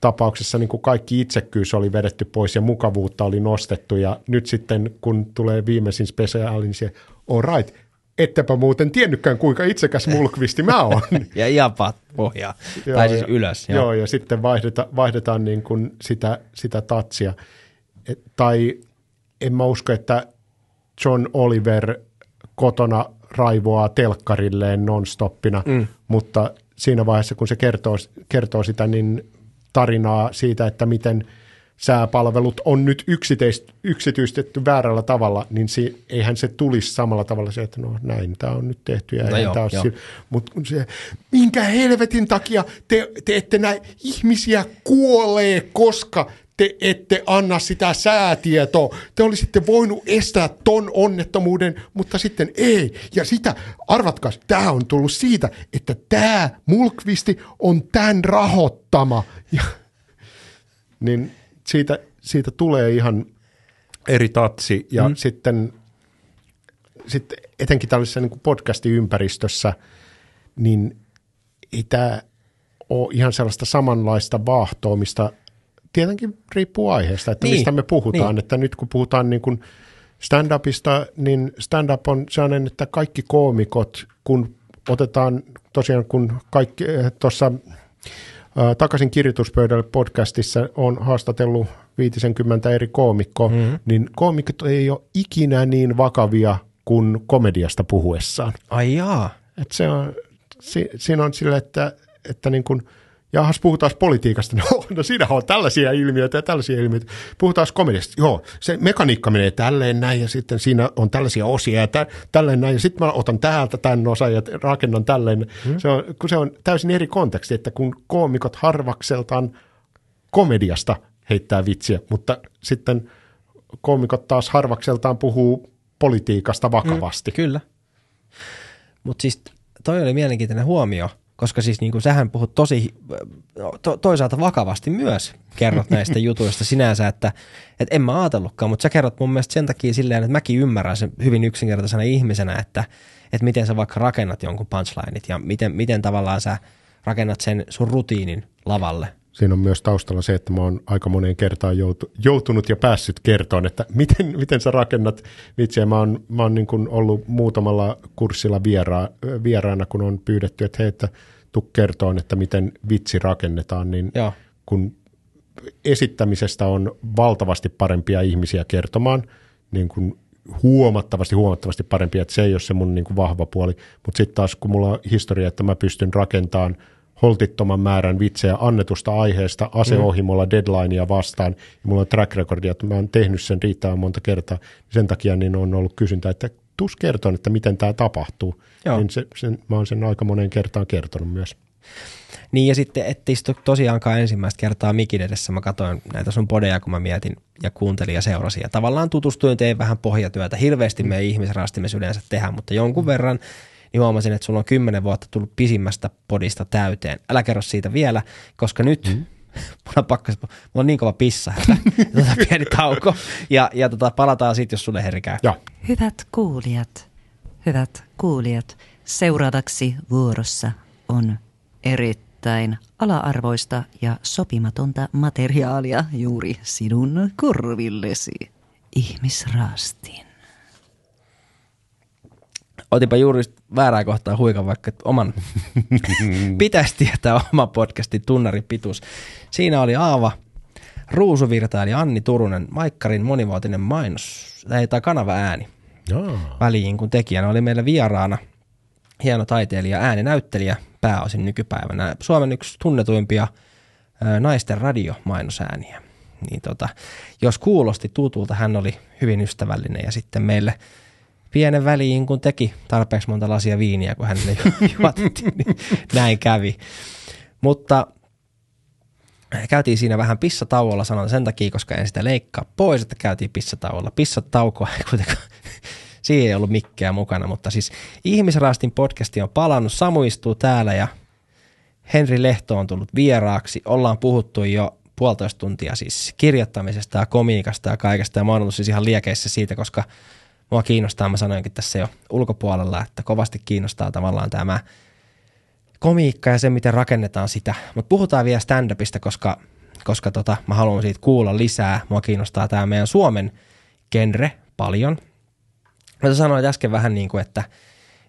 tapauksessa niin kuin kaikki itsekkyys oli vedetty pois ja mukavuutta oli nostettu ja nyt sitten kun tulee viimeisin spesiaali, niin se, all right, ettepä muuten tiennytkään kuinka itsekäs mulkvisti mä oon. (laughs) ja iapa pohjaa, tai siis ylös. Joo, joo ja sitten vaihdeta, vaihdetaan niin kuin sitä, sitä tatsia. Et, tai en mä usko, että John Oliver kotona raivoaa telkkarilleen nonstoppina, mm. mutta siinä vaiheessa, kun se kertoo, kertoo sitä niin tarinaa siitä, että miten – sääpalvelut on nyt yksityistetty väärällä tavalla, niin se, eihän se tulisi samalla tavalla se, että no näin tämä on nyt tehty ja no joo, taas Mutta se, minkä helvetin takia te, te ette näe ihmisiä kuolee, koska te ette anna sitä säätietoa. Te olisitte voinut estää ton onnettomuuden, mutta sitten ei. Ja sitä, arvatkas, tämä on tullut siitä, että tämä Mulkvisti on tämän rahoittama. Ja, (laughs) niin siitä, siitä tulee ihan, eri tatsi ja mm. sitten, sitten etenkin tällaisessa niin podcasti-ympäristössä, niin ei tämä ole ihan sellaista samanlaista vaahtoamista. Tietenkin riippuu aiheesta, että Niin, mistä me puhutaan. niin. Että nyt kun puhutaan niin kuin stand-upista, niin stand-up on sellainen, että kaikki koomikot, kun otetaan tosiaan, kun kaikki tuossa takaisin kirjoituspöydälle podcastissa on haastatellut 50 eri koomikkoa, mm-hmm. niin koomikot ei ole ikinä niin vakavia kuin komediasta puhuessaan. Ai jaa. Et se on, si, siinä on sille, että, että niin kuin, jahas puhutaan politiikasta, (laughs) no, no siinähän on tällaisia ilmiöitä ja tällaisia ilmiöitä. Puhutaan komediasta, joo, se mekaniikka menee tälleen näin ja sitten siinä on tällaisia osia ja tä, tälleen näin ja sitten mä otan täältä tämän osan ja rakennan tälleen. Hmm. Se, on, kun se on täysin eri konteksti, että kun koomikot harvakseltaan komediasta heittää vitsiä, mutta sitten koomikot taas harvakseltaan puhuu politiikasta vakavasti. Mm, kyllä. Mutta siis toi oli mielenkiintoinen huomio, koska siis niin kuin sähän puhut tosi to, toisaalta vakavasti myös kerrot (laughs) näistä jutuista sinänsä, että et en mä ajatellutkaan, mutta sä kerrot mun mielestä sen takia silleen, että mäkin ymmärrän sen hyvin yksinkertaisena ihmisenä, että, että miten sä vaikka rakennat jonkun punchlineit ja miten, miten tavallaan sä rakennat sen sun rutiinin lavalle. Siinä on myös taustalla se, että mä oon aika moneen kertaan joutu, joutunut ja päässyt kertoon, että miten, miten sä rakennat vitsiä. Mä oon, mä oon niin kuin ollut muutamalla kurssilla viera, vieraana, kun on pyydetty, että hei, että tuu kertoon, että miten vitsi rakennetaan, niin Joo. kun esittämisestä on valtavasti parempia ihmisiä kertomaan, niin kuin huomattavasti, huomattavasti parempia, että se ei ole se mun niin kuin vahva puoli, mutta sitten taas kun mulla on historia, että mä pystyn rakentamaan holtittoman määrän vitsejä annetusta aiheesta aseohimolla mm. deadlinea vastaan, ja mulla on track recordia, että mä oon tehnyt sen riittävän monta kertaa, sen takia niin on ollut kysyntä, että tus kertoon, että miten tämä tapahtuu. Joo. Niin se, sen, mä oon sen aika moneen kertaan kertonut myös. Niin ja sitten et istu tosiaankaan ensimmäistä kertaa mikin edessä. Mä katsoin näitä sun podeja, kun mä mietin ja kuuntelin ja seurasin. Ja tavallaan tutustuin, tein vähän pohjatyötä. Hirveästi me ei ihmisraastimessa yleensä tehdä, mutta jonkun verran niin huomasin, että sulla on kymmenen vuotta tullut pisimmästä podista täyteen. Älä kerro siitä vielä, koska nyt mm. (laughs) mulla, on pakko, mulla on niin kova pissa, että (laughs) tota pieni tauko. Ja, ja tota, palataan sitten, jos sulle herkää. Ja Hyvät kuulijat, hyvät kuulijat, seuraavaksi vuorossa on erittäin ala-arvoista ja sopimatonta materiaalia juuri sinun korvillesi. Ihmisraastin. Otinpa juuri väärää kohtaa huikan vaikka oman, (laughs) pitäisi tietää oma podcastin tunnarin pituus. Siinä oli Aava Ruusuvirta eli Anni Turunen, Maikkarin monivuotinen mainos, tai, kanava ääni Jaa. väliin, kun tekijänä oli meillä vieraana hieno taiteilija, ääninäyttelijä pääosin nykypäivänä. Suomen yksi tunnetuimpia ää, naisten radiomainosääniä. Niin tota, jos kuulosti tutulta, hän oli hyvin ystävällinen ja sitten meille pienen väliin, kun teki tarpeeksi monta lasia viiniä, kun hänelle (laughs) juotettiin, niin näin kävi. Mutta käytiin siinä vähän pissatauolla, sanon sen takia, koska en sitä leikkaa pois, että käytiin pissatauolla. Pissataukoa ei kuitenkaan, (laughs) siihen ei ollut mikkeä mukana, mutta siis Ihmisraastin podcasti on palannut, Samu istuu täällä ja Henri Lehto on tullut vieraaksi. Ollaan puhuttu jo puolitoista tuntia siis kirjoittamisesta ja komiikasta ja kaikesta ja mä oon ollut siis ihan liekeissä siitä, koska mua kiinnostaa, mä sanoinkin tässä jo ulkopuolella, että kovasti kiinnostaa tavallaan tämä komiikka ja se, miten rakennetaan sitä. Mutta puhutaan vielä stand-upista, koska, koska tota, mä haluan siitä kuulla lisää. Mua kiinnostaa tämä meidän Suomen genre paljon. Mä sanoin äsken vähän niin kuin, että,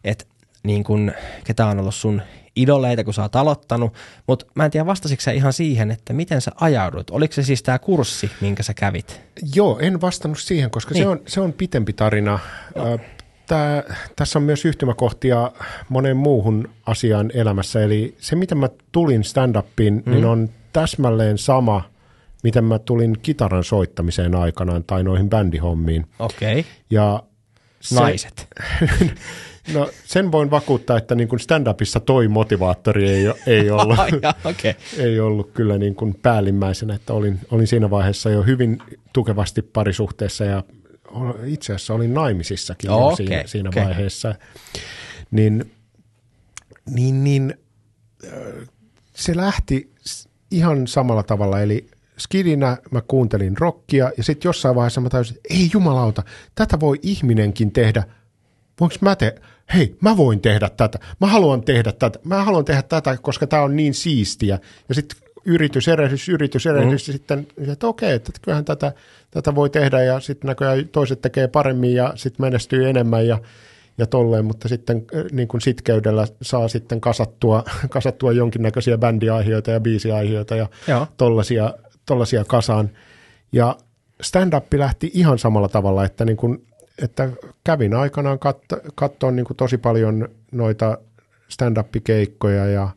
että niin kuin, ketä on ollut sun idoleita, kun sä oot aloittanut, mutta mä en tiedä vastasitko sä ihan siihen, että miten sä ajaudut. Oliko se siis tämä kurssi, minkä sä kävit? Joo, en vastannut siihen, koska niin. se, on, se on pitempi tarina. Ö, Tää, tässä on myös yhtymäkohtia moneen muuhun asiaan elämässä. Eli se, miten mä tulin stand-upiin, mm. niin on täsmälleen sama, miten mä tulin kitaran soittamiseen aikanaan tai noihin bändihommiin. Okei. Okay. Ja se, Naiset. (laughs) No sen voin vakuuttaa, että niin kuin stand-upissa toi motivaattori ei, ei (laughs) ollut. Okei. Okay. ei ollut kyllä niin kuin päällimmäisenä, että olin, olin siinä vaiheessa jo hyvin tukevasti parisuhteessa ja itse asiassa olin naimisissakin jo siinä, siinä okei. vaiheessa. Niin, niin, niin äh, se lähti ihan samalla tavalla, eli skidinä mä kuuntelin rockia ja sitten jossain vaiheessa mä tajusin, että ei jumalauta, tätä voi ihminenkin tehdä. Voinko mä te, hei, mä voin tehdä tätä, mä haluan tehdä tätä, mä haluan tehdä tätä, koska tämä on niin siistiä. Ja sitten yritys, erehdys, yritys, erehdys, mm. ja sitten, että okei, että kyllähän tätä, tätä voi tehdä, ja sitten näköjään toiset tekee paremmin, ja sitten menestyy enemmän, ja, ja tolleen, mutta sitten äh, niin kuin sitkeydellä saa sitten kasattua, (laughs) kasattua jonkinnäköisiä bändiaiheita ja biisiaiheita ja Joo. tollasia, tollasia kasaan. Ja stand-up lähti ihan samalla tavalla, että, niin kuin, että kävin aikanaan katsoa niin tosi paljon noita stand-up-keikkoja ja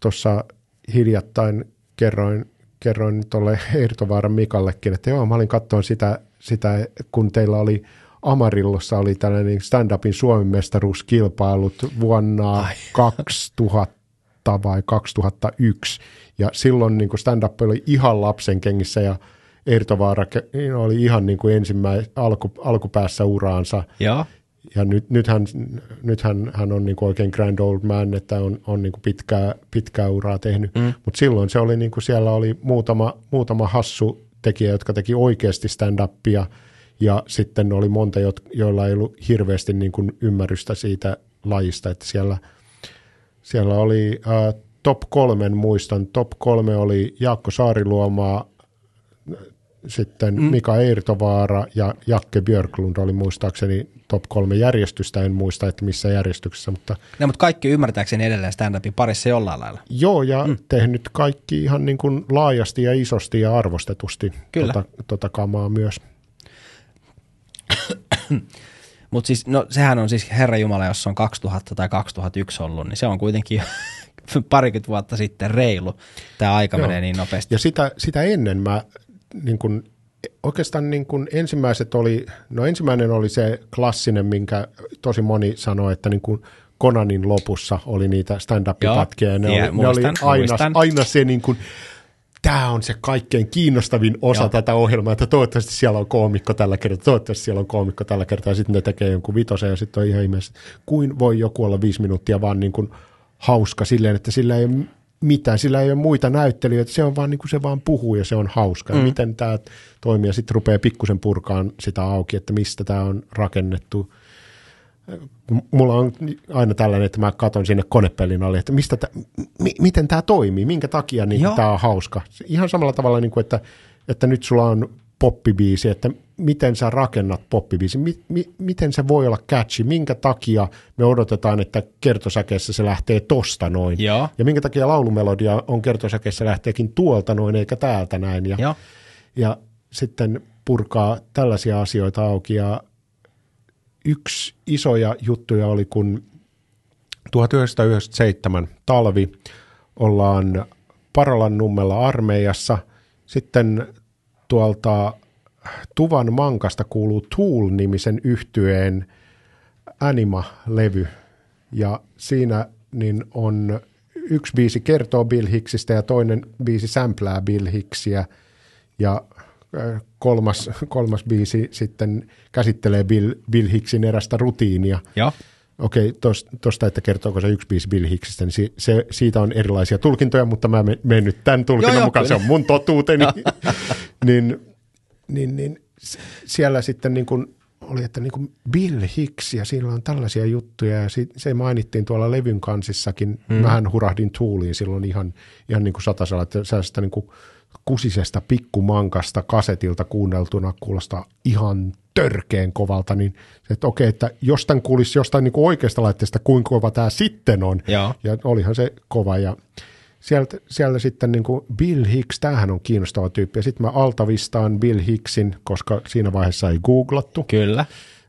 tuossa hiljattain kerroin, kerroin tuolle Eertovaaran (laughs) Mikallekin, että joo, mä olin katsoin sitä, sitä, kun teillä oli Amarillossa oli tällainen stand-upin Suomen mestaruuskilpailut vuonna Ai. 2000 vai 2001. Ja silloin niin stand-up oli ihan lapsen kengissä ja Eertovaara ke- oli ihan niin kuin ensimmäis, alku, alkupäässä uraansa. Joo. Ja nyt, nythän, nythän hän on niin kuin oikein grand old man, että on, on niin kuin pitkää, pitkää uraa tehnyt. Mm. Mutta silloin se oli niin kuin siellä oli muutama, muutama hassu tekijä, jotka teki oikeasti stand-upia. Ja sitten oli monta, joilla ei ollut hirveästi niin kuin ymmärrystä siitä lajista, että siellä, siellä oli äh, top kolmen muistan. Top kolme oli Jaakko Saariluomaa, sitten mm. Mika Eertovaara ja Jakke Björklund oli muistaakseni top kolme järjestystä, en muista, että missä järjestyksessä, mutta No, mutta kaikki ymmärtääkseni edelleen stand-upin parissa jollain lailla. joo, ja mm. tehnyt kaikki ihan niin kuin laajasti ja isosti ja arvostetusti Kyllä. Tota, tota kamaa myös. (coughs) Mutta siis, no sehän on siis Herra Jumala, jos se on 2000 tai 2001 ollut, niin se on kuitenkin (laughs) parikymmentä vuotta sitten reilu. Tämä aika Joo. menee niin nopeasti. Ja sitä, sitä ennen mä niin kuin, oikeastaan niin kuin ensimmäiset oli, no ensimmäinen oli se klassinen, minkä tosi moni sanoi, että niin kuin Konanin lopussa oli niitä stand-up-pätkiä. ja Ne, Joo, oli, tie- ne oli muistan, aina, muistan. aina se niin kuin, tämä on se kaikkein kiinnostavin osa Joo. tätä ohjelmaa, että toivottavasti siellä on koomikko tällä kertaa, toivottavasti siellä on koomikko tällä kertaa, ja sitten ne tekee jonkun vitosen, ja sitten on ihan ihmeessä, kuin voi joku olla viisi minuuttia vaan niin kuin hauska silleen, että sillä ei mitään, sillä ei ole muita näyttelijöitä, se on vaan niin kuin se vaan puhuu ja se on hauska. Mm. Ja miten tämä toimii, ja sitten rupeaa pikkusen purkaan sitä auki, että mistä tämä on rakennettu. M- Mulla on aina tällainen, että mä katson sinne konepelin alle, että mistä tää, mi- miten tämä toimii, minkä takia niin tämä on hauska. Ihan samalla tavalla, niin kuin, että, että nyt sulla on poppibiisi, että miten sä rakennat poppibiisi, mi- mi- miten se voi olla catchy, minkä takia me odotetaan, että kertosäkeessä se lähtee tosta noin. Joo. Ja minkä takia laulumelodia on kertosäkeessä lähteekin tuolta noin eikä täältä näin. Ja, Joo. ja sitten purkaa tällaisia asioita auki. Ja yksi isoja juttuja oli, kun 1997 talvi ollaan Paralan nummella armeijassa. Sitten tuolta Tuvan mankasta kuuluu Tool-nimisen yhtyeen Anima-levy. Ja siinä niin on yksi biisi kertoo Bill Hicksistä ja toinen biisi samplää Bill Hicksia. Ja äh, kolmas, kolmas biisi sitten käsittelee Bill, Bill Hicksin erästä rutiinia. Joo. Okei, tuosta, että kertooko se yksi biisi Bill Hicksistä, niin si- se, siitä on erilaisia tulkintoja, mutta mä men- menen nyt tämän tulkinnan Joo, joo, mukaan, se kyllä. on mun totuuteni. (laughs) niin, niin, niin siellä sitten niin kuin oli, että niin kuin Bill Hicks ja sillä on tällaisia juttuja ja se mainittiin tuolla levyn kansissakin. Hmm. Mähän hurahdin tuuliin silloin ihan, ihan niin kuin satasella, että sellaista niin kuin kusisesta pikkumankasta kasetilta kuunneltuna kuulostaa ihan törkeen kovalta, niin se, että okei, että jos tämän kuulisi jostain niin kuin oikeasta laitteesta, kuinka kova tämä sitten on. Joo. Ja olihan se kova ja sieltä, siellä sitten niin kuin Bill Hicks, tämähän on kiinnostava tyyppi. Ja sitten mä altavistaan Bill Hicksin, koska siinä vaiheessa ei googlattu. Kyllä.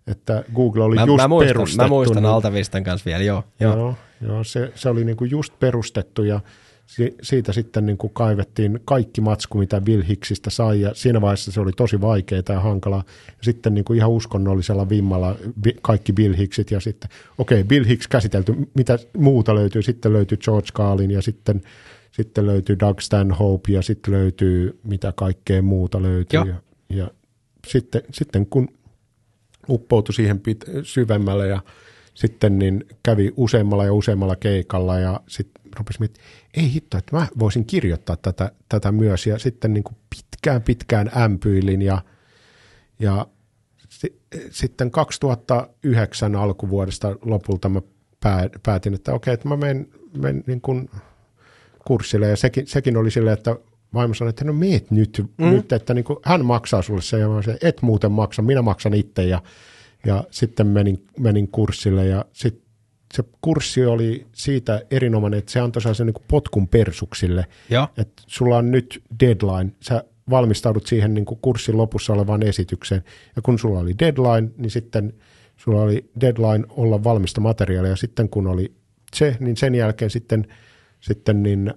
Että Google oli Mä, just mä, muistan, perustettu. mä muistan niin- Altavistan kanssa vielä, joo. joo. Joo, joo se, se oli niin kuin just perustettu ja si, siitä sitten niin kuin kaivettiin kaikki matsku, mitä Bill Hicksistä sai ja siinä vaiheessa se oli tosi vaikeaa ja hankalaa. Ja sitten niin kuin ihan uskonnollisella vimmalla bi, kaikki Bill Hicksit ja sitten, okei, okay, Bill Hicks käsitelty, mitä muuta löytyy, sitten löytyy George Carlin ja sitten, sitten löytyy Doug Stanhope ja sitten löytyy mitä kaikkea muuta löytyy. Joo. Ja, ja sitten, sitten kun uppoutui siihen pit- syvemmälle ja sitten niin kävi useammalla ja useammalla keikalla ja sitten rupesi miettimään, ei hitto, että mä voisin kirjoittaa tätä, tätä myös. Ja sitten niin kuin pitkään pitkään ämpyilin ja, ja si, sitten 2009 alkuvuodesta lopulta mä pää, päätin, että okei, että mä menen, menen niin kuin kurssille. Ja sekin, sekin oli silleen, että vaimo sanoi, että no meet nyt, mm. nyt että niin kuin, hän maksaa sulle se. Ja mä sanoin, et muuten maksa, minä maksan itse. Ja, ja sitten menin, menin kurssille ja sitten se kurssi oli siitä erinomainen, että se antoi sellaisen niin potkun persuksille, Joo. että sulla on nyt deadline, sä valmistaudut siihen niin kuin kurssin lopussa olevaan esitykseen, ja kun sulla oli deadline, niin sitten sulla oli deadline olla valmista materiaalia, ja sitten kun oli se, niin sen jälkeen sitten, sitten niin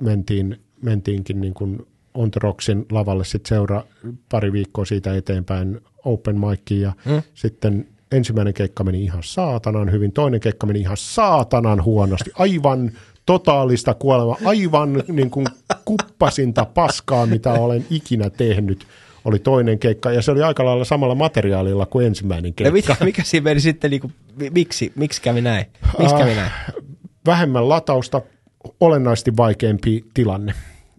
mentiin, mentiinkin niin kuin On The Rocksin lavalle sitten seura pari viikkoa siitä eteenpäin open miciin, ja mm. sitten ensimmäinen keikka meni ihan saatanan hyvin, toinen keikka meni ihan saatanan huonosti, aivan totaalista kuolemaa, aivan niin kuin kuppasinta paskaa, mitä olen ikinä tehnyt, oli toinen keikka, ja se oli aika lailla samalla materiaalilla kuin ensimmäinen keikka. mikä, (laughs) mikä siinä meni sitten, niin kuin, miksi, miksi kävi näin? Miksi kävi näin? vähemmän latausta, olennaisesti vaikeampi tilanne.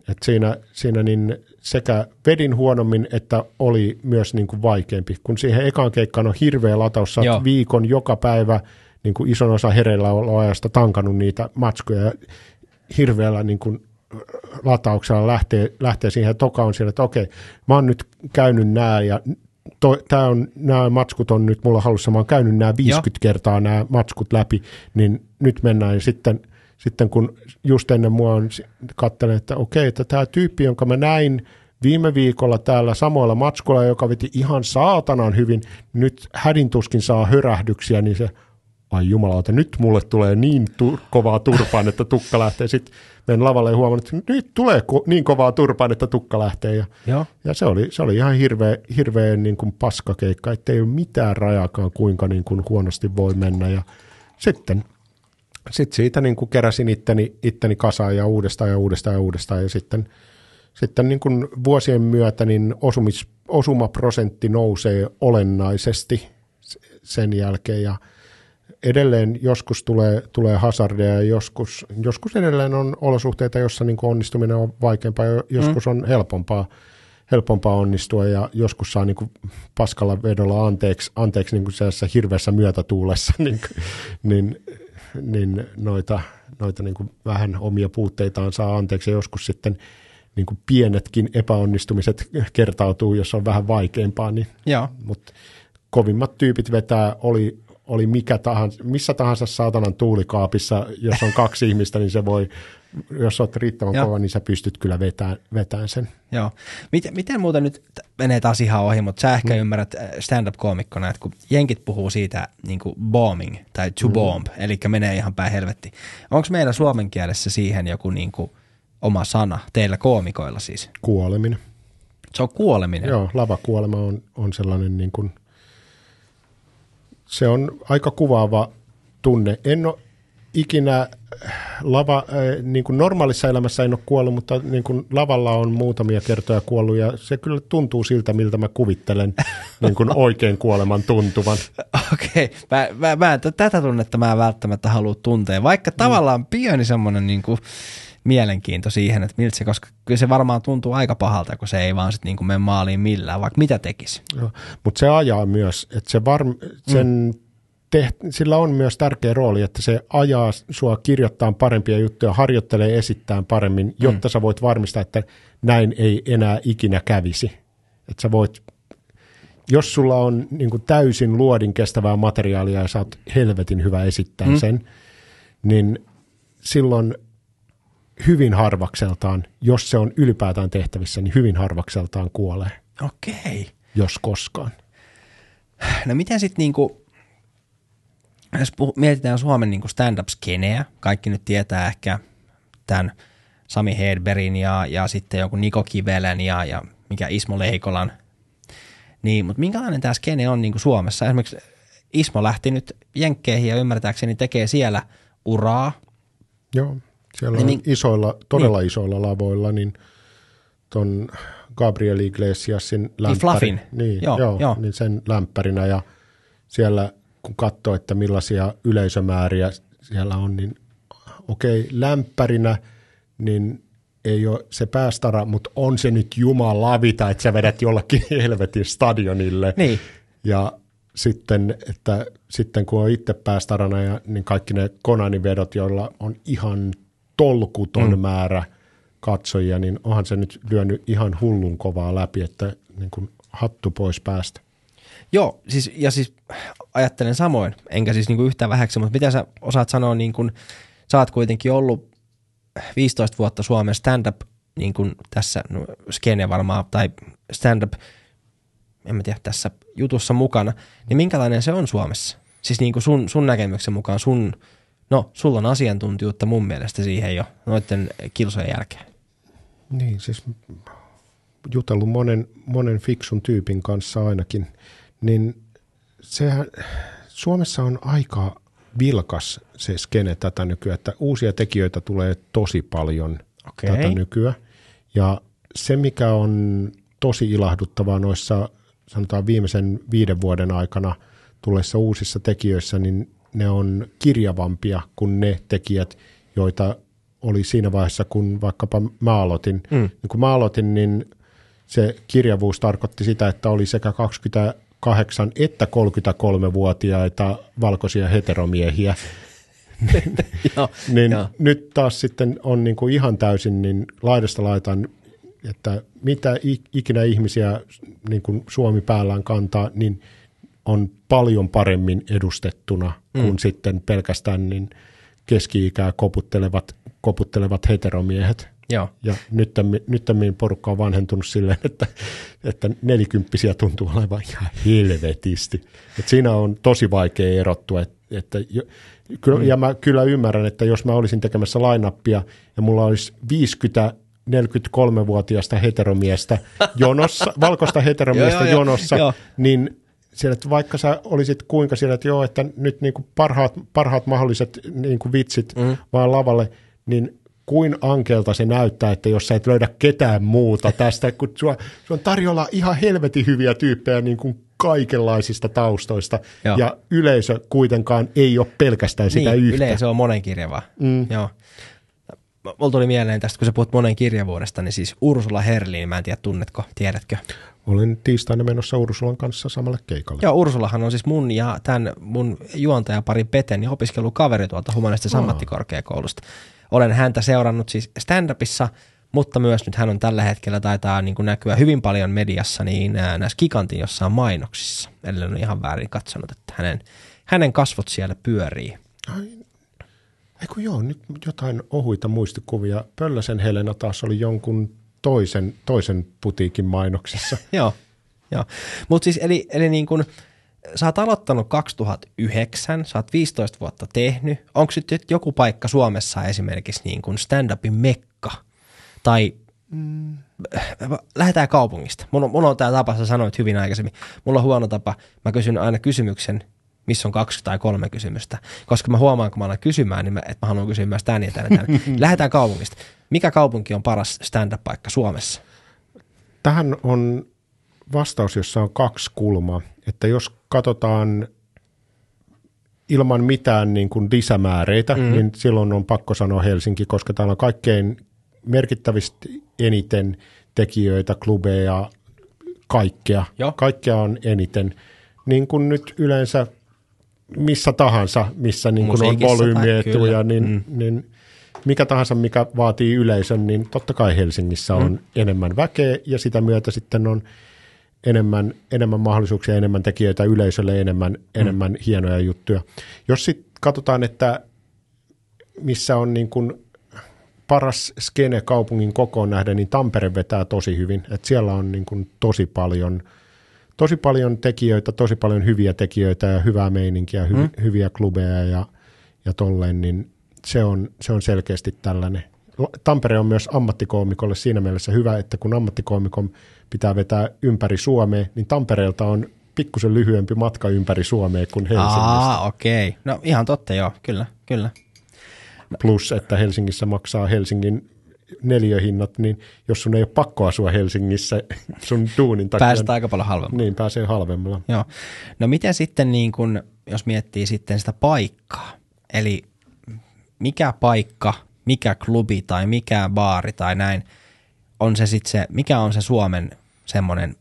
Et siinä, siinä niin sekä vedin huonommin, että oli myös niin kuin vaikeampi. Kun siihen ekaan keikkaan on hirveä lataus, sä viikon joka päivä niin kuin ison osa hereillä ajasta tankannut niitä matskuja ja hirveällä niin kuin latauksella lähtee, lähtee siihen, toka on siellä, että okei, mä oon nyt käynyt nää ja to, tää on, nämä matskut on nyt mulla halussa, mä oon käynyt nämä 50 Joo. kertaa nämä matskut läpi, niin nyt mennään ja sitten, sitten kun just ennen mua on katselen, että okei, että tämä tyyppi, jonka mä näin viime viikolla täällä samoilla matskuilla, joka veti ihan saatanan hyvin, nyt hädintuskin saa hörähdyksiä, niin se, ai jumalauta, nyt mulle tulee niin tu- kovaa turpaan, että tukka lähtee. Sitten menen lavalle ja huomaan, että nyt tulee ko- niin kovaa turpaan, että tukka lähtee. Ja, Joo. ja se, oli, se oli ihan hirveä, hirveä niin kuin paskakeikka, ettei ole mitään rajaakaan, kuinka niin kuin huonosti voi mennä. Ja sitten sit siitä niin kuin keräsin itteni, itteni kasaan ja uudestaan ja uudestaan ja uudestaan. Ja sitten, sitten niin kuin vuosien myötä niin osumis, osumaprosentti nousee olennaisesti sen jälkeen. Ja edelleen joskus tulee, tulee hazardeja ja joskus, joskus edelleen on olosuhteita, jossa niin kuin onnistuminen on vaikeampaa ja joskus on helpompaa, helpompaa onnistua ja joskus saa niin kuin paskalla vedolla anteeksi, anteeksi niin kuin hirveässä myötätuulessa, (laughs) niin, kuin- niin, niin noita, noita niin kuin vähän omia puutteitaan saa anteeksi joskus sitten niin kuin pienetkin epäonnistumiset kertautuu, jos on vähän vaikeampaa, niin Joo. mutta kovimmat tyypit vetää, oli, oli mikä tahansa, missä tahansa saatanan tuulikaapissa, jos on kaksi (laughs) ihmistä, niin se voi, jos olet riittävän Joo. kova, niin sä pystyt kyllä vetämään, vetämään sen. Joo. Miten, miten muuten nyt, menee taas ihan ohi, mutta sä ehkä mm. ymmärrät äh, stand-up-koomikkona, että kun jenkit puhuu siitä niin kuin bombing tai to mm. bomb, eli menee ihan päin helvetti. Onko meillä suomen kielessä siihen joku niin kuin oma sana, teillä koomikoilla siis? Kuoleminen. Se on kuoleminen. Joo, lavakuolema on, on sellainen niin kuin, se on aika kuvaava tunne. En ole ikinä lava, äh, niin kuin normaalissa elämässä en ole kuollut, mutta niin kuin lavalla on muutamia kertoja kuollut ja se kyllä tuntuu siltä, miltä mä kuvittelen (laughs) niin kuin oikein kuoleman tuntuvan. Okei, okay. mä, mä, mä, tätä tunnetta mä en välttämättä halua tuntea, vaikka tavallaan pieni semmoinen niin kuin mielenkiinto siihen, että miltä se, koska kyllä se varmaan tuntuu aika pahalta, kun se ei vaan sit niin mene maaliin millään, vaikka mitä tekisi. Mutta se ajaa myös, että se varm, sen mm. Teht, sillä on myös tärkeä rooli, että se ajaa sua kirjoittaa parempia juttuja, harjoittelee esittämään paremmin, jotta mm. sä voit varmistaa, että näin ei enää ikinä kävisi. Että sä voit, jos sulla on niin kuin täysin luodin kestävää materiaalia ja sä oot helvetin hyvä esittää mm. sen, niin silloin hyvin harvakseltaan, jos se on ylipäätään tehtävissä, niin hyvin harvakseltaan kuolee, Okei. jos koskaan. No miten sitten niinku, jos puh- mietitään Suomen niinku stand-up-skeneä, kaikki nyt tietää ehkä tämän Sami Hedbergin ja, ja sitten joku Niko Kivelen ja, ja mikä Ismo Leikolan. Niin, mutta minkälainen tämä skene on niinku Suomessa? Esimerkiksi Ismo lähti nyt Jenkkeihin ja ymmärtääkseni tekee siellä uraa. Joo, siellä Niin on min- isoilla, todella niin. isoilla lavoilla, niin ton Gabriel Iglesiasin lämpäri, Fluffin. niin, joo, joo, joo. niin sen lämpärinä ja siellä kun katsoo, että millaisia yleisömääriä siellä on, niin okei, lämpärinä, niin ei ole se päästara, mutta on se nyt jumalavita, että sä vedät jollakin (laughs) helvetin stadionille. Niin. Ja sitten, että sitten kun on itse päästarana, ja, niin kaikki ne Konanin vedot, joilla on ihan tolkuton mm. määrä katsojia, niin onhan se nyt lyönyt ihan hullun kovaa läpi, että niin kuin hattu pois päästä. Joo, siis, ja siis ajattelen samoin, enkä siis niinku yhtään vähäksi, mutta mitä sä osaat sanoa, niin kun, sä oot kuitenkin ollut 15 vuotta Suomen stand-up niin kun tässä no, skene varmaan, tai stand-up, en mä tiedä, tässä jutussa mukana, niin minkälainen se on Suomessa? Siis niin kuin sun, sun näkemyksen mukaan, sun, no sulla on asiantuntijuutta mun mielestä siihen jo noiden kilsojen jälkeen. Niin, siis jutellut monen, monen fiksun tyypin kanssa ainakin, niin sehän, Suomessa on aika vilkas se skene tätä nykyään, että uusia tekijöitä tulee tosi paljon Okei. tätä nykyään. Ja se, mikä on tosi ilahduttavaa noissa sanotaan viimeisen viiden vuoden aikana tulleissa uusissa tekijöissä, niin ne on kirjavampia kuin ne tekijät, joita oli siinä vaiheessa, kun vaikkapa mä aloitin. Mm. Niin kun mä aloitin, niin se kirjavuus tarkoitti sitä, että oli sekä 28 että 33-vuotiaita valkoisia heteromiehiä. (laughs) Joo, niin joo. nyt taas sitten on niin kuin ihan täysin niin laidasta laitaan, että mitä ikinä ihmisiä niin kuin Suomi päällään kantaa, niin on paljon paremmin edustettuna mm. kuin sitten pelkästään niin keski-ikää koputtelevat, koputtelevat heteromiehet. Joo. Ja nyt, nyt porukka on vanhentunut silleen, että, että nelikymppisiä tuntuu olevan ihan helvetisti. Et siinä on tosi vaikea erottua. Et, että kyllä, mm. Ja mä kyllä ymmärrän, että jos mä olisin tekemässä lainappia ja mulla olisi 50 43-vuotiaasta heteromiestä jonossa, (laughs) valkoista heteromiestä joo, joo, jonossa, joo. niin siellä, että vaikka sä olisit kuinka siellä, että joo, että nyt niin kuin parhaat, parhaat mahdolliset niin kuin vitsit mm. vaan lavalle, niin kuin ankelta se näyttää, että jos sä et löydä ketään muuta tästä, kun sua, sua on tarjolla ihan helvetin hyviä tyyppejä niin kuin kaikenlaisista taustoista, Joo. ja yleisö kuitenkaan ei ole pelkästään sitä niin, yhtä. yleensä on monenkirjavaa. Mm. Joo. Mulla tuli mieleen tästä, kun sä puhut monenkirjavuudesta, niin siis Ursula Herlin, mä en tiedä tunnetko, tiedätkö? Olen tiistaina menossa Ursulan kanssa samalle keikalle. Joo, Ursulahan on siis mun ja tämän mun juontajaparin Peten ja opiskelukaveri tuolta humanistisesta ammattikorkeakoulusta. Olen häntä seurannut siis stand-upissa, mutta myös nyt hän on tällä hetkellä taitaa niin kuin näkyä hyvin paljon mediassa niin näissä Gigantin jossain mainoksissa. Eli on ihan väärin katsonut, että hänen, hänen kasvot siellä pyörii. Ai, Eiku joo, nyt jotain ohuita muistikuvia. Pölläsen Helena taas oli jonkun toisen, toisen putiikin mainoksissa. (laughs) Joo, joo. Mutta siis eli, eli niin kun, sä oot aloittanut 2009, sä oot 15 vuotta tehnyt. Onko nyt joku paikka Suomessa esimerkiksi niin kuin stand-upin mekka? Tai mm. lähdetään kaupungista. Mulla, on- mulla on tämä tapa, sä sanoit hyvin aikaisemmin. Mulla on huono tapa, mä kysyn aina kysymyksen, missä on kaksi tai kolme kysymystä. Koska mä huomaan, kun mä alan kysymään, niin mä, että mä haluan kysyä myös tänne ja tänne. (laughs) Lähdetään kaupungista. Mikä kaupunki on paras stand-up-paikka Suomessa? Tähän on vastaus, jossa on kaksi kulmaa. Että jos katsotaan ilman mitään niin kuin lisämääreitä, mm. niin silloin on pakko sanoa Helsinki, koska täällä on kaikkein merkittävistä eniten tekijöitä, klubeja, kaikkea. Joo. Kaikkea on eniten. Niin kuin nyt yleensä missä tahansa, missä niin kuin on volyymietuja, niin, mm. niin mikä tahansa, mikä vaatii yleisön, niin totta kai Helsingissä on mm. enemmän väkeä ja sitä myötä sitten on enemmän, enemmän mahdollisuuksia, enemmän tekijöitä yleisölle, enemmän, mm. enemmän hienoja juttuja. Jos sitten katsotaan, että missä on niin kuin paras skene kaupungin kokoon nähden, niin Tampere vetää tosi hyvin. Et siellä on niin kuin tosi paljon tosi paljon tekijöitä, tosi paljon hyviä tekijöitä ja hyvää meininkiä, hy, mm. hyviä klubeja ja, ja tolleen, niin se on, se on selkeästi tällainen. Tampere on myös ammattikoomikolle siinä mielessä hyvä, että kun ammattikoomikon pitää vetää ympäri Suomea, niin Tampereelta on pikkusen lyhyempi matka ympäri Suomea kuin Helsingistä. Aa, okei. Okay. No ihan totta, joo, kyllä, kyllä. Plus, että Helsingissä maksaa Helsingin neliöhinnat, niin jos sun ei ole pakko asua Helsingissä (laughs) sun duunin takia, Päästään aika paljon halvemmalla. niin pääsee halvemmalla. Joo. No miten sitten, niin kun, jos miettii sitten sitä paikkaa, eli mikä paikka, mikä klubi tai mikä baari tai näin, on se sitten se, mikä on se Suomen semmoinen,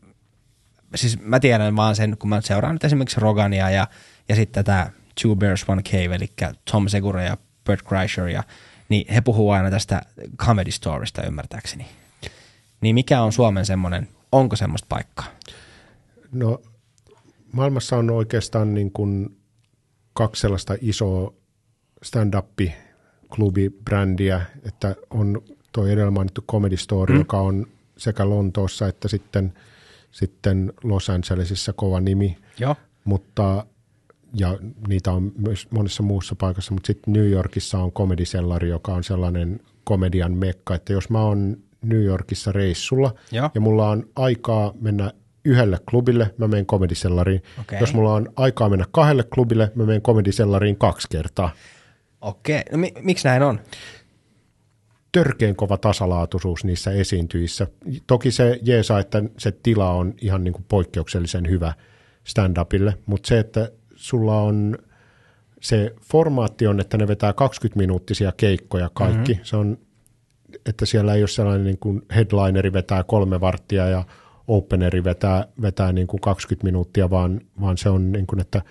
siis mä tiedän vaan sen, kun mä seuraan nyt esimerkiksi Rogania ja, ja sitten tätä Two Bears One Cave, eli Tom Segura ja Bert Kreischer, ja, niin he puhuu aina tästä Comedy Storista ymmärtääkseni. Niin mikä on Suomen semmoinen, onko semmoista paikkaa? No maailmassa on oikeastaan niin kuin kaksi sellaista isoa stand-up-klubibrändiä, että on tuo edellä mainittu Comedy Store, mm. joka on sekä Lontoossa että sitten, sitten Los Angelesissa kova nimi, Joo. mutta ja niitä on myös monessa muussa paikassa, mutta sitten New Yorkissa on Comedy Cellari, joka on sellainen komedian mekka, että jos mä oon New Yorkissa reissulla Joo. ja mulla on aikaa mennä yhdelle klubille, mä menen Comedy Cellariin. Okei. Jos mulla on aikaa mennä kahdelle klubille, mä menen Comedy Cellariin kaksi kertaa. Okei, no mi- miksi näin on? Törkeen kova tasalaatuisuus niissä esiintyjissä. Toki se jeesaa, että se tila on ihan niin kuin poikkeuksellisen hyvä stand-upille, mutta se, että sulla on se formaatti on, että ne vetää 20-minuuttisia keikkoja kaikki. Mm-hmm. Se on, että siellä ei ole sellainen niin kuin headlineri vetää kolme varttia ja openeri vetää, vetää niin kuin 20 minuuttia, vaan, vaan se on niin kuin, että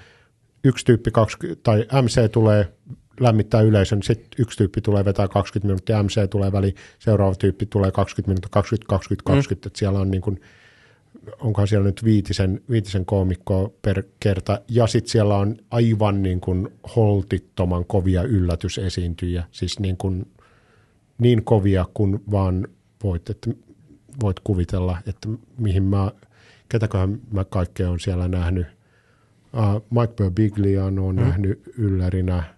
yksi tyyppi 20, tai MC tulee lämmittää yleisön, sitten yksi tyyppi tulee vetää 20 minuuttia, MC tulee väliin, seuraava tyyppi tulee 20 minuuttia, 20, 20, 20, mm. että siellä on niin kuin, onkohan siellä nyt viitisen, viitisen koomikkoa per kerta, ja sitten siellä on aivan niin kuin holtittoman kovia yllätysesiintyjä, siis niin, kuin, niin kovia kuin vaan voit, että voit kuvitella, että mihin mä, ketäköhän mä kaikkea on siellä nähnyt. Uh, Mike Birbiglian on mm. nähnyt yllärinä,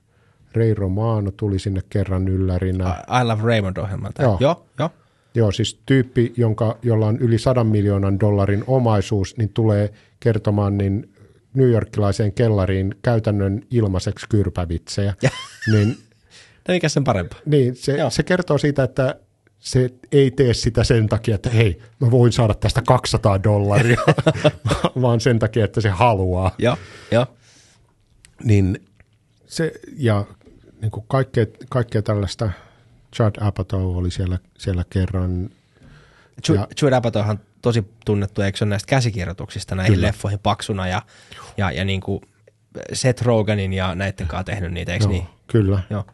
Ray Romano tuli sinne kerran yllärinä. I Love Raymond-ohjelmalta. Joo. Joo, joo. Joo, siis tyyppi, jonka, jolla on yli sadan miljoonan dollarin omaisuus, niin tulee kertomaan niin New Yorkilaiseen kellariin käytännön ilmaiseksi kyrpävitsejä. (laughs) niin, No mikä sen parempaa? niin se, Joo. se kertoo siitä, että se ei tee sitä sen takia, että hei, mä voin saada tästä 200 dollaria, (laughs) (laughs) vaan sen takia, että se haluaa. Joo, joo. Niin se, ja niin kuin kaikkea, kaikkea tällaista, Judd Apatow oli siellä, siellä kerran, Ja- Jude Apatowhan tosi tunnettu, eikö se ole näistä käsikirjoituksista näihin Kyllä. leffoihin paksuna ja, ja, ja niin kuin Seth Rogenin ja näiden kanssa tehnyt niitä, eikö joo, niin? kyllä, Joo.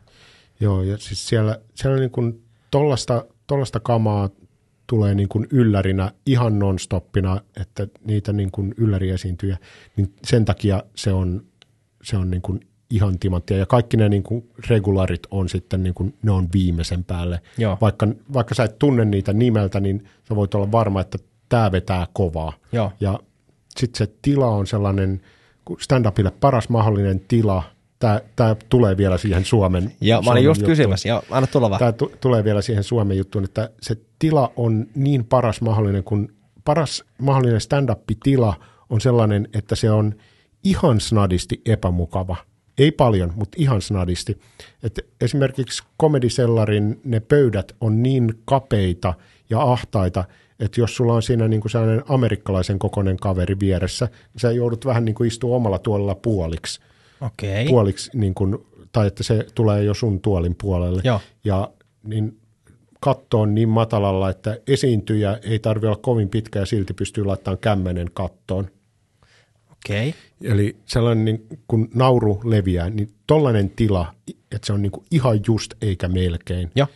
Joo, ja siis siellä, siellä niin kuin tollasta, tollasta kamaa tulee niin kuin yllärinä ihan nonstoppina, että niitä niin kuin ylläriesiintyjä, niin sen takia se on, se on niin kuin ihan timanttia. Ja kaikki ne niin kuin regularit on sitten, niin kuin, ne on viimeisen päälle. Joo. Vaikka, vaikka sä et tunne niitä nimeltä, niin sä voit olla varma, että tämä vetää kovaa. Joo. Ja sitten se tila on sellainen, stand-upille paras mahdollinen tila, tämä, tulee vielä siihen Suomen Ja mä olin just juttuun. kysymässä, joo, anna tulla vaan. Tämä tu- tulee vielä siihen Suomen juttuun, että se tila on niin paras mahdollinen, kun paras mahdollinen stand-up-tila on sellainen, että se on ihan snadisti epämukava. Ei paljon, mutta ihan snadisti. Et esimerkiksi komedisellarin ne pöydät on niin kapeita ja ahtaita, että jos sulla on siinä niin kuin sellainen amerikkalaisen kokoinen kaveri vieressä, niin sä joudut vähän niin kuin istua omalla tuolella puoliksi Okei. puoliksi, niin kuin, tai että se tulee jo sun tuolin puolelle. Joo. Ja niin katto on niin matalalla, että esiintyjä ei tarvitse olla kovin pitkä ja silti pystyy laittamaan kämmenen kattoon. Okei. Eli sellainen, niin kun nauru leviää, niin tollainen tila, että se on niin kuin ihan just eikä melkein. Joo.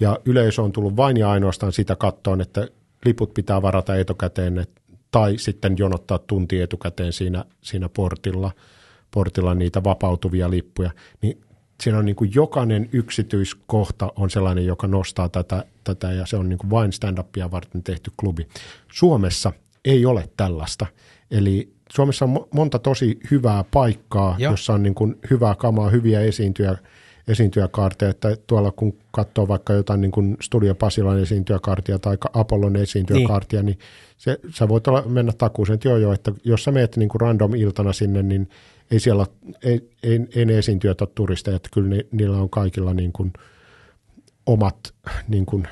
Ja yleisö on tullut vain ja ainoastaan sitä kattoon, että liput pitää varata etukäteen et, tai sitten jonottaa tunti etukäteen siinä, siinä portilla, portilla niitä vapautuvia lippuja. Niin siinä on niin kuin jokainen yksityiskohta on sellainen, joka nostaa tätä, tätä ja se on niin kuin vain stand-upia varten tehty klubi. Suomessa ei ole tällaista. Eli Suomessa on mo- monta tosi hyvää paikkaa, Joo. jossa on niin kuin hyvää kamaa, hyviä esiintyjä, esiintyjäkaarteja, että tuolla kun katsoo vaikka jotain niin kuin Studio Pasilan esiintyjäkaartia tai Apollon esiintyjäkaartia, niin, niin se, sä voit olla, mennä takuuseen, että joo joo, että jos sä meet niin kuin random iltana sinne, niin ei siellä, ei, ei, ei ne esiintyjät ole turisteja, että kyllä ne, niillä on kaikilla niin kuin omat niin kuin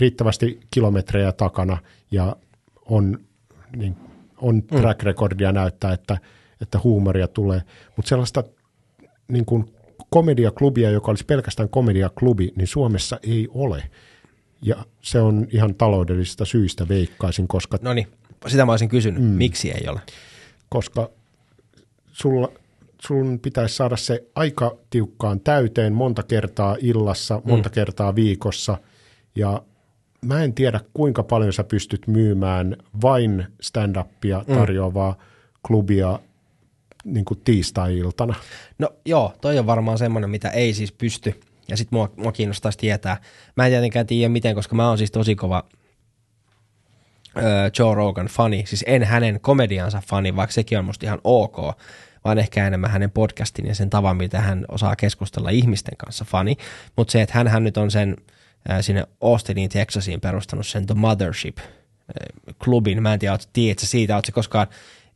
riittävästi kilometrejä takana ja on, niin, on track recordia näyttää, että, että huumoria tulee, mutta sellaista niin kuin komediaklubia, joka olisi pelkästään komediaklubi, niin Suomessa ei ole. Ja se on ihan taloudellisista syistä veikkaisin, koska, No niin, sitä mä olisin kysynyt, mm. miksi ei ole? koska sulla, sun pitäisi saada se aika tiukkaan täyteen monta kertaa illassa, monta mm. kertaa viikossa. Ja mä en tiedä, kuinka paljon sä pystyt myymään vain stand-upia tarjoavaa klubia niin kuin tiistai-iltana. No joo, toi on varmaan semmoinen, mitä ei siis pysty. Ja sit mua, mua kiinnostaisi tietää. Mä en tietenkään tiedä miten, koska mä oon siis tosi kova öö, Joe Rogan fani. Siis en hänen komediansa fani, vaikka sekin on musta ihan ok, vaan ehkä enemmän hänen podcastin ja sen tavan, mitä hän osaa keskustella ihmisten kanssa fani. Mutta se, että hän, nyt on sen sinne Austiniin, Texasiin perustanut sen The Mothership ää, klubin. Mä en tiedä, tiedätkö siitä, ootko koskaan,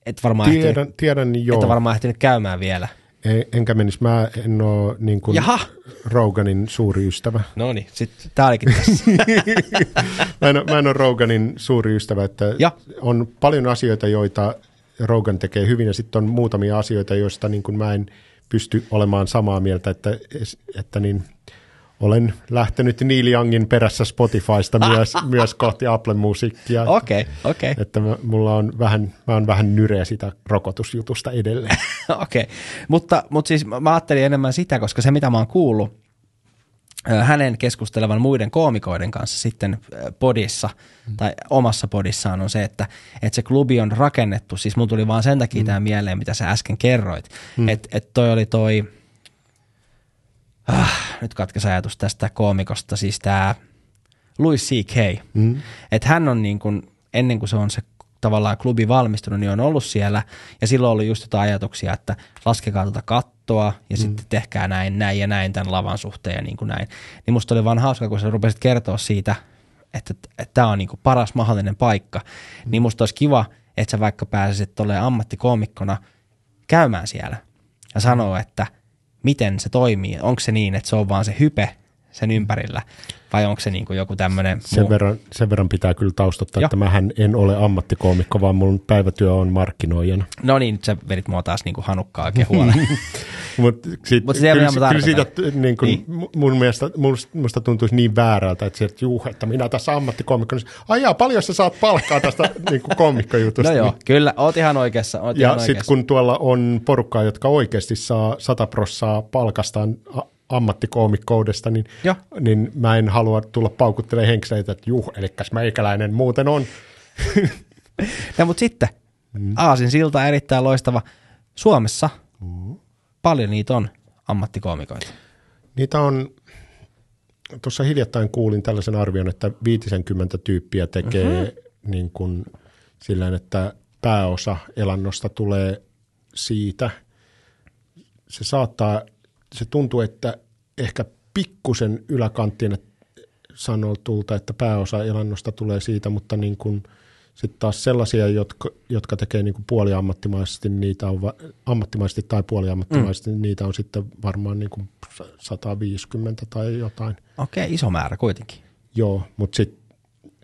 et varmaan, ehtinyt, Tiedän, tiedän niin joo. et varmaan ehtinyt käymään vielä. En- Enkä menisi, mä en ole niin kuin Jaha. Roganin suuri ystävä. No niin, sitten tää olikin tässä. (laughs) Mä en, mä en ole Roganin suuri ystävä, että Ja. on paljon asioita, joita Rogan tekee hyvin ja sitten on muutamia asioita, joista niin kuin mä en pysty olemaan samaa mieltä, että, että niin, olen lähtenyt Neil Youngin perässä Spotifysta myös, (laughs) myös kohti Apple Musiikkia. Okei, okei. Että mä, mulla on vähän, mä oon vähän nyreä sitä rokotusjutusta edelleen. (laughs) Okei, okay. mutta, mutta siis mä ajattelin enemmän sitä, koska se mitä mä oon kuullut hänen keskustelevan muiden koomikoiden kanssa sitten podissa tai omassa podissaan on se, että, että se klubi on rakennettu, siis mun tuli vaan sen takia mm. tämä mieleen, mitä sä äsken kerroit, mm. että et toi oli toi, ah, nyt katkes ajatus tästä koomikosta, siis tämä Louis C.K. Mm. Että hän on niin kuin, ennen kuin se on se tavallaan klubi valmistunut, niin on ollut siellä ja silloin oli just jotain ajatuksia, että laskekaa tuota kattoa ja mm. sitten tehkää näin, näin ja näin tämän lavan suhteen ja niin kuin näin. Niin musta oli vaan hauska, kun sä rupesit kertoa siitä, että tämä on niin kuin paras mahdollinen paikka, mm. niin musta olisi kiva, että sä vaikka pääsisit tolleen ammattikoomikkona käymään siellä ja sanoo, että miten se toimii. Onko se niin, että se on vaan se hype sen ympärillä vai onko se niin kuin joku tämmöinen Sen verran, sen verran pitää kyllä taustottaa, Joo. että mähän en ole ammattikoomikko, vaan mun päivätyö on markkinoijana. No niin, nyt sä vedit mua taas niin kuin hanukkaa kehualle. (laughs) Mutta sit, Mut kyllä, mä kyllä siitä tarkoitan. niin kuin, Niin. mun mielestä musta, tuntuisi niin väärältä, että, sieltä, juh, että minä tässä ammattikoomikko, niin ai jaa, paljon sä saat palkkaa tästä (laughs) niin kuin koomikkojutusta. no joo, Niin- kyllä, oot ihan oikeassa. Oot Ja sitten kun tuolla on porukkaa, jotka oikeasti saa 100 prossaa palkastaan ammattikoomikkoudesta, niin, niin mä en halua tulla paukuttelemaan henkseleitä, että juh, elikkäs meikäläinen muuten on. (laughs) No mutta sitten, mm. Aasin silta erittäin loistava. Suomessa mm. paljon niitä on ammattikoomikoita. Niitä on, tuossa hiljattain kuulin tällaisen arvion, että 50 tyyppiä tekee mm-hmm. niin kuin sillä että pääosa elannosta tulee siitä. Se saattaa, se tuntuu, että ehkä pikkusen yläkanttiin sanotulta, että pääosa elannosta tulee siitä, mutta niin kuin sitten taas sellaisia, jotka, jotka tekee niin kuin puoliammattimaisesti, niitä on va- ammattimaisesti tai puoliammattimaisesti, mm. niitä on sitten varmaan niin kuin 150 tai jotain. Okei, iso määrä kuitenkin. Joo, mutta sitten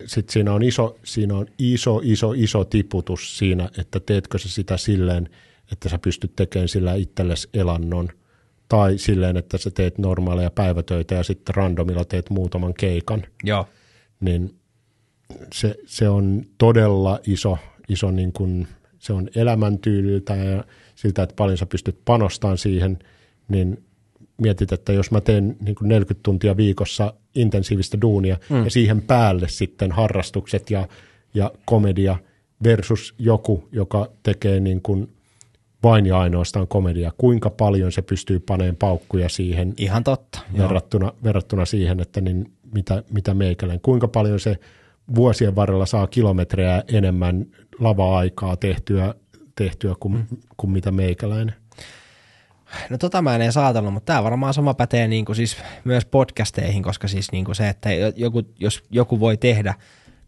sit siinä, on iso, siinä on iso, iso, iso tiputus siinä, että teetkö sä sitä silleen, että sä pystyt tekemään sillä itsellesi elannon, tai silleen, että sä teet normaaleja päivätöitä ja sitten randomilla teet muutaman keikan, Joo. niin se, se on todella iso, iso niin kuin, se on elämäntyyliltä ja siltä, että paljon sä pystyt panostamaan siihen, niin mietit, että jos mä teen niin kuin 40 tuntia viikossa intensiivistä duunia mm. ja siihen päälle sitten harrastukset ja, ja komedia versus joku, joka tekee niin kuin vain ja ainoastaan komedia, kuinka paljon se pystyy paneen paukkuja siihen Ihan totta. Joo. verrattuna, verrattuna siihen, että niin mitä, mitä meikäläinen, kuinka paljon se vuosien varrella saa kilometrejä enemmän lava-aikaa tehtyä, tehtyä kuin, mm. kuin mitä meikäläinen. No tota mä en edes ajatellut, mutta tämä varmaan sama pätee niin kuin siis myös podcasteihin, koska siis niin kuin se, että joku, jos joku voi tehdä,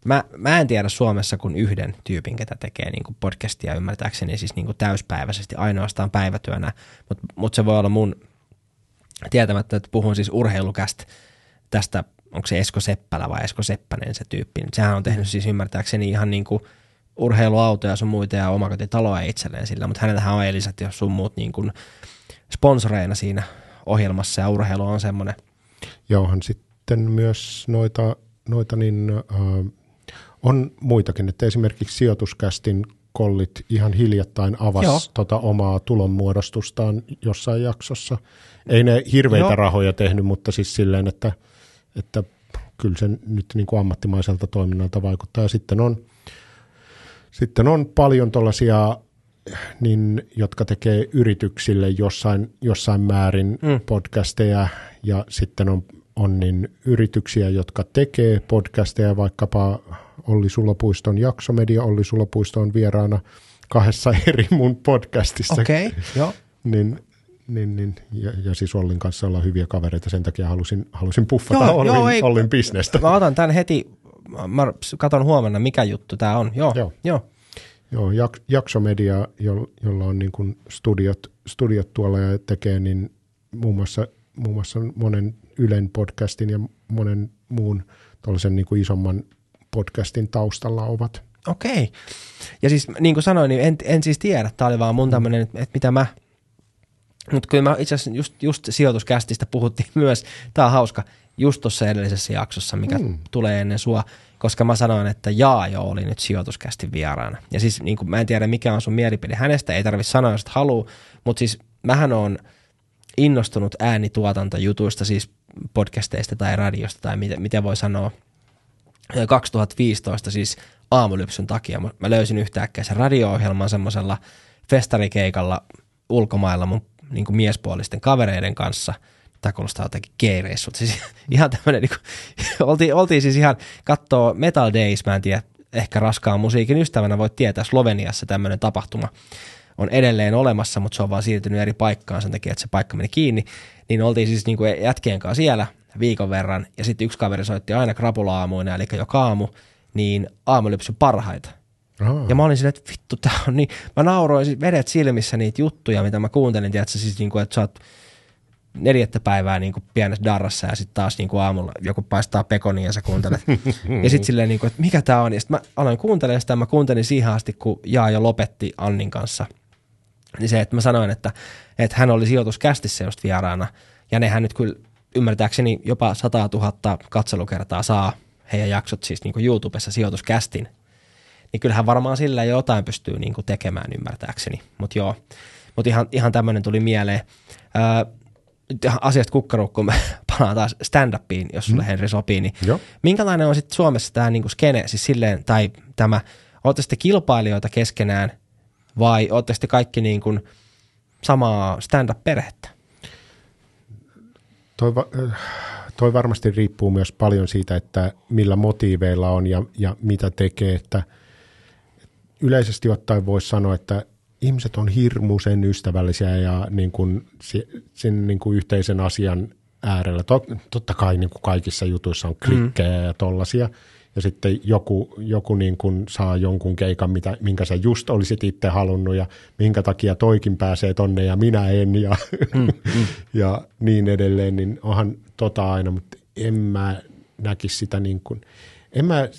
mä, mä en tiedä Suomessa kuin yhden tyypin, ketä tekee niin kuin podcastia ymmärtääkseni siis niin kuin täyspäiväisesti ainoastaan päivätyönä, mutta mut se voi olla mun tietämättä, että puhun siis urheilukästä tästä, onko se Esko Seppälä vai Esko Seppänen se tyyppi, sehän on tehnyt siis ymmärtääkseni ihan niin kuin urheiluautoja sun muita ja omakotitaloa itselleen sillä, mutta hänellähän on elisät ja sun muut niin kuin sponsoreina siinä ohjelmassa ja urheilu on semmoinen. Ja onhan sitten myös noita, noita niin, äh, on muitakin, että esimerkiksi sijoituskästin kollit ihan hiljattain avasi Joo. tota omaa tulonmuodostustaan jossain jaksossa. Ei ne hirveitä Joo. rahoja tehnyt, mutta siis silleen, että, että kyllä se nyt niin kuin ammattimaiselta toiminnalta vaikuttaa. Ja sitten on, sitten on paljon tuollaisia, niin, jotka tekee yrityksille jossain, jossain määrin mm. podcasteja ja sitten on, on niin yrityksiä, jotka tekee podcasteja, vaikkapa Olli Sulopuiston jaksomedia, Olli Sulopuisto on vieraana kahdessa (laughs) eri mun podcastissa. Okei, okay, joo. Niin, niin, niin, ja, ja siis Ollin kanssa ollaan hyviä kavereita, sen takia halusin, halusin puffata Joo, Ollin, joo, ei- Ollin bisnestä. Mä otan tämän heti, mä katon huomenna mikä juttu tämä on. Joo, Joo. joo. joo. Jak, jaksomedia, jo, jolla on niin kuin studiot, studiot tuolla ja tekee niin muun muassa, muun muassa monen Ylen podcastin ja monen muun niin kuin isomman podcastin taustalla ovat. Okei. Ja siis niin kuin sanoin, niin en, en siis tiedä. Tämä oli vaan mun tämmöinen, että, mitä mä... Mutta kyllä mä itse asiassa just, just sijoituskästistä puhuttiin (laughs) myös. Tämä on hauska. Just tuossa edellisessä jaksossa, mikä mm. tulee ennen sua. Koska mä sanoin, että Jaajo oli nyt sijoituskästin vieraana. Ja siis niin kuin, mä en tiedä mikä on sun mielipide hänestä. Ei tarvitse sanoa, jos et halua. Mutta siis mähän on innostunut äänituotantojutuista, siis podcasteista tai radiosta tai miten, miten voi sanoa. 2015 siis aamulypsyn takia. Mä löysin yhtäkkiä sen radio-ohjelman semmoisella festarikeikalla ulkomailla mun niin kuin miespuolisten kavereiden kanssa. Tämä kuulostaa jotenkin gay-reissut. Siis (laughs) ihan tämmöinen, niin kuin, (laughs) oltiin, oltiin siis ihan kattoo Metal Days, mä en tiedä, ehkä raskaan musiikin ystävänä voit tietää, Sloveniassa tämmöinen tapahtuma on edelleen olemassa, mutta se on vaan siirtynyt eri paikkaan sen takia, että se paikka meni kiinni. Niin oltiin siis niin kuin jätkien kanssa siellä viikon verran, ja sitten yksi kaveri soitti aina krapula-aamuina, eli joka aamu, niin aamulypsy parhaita. Aa, Ja mä olin silleen, että vittu, tää on niin, mä nauroin vedet silmissä niitä juttuja, mitä mä kuuntelin, tiedätkö, siis niin kuin, että sä oot neljättä päivää niin kuin pienessä darrassa ja sitten taas niin kuin aamulla joku paistaa pekonia ja sä kuuntelet. (laughs) ja sitten silleen, niin kuin, että mikä tää on. Ja sitten mä aloin kuuntelemaan sitä ja mä kuuntelin siihen asti, kun Jaa jo lopetti Annin kanssa. Niin se, että mä sanoin, että, että hän oli sijoituskästissä just vieraana. Ja nehän nyt kyllä ymmärtääkseni jopa 100 000 katselukertaa saa heidän jaksot siis niin kuin YouTubessa sijoituskästin niin kyllähän varmaan sillä jotain pystyy niin kuin tekemään ymmärtääkseni. Mutta joo, mutta ihan, ihan tämmöinen tuli mieleen. Öö, nyt ihan asiasta me (laughs) palaan taas stand-upiin, jos sulle Henri sopii, niin Joo. minkälainen on sitten Suomessa tämä niin skene, siis silleen, tai tämä, ootte sitten kilpailijoita keskenään, vai ootte sitten kaikki niin kuin samaa stand-up-perhettä? Toi, va- äh, toi varmasti riippuu myös paljon siitä, että millä motiiveilla on ja, ja mitä tekee. Että yleisesti ottaen voisi sanoa, että ihmiset on hirmuisen ystävällisiä ja niin kuin, se- sen niin kuin yhteisen asian äärellä. Tot, totta kai niin kuin kaikissa jutuissa on klikkejä mm. ja tollasia. Ja sitten joku, joku niin kuin saa jonkun keikan, mitä, minkä sä just olisit itse halunnut ja minkä takia toikin pääsee tonne ja minä en ja, mm, mm. (laughs) ja niin edelleen, niin onhan tota aina, mutta en mä näkisi sitä niin kuin, en mä,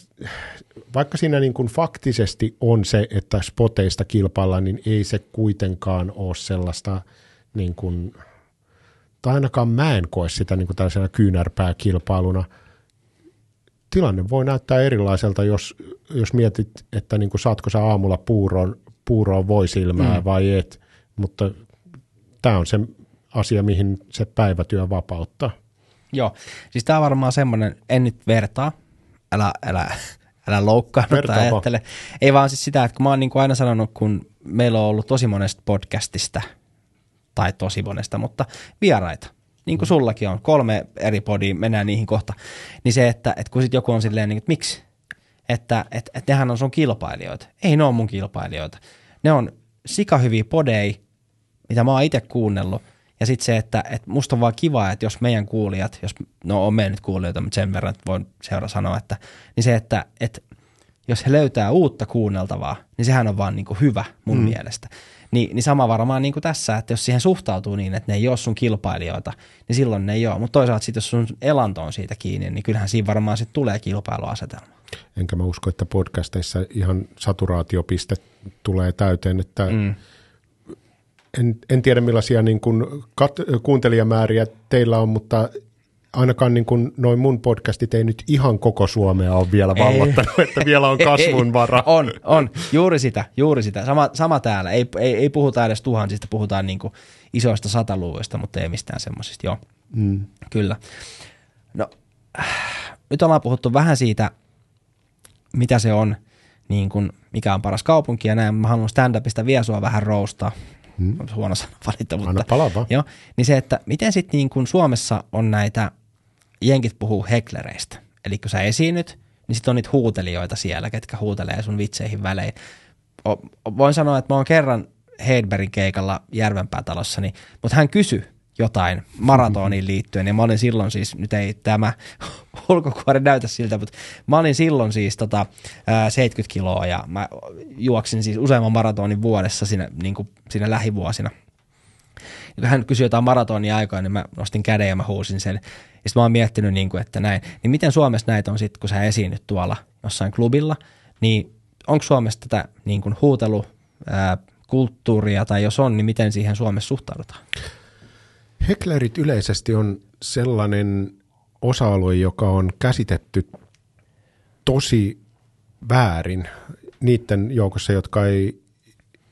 vaikka siinä niin kuin faktisesti on se, että spoteista kilpaillaan, niin ei se kuitenkaan ole sellaista niin kuin, tai ainakaan mä en koe sitä niin kuin tällaisena kyynärpääkilpailuna. Tilanne voi näyttää erilaiselta, jos, jos mietit, että niin kuin saatko sä aamulla puuroon, puuroon voi silmää mm. vai et, mutta tämä on se asia, mihin se päivätyö vapauttaa. Joo, siis tämä on varmaan semmoinen, en nyt vertaa, älä, älä, älä loukkaannut tai ajattele. Ei vaan siis sitä, että kun mä oon niin kuin aina sanonut, kun meillä on ollut tosi monesta podcastista, tai tosi monesta, mutta vieraita. Niin kuin sullakin on, kolme eri podia, mennään niihin kohta. Niin se, että, että kun sit joku on silleen, niin, että miksi? Että, että, että nehän on sun kilpailijoita. Ei ne ole mun kilpailijoita. Ne on sikahyviä podei, mitä mä oon itse kuunnellut. Ja sitten se, että, että musta on vaan kiva, että jos meidän kuulijat, jos, no on meidän nyt kuulijoita, mutta sen verran, että voin seura sanoa, että, niin se, että, että jos he löytää uutta kuunneltavaa, niin sehän on vaan niin kuin hyvä mun mm. mielestä. Ni, niin sama varmaan niin kuin tässä, että jos siihen suhtautuu niin, että ne ei ole sun kilpailijoita, niin silloin ne ei ole. Mutta toisaalta sitten, jos sun elanto on siitä kiinni, niin kyllähän siinä varmaan sitten tulee kilpailuasetelma. Enkä mä usko, että podcasteissa ihan saturaatiopiste tulee täyteen, että mm. en, en tiedä millaisia niin kuin kat- kuuntelijamääriä teillä on, mutta ainakaan niin kuin noin mun podcastit ei nyt ihan koko Suomea ole vielä Ei. vallottanut, että vielä on kasvun vara. (laughs) On, on. Juuri sitä, juuri sitä. Sama, sama täällä. Ei, ei, ei puhuta edes tuhansista, puhutaan niin kuin isoista sataluvuista, mutta ei mistään semmoisista. Joo, Mm. kyllä. No, nyt ollaan puhuttu vähän siitä, mitä se on, niin kuin, mikä on paras kaupunki ja näin. Mä haluan stand-upista vielä sua vähän roustaa. Mm. Huono sana valita, mutta... Anna palaa. Joo, niin se, että miten sitten niin Suomessa on näitä, jenkit puhuu heklereistä. Eli kun sä esiinnyt, niin sitten on niitä huutelijoita siellä, ketkä huutelee sun vitseihin välein. Voin sanoa, että mä oon kerran Hedbergin keikalla Järvenpäätalossa, niin, mutta hän kysyi jotain maratoniin (laughs) liittyen, ja mä olin silloin siis, nyt ei tämä (laughs) ulkokuori näytä siltä, mutta mä olin silloin siis tota, ää, 70 kiloa, ja mä juoksin siis useamman maratonin vuodessa siinä, niin kuin, siinä lähivuosina ja kun hän kysyi jotain maratonia aikaa, niin mä nostin käden ja mä huusin sen. Ja sitten mä oon miettinyt, niin kuin, että näin. Niin miten Suomessa näitä on sitten, kun sä esiinnyt tuolla jossain klubilla, niin onko Suomessa tätä niin kuin huutelu, ää, kulttuuria, tai jos on, niin miten siihen Suomessa suhtaudutaan? Heklerit yleisesti on sellainen osa-alue, joka on käsitetty tosi väärin niiden joukossa, jotka ei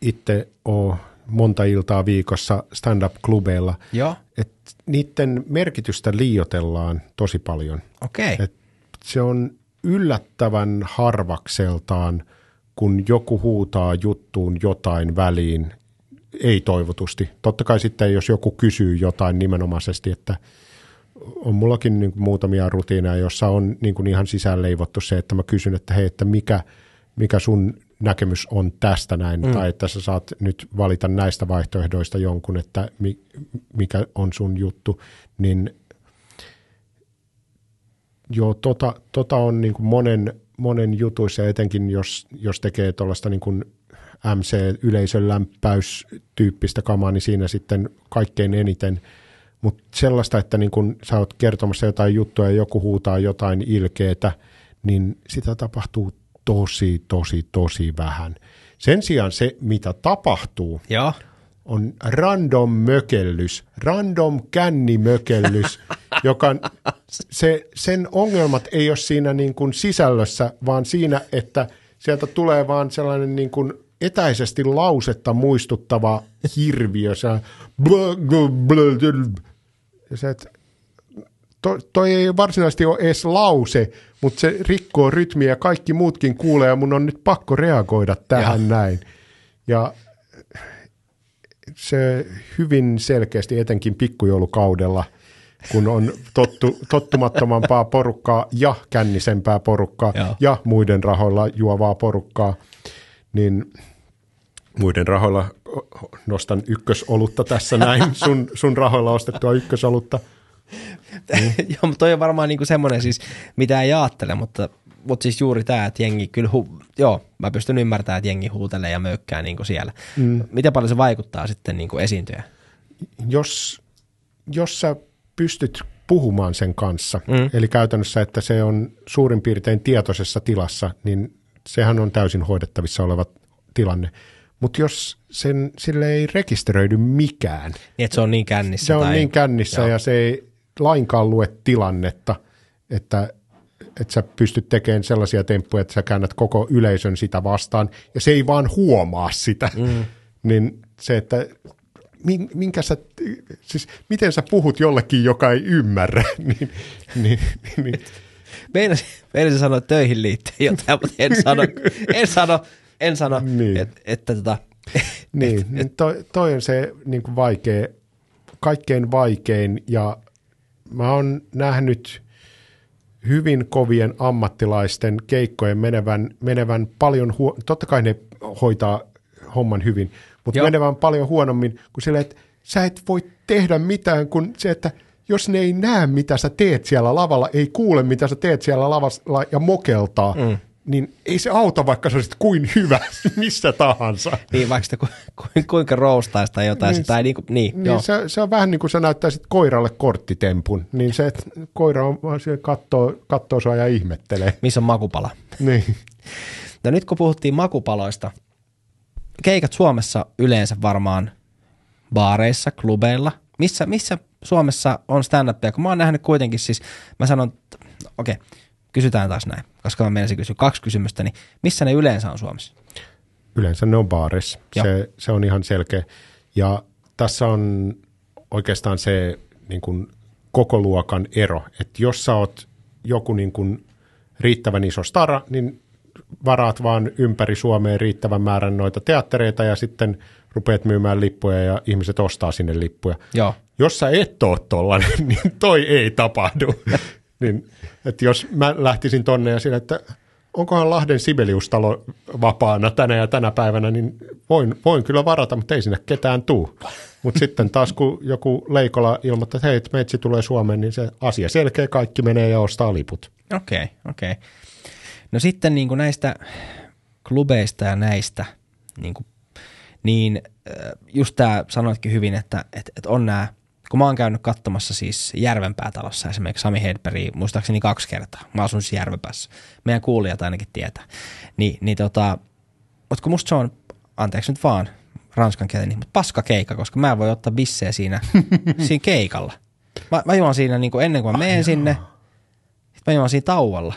itse ole monta iltaa viikossa stand-up-klubeilla. Joo, Et niiden merkitystä liiotellaan tosi paljon. okei. Okay. Et se on yllättävän harvakseltaan, kun joku huutaa juttuun jotain väliin, ei toivotusti. Totta kai sitten, jos joku kysyy jotain nimenomaisesti, että on mullakin niin kuin muutamia rutiineja, jossa on niin kuin ihan sisään leivottu se, että mä kysyn, että hei, että mikä, mikä sun näkemys on tästä näin, mm. tai että sä saat nyt valita näistä vaihtoehdoista jonkun, että mi, mikä on sun juttu, niin Joo, tota, tota on niin kuin monen, monen jutuissa, etenkin jos, jos tekee tuollaista niin kuin MC-yleisön lämpäystyyppistä kamaa, niin siinä sitten kaikkein eniten. Mutta sellaista, että niin kun sä oot kertomassa jotain juttua ja joku huutaa jotain ilkeetä, niin sitä tapahtuu tosi, tosi, tosi vähän. Sen sijaan se, mitä tapahtuu, Joo, on random mökellys, random kännimökellys, (laughs) joka se, sen ongelmat ei ole siinä niin kuin sisällössä, vaan siinä, että sieltä tulee vaan sellainen niin kuin etäisesti lausetta muistuttava hirviö. Se, ja se, että to, toi ei varsinaisesti ole edes lause, mutta se rikkoo rytmiä ja kaikki muutkin kuulee ja mun on nyt pakko reagoida tähän Joo. näin. Ja se hyvin selkeästi etenkin pikkujoulukaudella, kun on tottu, tottumattomampaa porukkaa ja kännisempää porukkaa Joo. ja muiden rahoilla juovaa porukkaa, niin muiden rahoilla nostan ykkösolutta tässä näin, (laughs) sun, sun rahoilla ostettua ykkösolutta. (laughs) Joo, mutta toi on varmaan niinku semmoinen siis, mitä ei ajattele, mutta, mutta siis juuri tämä, että jengi kyllä, hu- joo, mä pystyn ymmärtämään, että jengi huutelee ja möykkää niinku siellä. Mm. Miten paljon se vaikuttaa sitten niinku esiintyjä? Jos, jos sä pystyt puhumaan sen kanssa, mm. eli käytännössä, että se on suurin piirtein tietoisessa tilassa, niin sehän on täysin hoidettavissa oleva tilanne. Mutta jos sen, sille ei rekisteröidy mikään, Niin, että se on niin kännissä. se on tai... niin kännissä Joo. ja se ei lainkaan lue tilannetta, että, että sä pystyt tekemään sellaisia temppuja, että sä käännät koko yleisön sitä vastaan, ja se ei vaan huomaa sitä. Mm. Niin se, että min- minkä sä, siis miten sä puhut jollekin, joka ei ymmärrä, (laughs) niin, niin, niin Meinasin, meinasin sanoa töihin liittyen jotain, mutta en sano, en sano, en sano Niin. että, että tota, Niin, niin toi, toi on se niin kuin vaikea, kaikkein vaikein ja mä oon nähnyt hyvin kovien ammattilaisten keikkojen menevän, menevän paljon, huo- totta kai ne hoitaa homman hyvin, mutta Joo. menevän paljon huonommin kuin sille, että sä et voi tehdä mitään kuin se, että jos ne ei näe, mitä sä teet siellä lavalla, ei kuule, mitä sä teet siellä lavalla ja mokeltaa, mm. Niin ei se auta, vaikka sä olisit kuin hyvä (laughs) missä tahansa. niin vaikka sitä ku, ku, kuinka roustaisi tai jotain, Niin tai niin, kuin, niin, Niin joo. se, se on vähän niin kuin sä näyttäisit koiralle korttitempun, niin se, että koira on vaan siellä kattoo, kattoo sua ja ihmettelee. missä on makupala. Niin. No nyt kun puhuttiin makupaloista, keikat Suomessa yleensä varmaan baareissa, klubeilla. Missä, missä Suomessa on stand-upia? Kun mä oon nähnyt kuitenkin siis, mä sanon, okei, kysytään taas näin, koska mä menisin kysyä kaksi kysymystä, niin missä ne yleensä on Suomessa? Yleensä ne on baareissa. Joo. Se, se on ihan selkeä. Ja tässä on oikeastaan se niin kuin koko luokan ero, että jos sä oot joku niin kuin riittävän iso stara, niin varaat vaan ympäri Suomea riittävän määrän noita teattereita ja sitten rupeat myymään lippuja ja ihmiset ostaa sinne lippuja. Joo. Jos sä et oo tollanen, (laughs) niin toi ei tapahdu. (laughs) niin, että jos mä lähtisin tonne ja siinä, että onkohan Lahden Sibeliustalo vapaana tänä ja tänä päivänä, niin voin, voin kyllä varata, mutta ei sinne ketään tuu. Mutta sitten taas kun joku Leikola ilmoittaa, että hei, että meitsi tulee Suomeen, niin se asia selkeä, kaikki menee ja ostaa liput. Okei, okay, okei. Okay. No sitten niin kuin näistä klubeista ja näistä, niin, kuin, niin äh, just tämä sanoitkin hyvin, että, että, että on nämä, kun mä oon käynyt katsomassa siis Järvenpää talossa esimerkiksi Sami Hedberg, muistaakseni kaksi kertaa. Mä asun siis Järvenpäässä. Meidän kuulijat ainakin tietää. Ni, niin tota, mutta kun musta se on, anteeksi nyt vaan ranskan kieleni, mutta paska keikka, koska mä voi ottaa bissejä siinä, (laughs) siinä keikalla. Mä, mä juon siinä niin kuin ennen kuin mä menen sinne, sitten mä juon siinä tauolla.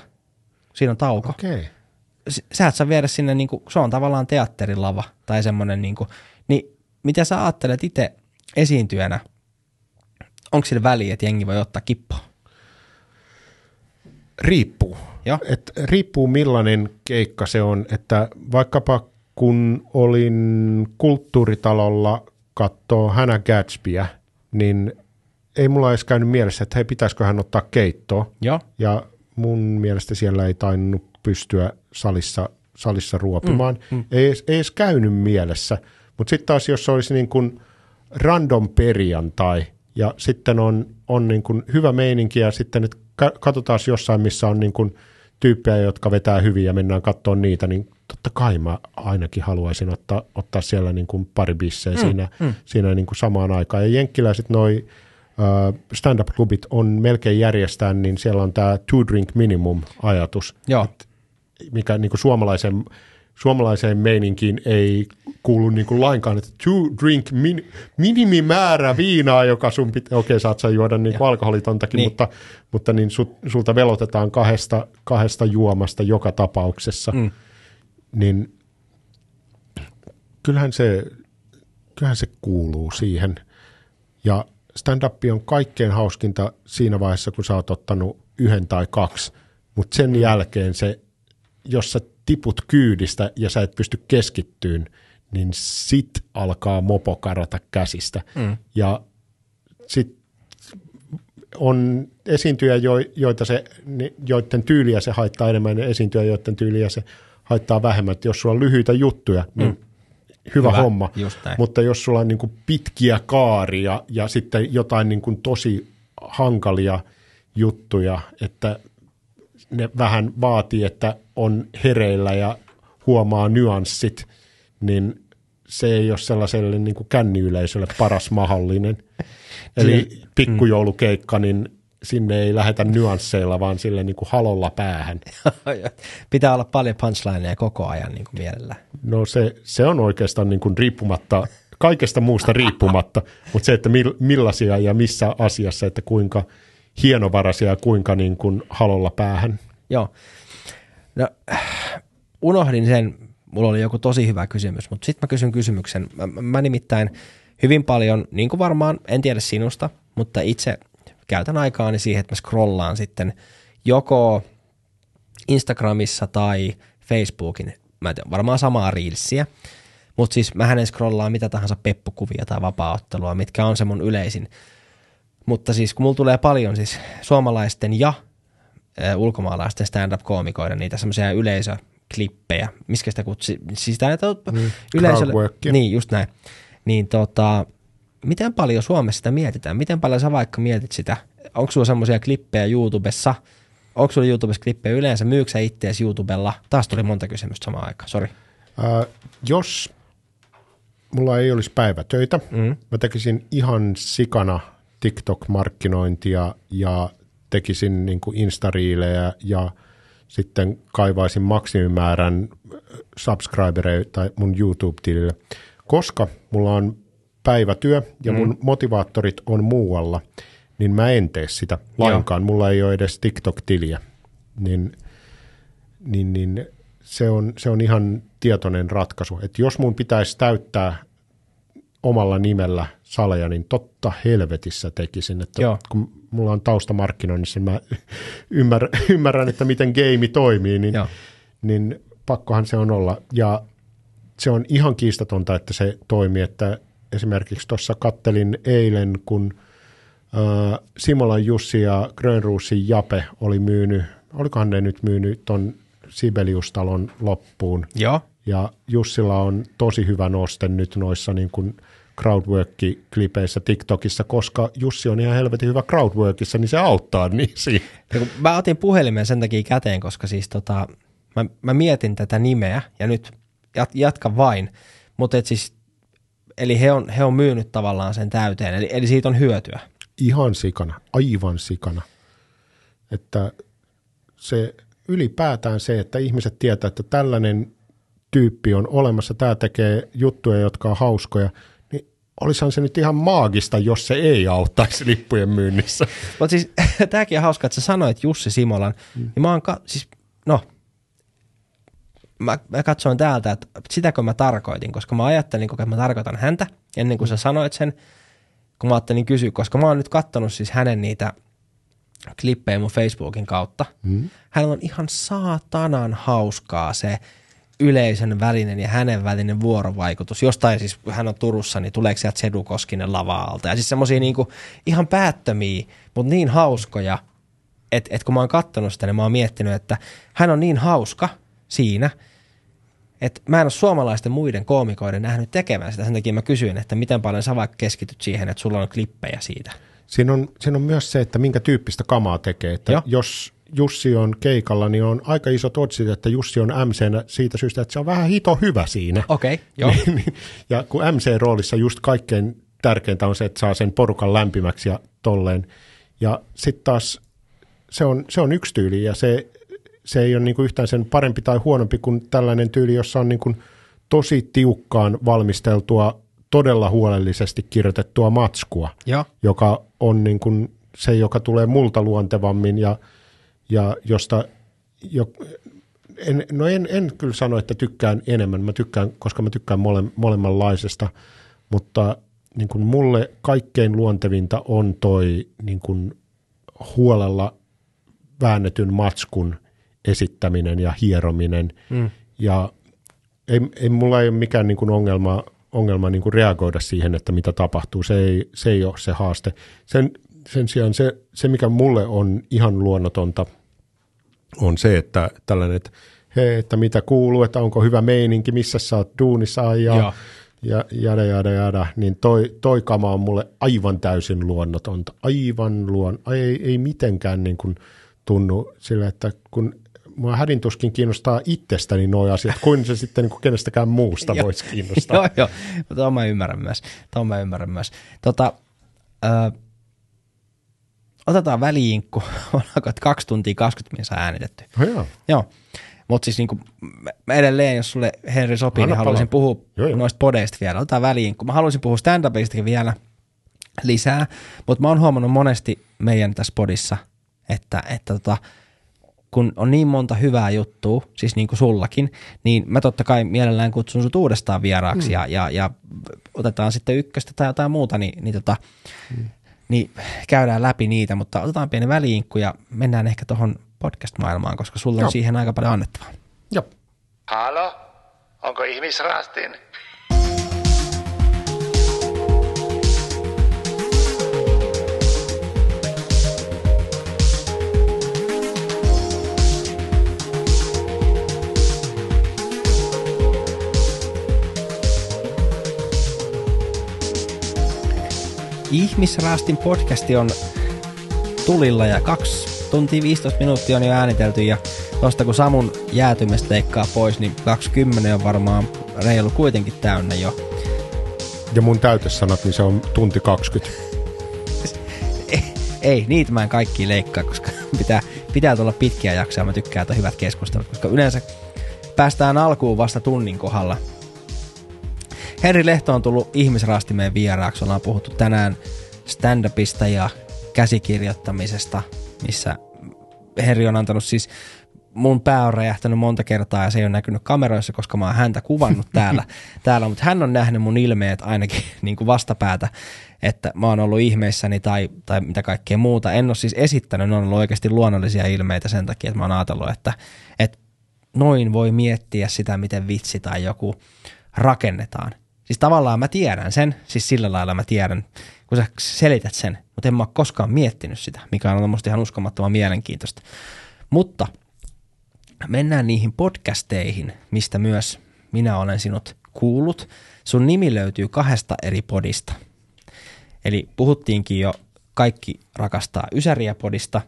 Siinä on tauko. Okay. Sä et saa viedä sinne, niin kuin, se on tavallaan teatterilava tai semmoinen, niin, kuin, niin mitä sä ajattelet itse esiintyjänä? Onko sillä väliä, että jengi voi ottaa kippoa? Riippuu. Joo. Et riippuu millainen keikka se on, että vaikkapa kun olin kulttuuritalolla kattoo Hannah Gatsbyä, niin ei mulla edes käynyt mielessä, että hei, pitäisikö hän ottaa keittoa. Joo. Ja mun mielestä siellä ei tainnut pystyä salissa, salissa ruopimaan. Mm, mm. Ei, edes, ei edes käynyt mielessä. Mutta sitten taas, jos olisi niin kuin random perjantai ja sitten on, on niin kuin hyvä meininki ja sitten että ka- katsotaan jossain, missä on niin kuin tyyppejä, jotka vetää hyvin ja mennään katsomaan niitä, niin totta kai mä ainakin haluaisin ottaa, ottaa siellä niin kuin pari bissejä mm, siinä, mm. siinä niin kuin samaan aikaan. Ja jenkkiläiset noi uh, stand-up-klubit on melkein järjestää, niin siellä on tämä two drink minimum ajatus, Joo. mikä niin kuin suomalaisen, suomalaiseen meininkiin ei kuulu niin kuin lainkaan, että two drink min, minimimäärä viinaa, joka sun pitää, okei okay, saat sä juoda niin kuin alkoholitontakin, niin. mutta, mutta niin sut, sulta velotetaan kahdesta, kahdesta juomasta joka tapauksessa, mm. niin kyllähän se, kyllähän se kuuluu siihen. Ja stand-up on kaikkein hauskinta siinä vaiheessa, kun sä oot ottanut yhden tai kaksi, mutta sen jälkeen se, jos sä tiput kyydistä ja sä et pysty keskittyyn, niin sit alkaa mopo karata käsistä. Mm. Ja sit on esiintyjä, jo- joita se, joiden tyyliä se haittaa enemmän, ja esiintyjä, joiden tyyliä se haittaa vähemmän. Et jos sulla on lyhyitä juttuja, niin mm. hyvä, Hyvä, homma. Mutta jos sulla on niin kuin pitkiä kaaria ja sitten jotain niin kuin tosi hankalia juttuja, että ne vähän vaatii, että on hereillä ja huomaa nyanssit, niin se ei ole sellaiselle niin kuin känniyleisölle paras mahdollinen. Eli pikkujoulukeikka, niin sinne ei lähetä nyansseilla, vaan sille niin kuin halolla päähän. (laughs) Pitää olla paljon punchlineja koko ajan niin kuin mielellä. No se, se on oikeastaan niin kuin riippumatta, kaikesta muusta riippumatta, (laughs) mutta se, että mil, millaisia ja missä asiassa, että kuinka hienovaraisia ja kuinka niin kuin halolla päähän. Joo. No, unohdin sen, mulla oli joku tosi hyvä kysymys, mutta sitten mä kysyn kysymyksen. Mä, mä nimittäin hyvin paljon, niin kuin varmaan, en tiedä sinusta, mutta itse käytän aikaani siihen, että mä scrollaan sitten joko Instagramissa tai Facebookin, mä en tiedä, varmaan samaa reelsiä, mutta siis mä hänen scrollaan mitä tahansa peppukuvia tai vapaaottelua, mitkä on se mun yleisin. Mutta siis kun mulla tulee paljon siis suomalaisten ja ulkomaalaisten stand-up-koomikoiden niitä semmoisia yleisöklippejä, miskä sitä kutsi, siis näitä mm, crowdworkia. niin just näin, niin tota, miten paljon Suomessa sitä mietitään, miten paljon sä vaikka mietit sitä, onko sulla semmoisia klippejä YouTubessa, onko sulla YouTubessa klippejä yleensä, myyksä sä ittees YouTubella, taas tuli monta kysymystä samaan aikaan, sori. Ää, jos mulla ei olisi päivätöitä, mm. mä tekisin ihan sikana TikTok-markkinointia ja tekisin niin kuin instariilejä ja sitten kaivaisin maksimimäärän subscribereita mun YouTube-tilille, koska mulla on päivätyö ja mun motivaattorit on muualla, niin mä en tee sitä lainkaan. Mulla ei ole edes TikTok-tiliä. Niin, niin, niin se, on, se on ihan tietoinen ratkaisu. Että jos mun pitäisi täyttää omalla nimellä saleja, niin totta helvetissä tekisin. Että Joo. kun mulla on taustamarkkinoinnissa, niin mä (laughs) ymmärrän, ymmärrän että miten game toimii, niin, Joo. niin pakkohan se on olla. Ja se on ihan kiistatonta, että se toimii, että esimerkiksi tuossa kattelin eilen, kun äh, Simolan Jussi ja Grönruusin Jape oli myynyt, olikohan ne nyt myynyt ton Sibeliustalon loppuun, Joo. ja Jussilla on tosi hyvä noste nyt noissa niin kuin crowdwork-klipeissä TikTokissa, koska Jussi on ihan helvetin hyvä crowdworkissa, niin se auttaa niin siinä. Mä otin puhelimen sen takia käteen, koska siis tota, mä, mä mietin tätä nimeä ja nyt jat, jatka vain, mutta et siis, eli he on, he on myynyt tavallaan sen täyteen, eli, eli siitä on hyötyä. Ihan sikana, aivan sikana. Että se ylipäätään se, että ihmiset tietää, että tällainen tyyppi on olemassa, tämä tekee juttuja, jotka on hauskoja, olisihan se nyt ihan maagista, jos se ei auttaisi lippujen myynnissä. Mutta siis (laughs) tämäkin on hauska, että sä sanoit Jussi Simolan, mm. niin mä oon, ka- siis, no, mä, mä katsoin täältä, että sitäkö mä tarkoitin, koska mä ajattelin, että mä tarkoitan häntä, ennen kuin sä sanoit sen, kun mä ajattelin kysyä, koska mä oon nyt kattonut siis hänen niitä klippejä mun Facebookin kautta. Mm. Hänellä on ihan saatanan hauskaa se yleisön välinen ja hänen välinen vuorovaikutus. Jostain siis, kun hän on Turussa, niin tuleeko sieltä Sedu Koskinen lava-alta. Ja siis semmosia niinku ihan päättömiä, mutta niin hauskoja, että et kun mä oon kattonut sitä, niin mä oon miettinyt, että hän on niin hauska siinä, että mä en ole suomalaisten muiden koomikoiden nähnyt tekemään sitä. Sen takia mä kysyin, että miten paljon sä vaikka keskityt siihen, että sulla on klippejä siitä. Siinä on, siinä on myös se, että minkä tyyppistä kamaa tekee. Että Joo. jos Jussi on keikalla, niin on aika isot otsit, että Jussi on MC siitä syystä, että se on vähän hito hyvä siinä. Okei, okay, (laughs) joo. Niin, ja kun MC-roolissa just kaikkein tärkeintä on se, että saa sen porukan lämpimäksi ja tolleen. Ja sitten taas se on, se on yksi tyyli ja se, se ei ole niinku yhtään sen parempi tai huonompi kuin tällainen tyyli, jossa on niinku tosi tiukkaan valmisteltua, todella huolellisesti kirjoitettua matskua, Joo. joka on niin kuin se, joka tulee multa luontevammin ja, ja josta jo, en, no en, en kyllä sano, että tykkään enemmän, mä tykkään, koska mä tykkään mole, molemmanlaisesta, mutta niin kuin mulle kaikkein luontevinta on toi niin kuin huolella väännetyn matskun esittäminen ja hierominen. Mm. Ja ei, ei, mulla ei ole mikään niin kuin ongelma, ongelma niin kuin reagoida siihen, että mitä tapahtuu. Se ei, se ei ole se haaste. Sen, sen sijaan se, se, mikä mulle on ihan luonnotonta, on se, että tällainen, että hei, että mitä kuuluu, että onko hyvä meininki, missä sä oot duunissa ja, Joo. ja jada, jada, jada, niin toi, toi kama on mulle aivan täysin luonnotonta. Aivan luon, ei, ei mitenkään niin kuin tunnu sillä, että kun mua hädintuskin kiinnostaa itsestäni nuo asiat, kuin se sitten niin kuin kenestäkään muusta (laughs) voisi kiinnostaa. (laughs) Joo, joo. Tuon mä ymmärrän myös. Mä ymmärrän myös. Tota, ö, otetaan väliinkku. (laughs) Ollaanko, että kaksi tuntia 20 minuuttia äänitetty. No joo. Joo. Mutta siis niinku, mä- edelleen, jos sulle Henri sopii, Anna niin haluaisin palaa. puhua Joo, joo. noista podeista vielä. Otetaan väliin, kun mä haluaisin puhua stand-upistakin vielä lisää, mutta mä oon huomannut monesti meidän tässä podissa, että, että tota, kun on niin monta hyvää juttua, siis niin kuin sullakin, niin mä totta kai mielellään kutsun sut uudestaan vieraaksi mm. ja, ja, ja otetaan sitten ykköstä tai jotain muuta, niin, niin, tota, mm. Niin käydään läpi niitä, mutta otetaan pieni väliinkku ja mennään ehkä tuohon podcast-maailmaan, koska sulla on Joo. siihen aika paljon annettavaa. Joo. Halo? Onko ihmisrastin? Ihmisraastin podcasti on tulilla ja kaksi tuntia 15 minuuttia on jo äänitelty ja tosta kun Samun jäätymestä leikkaa pois, niin 20 on varmaan reilu kuitenkin täynnä jo. Ja mun täytesanat, niin se on tunti 20. (laughs) Ei, niitä mä en kaikki leikkaa, koska pitää, pitää tulla pitkiä jaksoja. Mä tykkään, että hyvät keskustelut, koska yleensä päästään alkuun vasta tunnin kohdalla. Henri Lehto on tullut ihmisraastimeen vieraaksi. Ollaan puhuttu tänään stand-upista ja käsikirjoittamisesta, missä Henri on antanut siis mun pää on räjähtänyt monta kertaa ja se ei ole näkynyt kameroissa, koska mä oon häntä kuvannut täällä, (laughs) täällä mutta hän on nähnyt mun ilmeet ainakin (laughs) niin kuin vastapäätä, että mä oon ollut ihmeissäni tai, tai mitä kaikkea muuta. En ole siis esittänyt, ne on ollut oikeasti luonnollisia ilmeitä sen takia, että mä oon ajatellut, että, että noin voi miettiä sitä, miten vitsi tai joku rakennetaan. Siis tavallaan mä tiedän sen, siis sillä lailla mä tiedän, kun sä selität sen, mutta en mä ole koskaan miettinyt sitä, mikä on musta ihan uskomattoman mielenkiintoista. Mutta mennään niihin podcasteihin, mistä myös minä olen sinut kuullut. Sun nimi löytyy kahdesta eri podista. Eli puhuttiinkin jo Kaikki rakastaa Ysäriä podista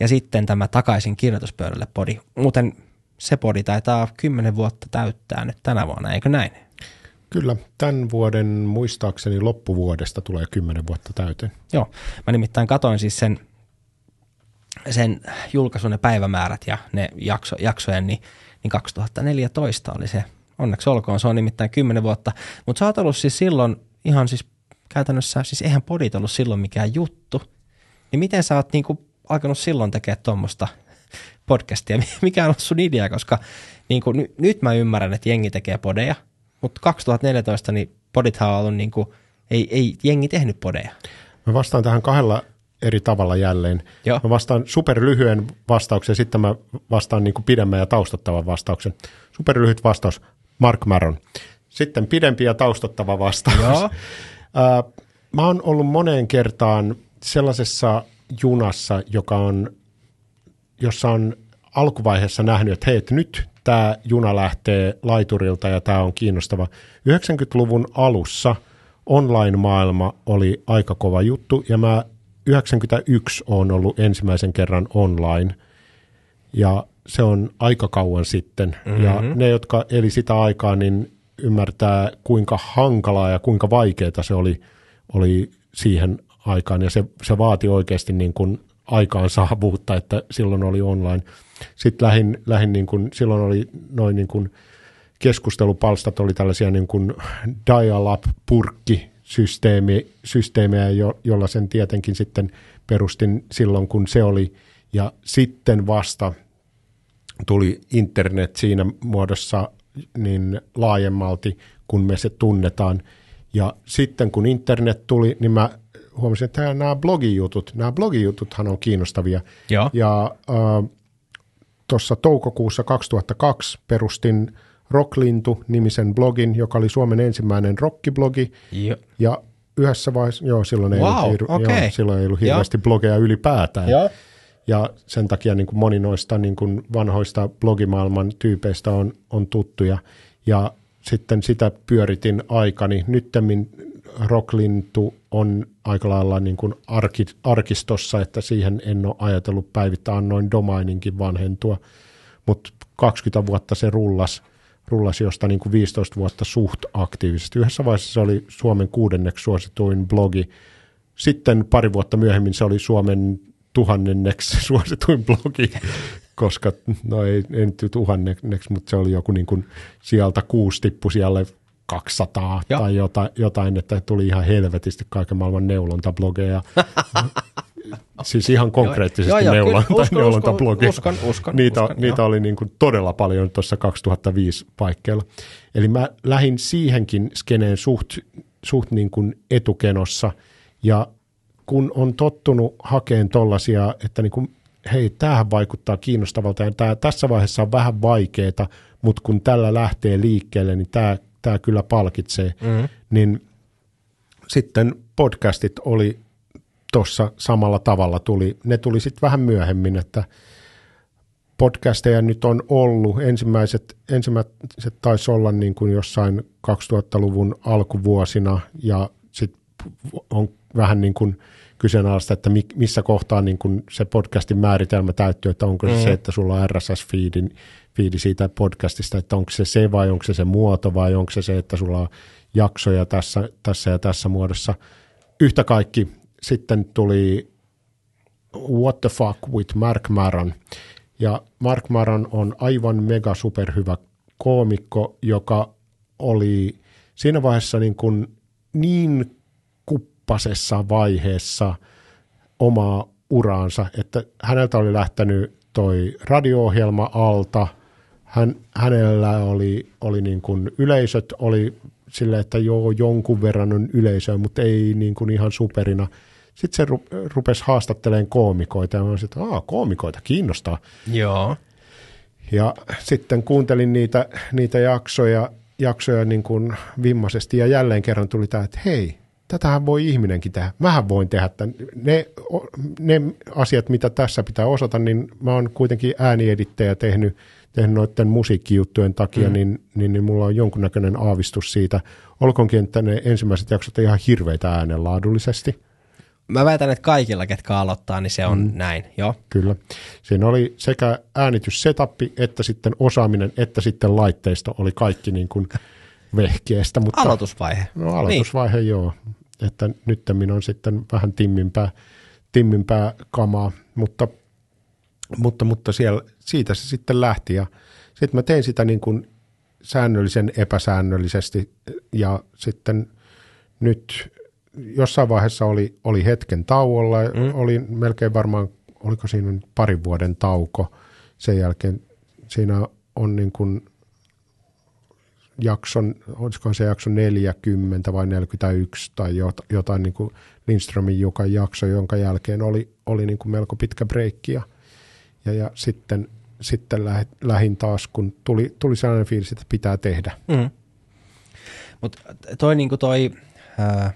ja sitten tämä Takaisin kirjoituspöydälle podi. Muuten se podi taitaa kymmenen vuotta täyttää nyt tänä vuonna, eikö näin? Kyllä, tämän vuoden muistaakseni loppuvuodesta tulee kymmenen vuotta täyteen. Joo, mä nimittäin katoin siis sen, sen julkaisun ne päivämäärät ja ne jakso, jaksojen, niin, niin 2014 oli se. Onneksi olkoon, se on nimittäin kymmenen vuotta. Mutta sä oot ollut siis silloin ihan siis käytännössä, siis eihän podit ollut silloin mikään juttu. Niin miten sä oot niinku alkanut silloin tekemään tuommoista podcastia? (laughs) Mikä on ollut sun idea? Koska niinku, n- nyt mä ymmärrän, että jengi tekee podeja, mutta 2014 niin podithan on ollut niinku, ei, ei jengi tehnyt podeja. Mä vastaan tähän kahdella eri tavalla jälleen. Joo. Mä vastaan superlyhyen vastauksen, sitten mä vastaan niin kuin pidemmän ja taustattavan vastauksen. Superlyhyt vastaus, Mark Maron. Sitten pidempi ja taustattava vastaus. Joo. (laughs) Mä oon ollut moneen kertaan sellaisessa junassa, joka on, jossa on alkuvaiheessa nähnyt, että hei, että nyt tämä juna lähtee laiturilta ja tämä on kiinnostava. 90-luvun alussa online-maailma oli aika kova juttu ja mä 91 on ollut ensimmäisen kerran online ja se on aika kauan sitten. Mm-hmm. Ja ne, jotka eli sitä aikaa, niin ymmärtää, kuinka hankalaa ja kuinka vaikeaa se oli, oli siihen aikaan. Ja se, se vaati oikeasti niin kuin aikaan saavuutta, että silloin oli online. Sitten lähin, lähin niin kuin, silloin oli noin niin kuin keskustelupalstat oli tällaisia niin kuin dial-up-purkki systeemejä, jo, jolla sen tietenkin sitten perustin silloin, kun se oli. Ja sitten vasta tuli internet siinä muodossa niin laajemmalti, kun me se tunnetaan. Ja sitten kun internet tuli, niin mä huomasin, että nämä blogijutut, nämä blogijututhan on kiinnostavia. Joo. Ja äh, tuossa toukokuussa 2002 perustin Rocklintu-nimisen blogin, joka oli Suomen ensimmäinen rockiblogi. Joo. Ja yhdessä vaiheessa, joo, silloin ei, Wow, ollut, okei. joo, silloin ei ollut hirveästi blogeja ylipäätään. Joo. Ja sen takia niin kuin moni noista niin kuin vanhoista blogimaailman tyypeistä on, on tuttuja. Ja sitten sitä pyöritin aikani. Nyttemmin Rocklintu on aika lailla niin kuin arki, arkistossa, että siihen en ole ajatellut päivittää, annoin domaininkin vanhentua. Mutta 20 vuotta se rullas, rullas josta niin kuin 15 vuotta suht aktiivisesti. Yhdessä vaiheessa se oli Suomen kuudenneksi suosituin blogi. Sitten pari vuotta myöhemmin se oli Suomen tuhannenneksi (laughs) suosituin blogi, koska no ei, ei nyt mutta se oli joku niin kuin sieltä kuusi tippu siellä 200 Joo. tai jotain, jotain, että tuli ihan helvetisti kaiken maailman neulontablogeja. (laughs) siis ihan konkreettisesti Joo, neulonta, Uskon, uskon, neulontablogeja. uskon, uskon, niitä, uskon, niitä joo. oli niin kuin todella paljon tuossa 2005 paikkeilla. Eli mä lähdin siihenkin skeneen suht, suht niin kuin etukenossa ja kun on tottunut hakeen tollasia, että niin kuin, hei, tämähän vaikuttaa kiinnostavalta ja tämä tässä vaiheessa on vähän vaikeaa, mutta kun tällä lähtee liikkeelle, niin tämä, tämä kyllä palkitsee, mm. niin sitten podcastit oli tuossa samalla tavalla tuli. Ne tuli sitten vähän myöhemmin, että podcasteja nyt on ollut. Ensimmäiset, ensimmäiset taisi olla niin kuin jossain 2000-luvun alkuvuosina ja sitten on vähän niin kuin kyseenalaista, että mi- missä kohtaa niin kuin se podcastin määritelmä täyttyy, että onko se Mm. se, että sulla on RSS-fiidi fiidi siitä podcastista, että onko se se vai onko se se muoto vai onko se se, että sulla on jaksoja tässä, tässä ja tässä muodossa. Yhtä kaikki sitten tuli What the fuck with Mark Maron. Ja Mark Maron on aivan mega superhyvä koomikko, joka oli siinä vaiheessa niin, kuin niin kuppasessa vaiheessa omaa uraansa, että häneltä oli lähtenyt toi radio-ohjelma alta, hän, hänellä oli, oli niin kuin yleisöt, oli sille, että joo, jonkun verran on yleisöä, mutta ei niin kuin ihan superina. Sitten se ru- rupesi haastattelemaan koomikoita ja mä olisin, että Aa, koomikoita kiinnostaa. Joo. Ja sitten kuuntelin niitä, niitä jaksoja, jaksoja niin kuin vimmaisesti ja jälleen kerran tuli tämä, että hei, tätähän voi ihminenkin tehdä. Mähän voin tehdä tämän. Ne, ne asiat, mitä tässä pitää osata, niin mä oon kuitenkin ääniedittäjä tehnyt, tehnyt noiden musiikkijuttujen takia, mm. niin, niin, niin mulla on jonkunnäköinen aavistus siitä. Olkoonkin, että ne ensimmäiset jaksot on ihan hirveitä äänenlaadullisesti. Mä väitän, että kaikilla, ketkä aloittaa, niin se on mm. näin, joo. Kyllä. Siinä oli sekä äänityssetappi, että sitten osaaminen, että sitten laitteisto oli kaikki niin kuin (laughs) vehkeestä. Mutta, Aloitusvaihe. No aloitusvaihe, niin. joo. Että nyt on sitten vähän timmimpää, timmimpää kamaa, mutta, mutta, mutta siellä, siitä se sitten lähti. Ja sitten mä tein sitä niin kuin säännöllisen epäsäännöllisesti ja sitten nyt jossain vaiheessa oli, oli hetken tauolla, mm. oli melkein varmaan, oliko siinä parin vuoden tauko. Sen jälkeen siinä on niin kuin jakson, olisiko se jakso 40 vai 41 tai jotain niin kuin Lindströmin joka jakso, jonka jälkeen oli, oli niin kuin melko pitkä breikki ja, ja, ja sitten, sitten lähin taas, kun tuli, tuli sellainen fiilis, että pitää tehdä. Mm. Mutta toi, niin kuin toi ää,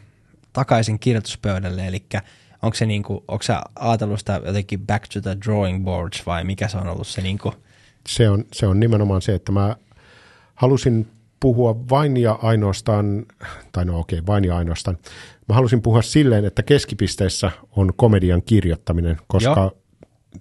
takaisin kirjoituspöydälle, eli onko se niin kuin, onko sä ajatellut sitä jotenkin back to the drawing boards vai mikä se on ollut se niin kuin? Se on, se on nimenomaan se, että mä halusin puhua vain ja ainoastaan, tai no okei, okay, vain ja ainoastaan. Mä halusin puhua silleen, että keskipisteessä on komedian kirjoittaminen, koska Joo.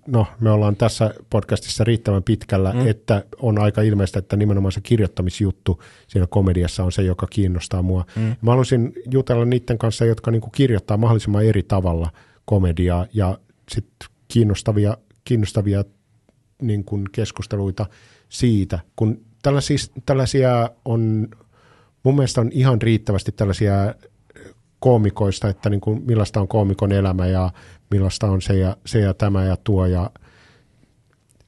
No, me ollaan tässä podcastissa riittävän pitkällä, mm. että on aika ilmeistä, että nimenomaan se kirjoittamisjuttu siinä komediassa on se, joka kiinnostaa mua. Mm. Mä halusin jutella niiden kanssa, jotka niin kirjoittaa mahdollisimman eri tavalla komediaa ja sitten kiinnostavia, kiinnostavia niin kuin keskusteluita siitä, kun tällaisia, tällaisia on, mun mielestä on ihan riittävästi tällaisia koomikoista, että niin kuin millaista on koomikon elämä ja millaista on se ja, se ja tämä ja tuo ja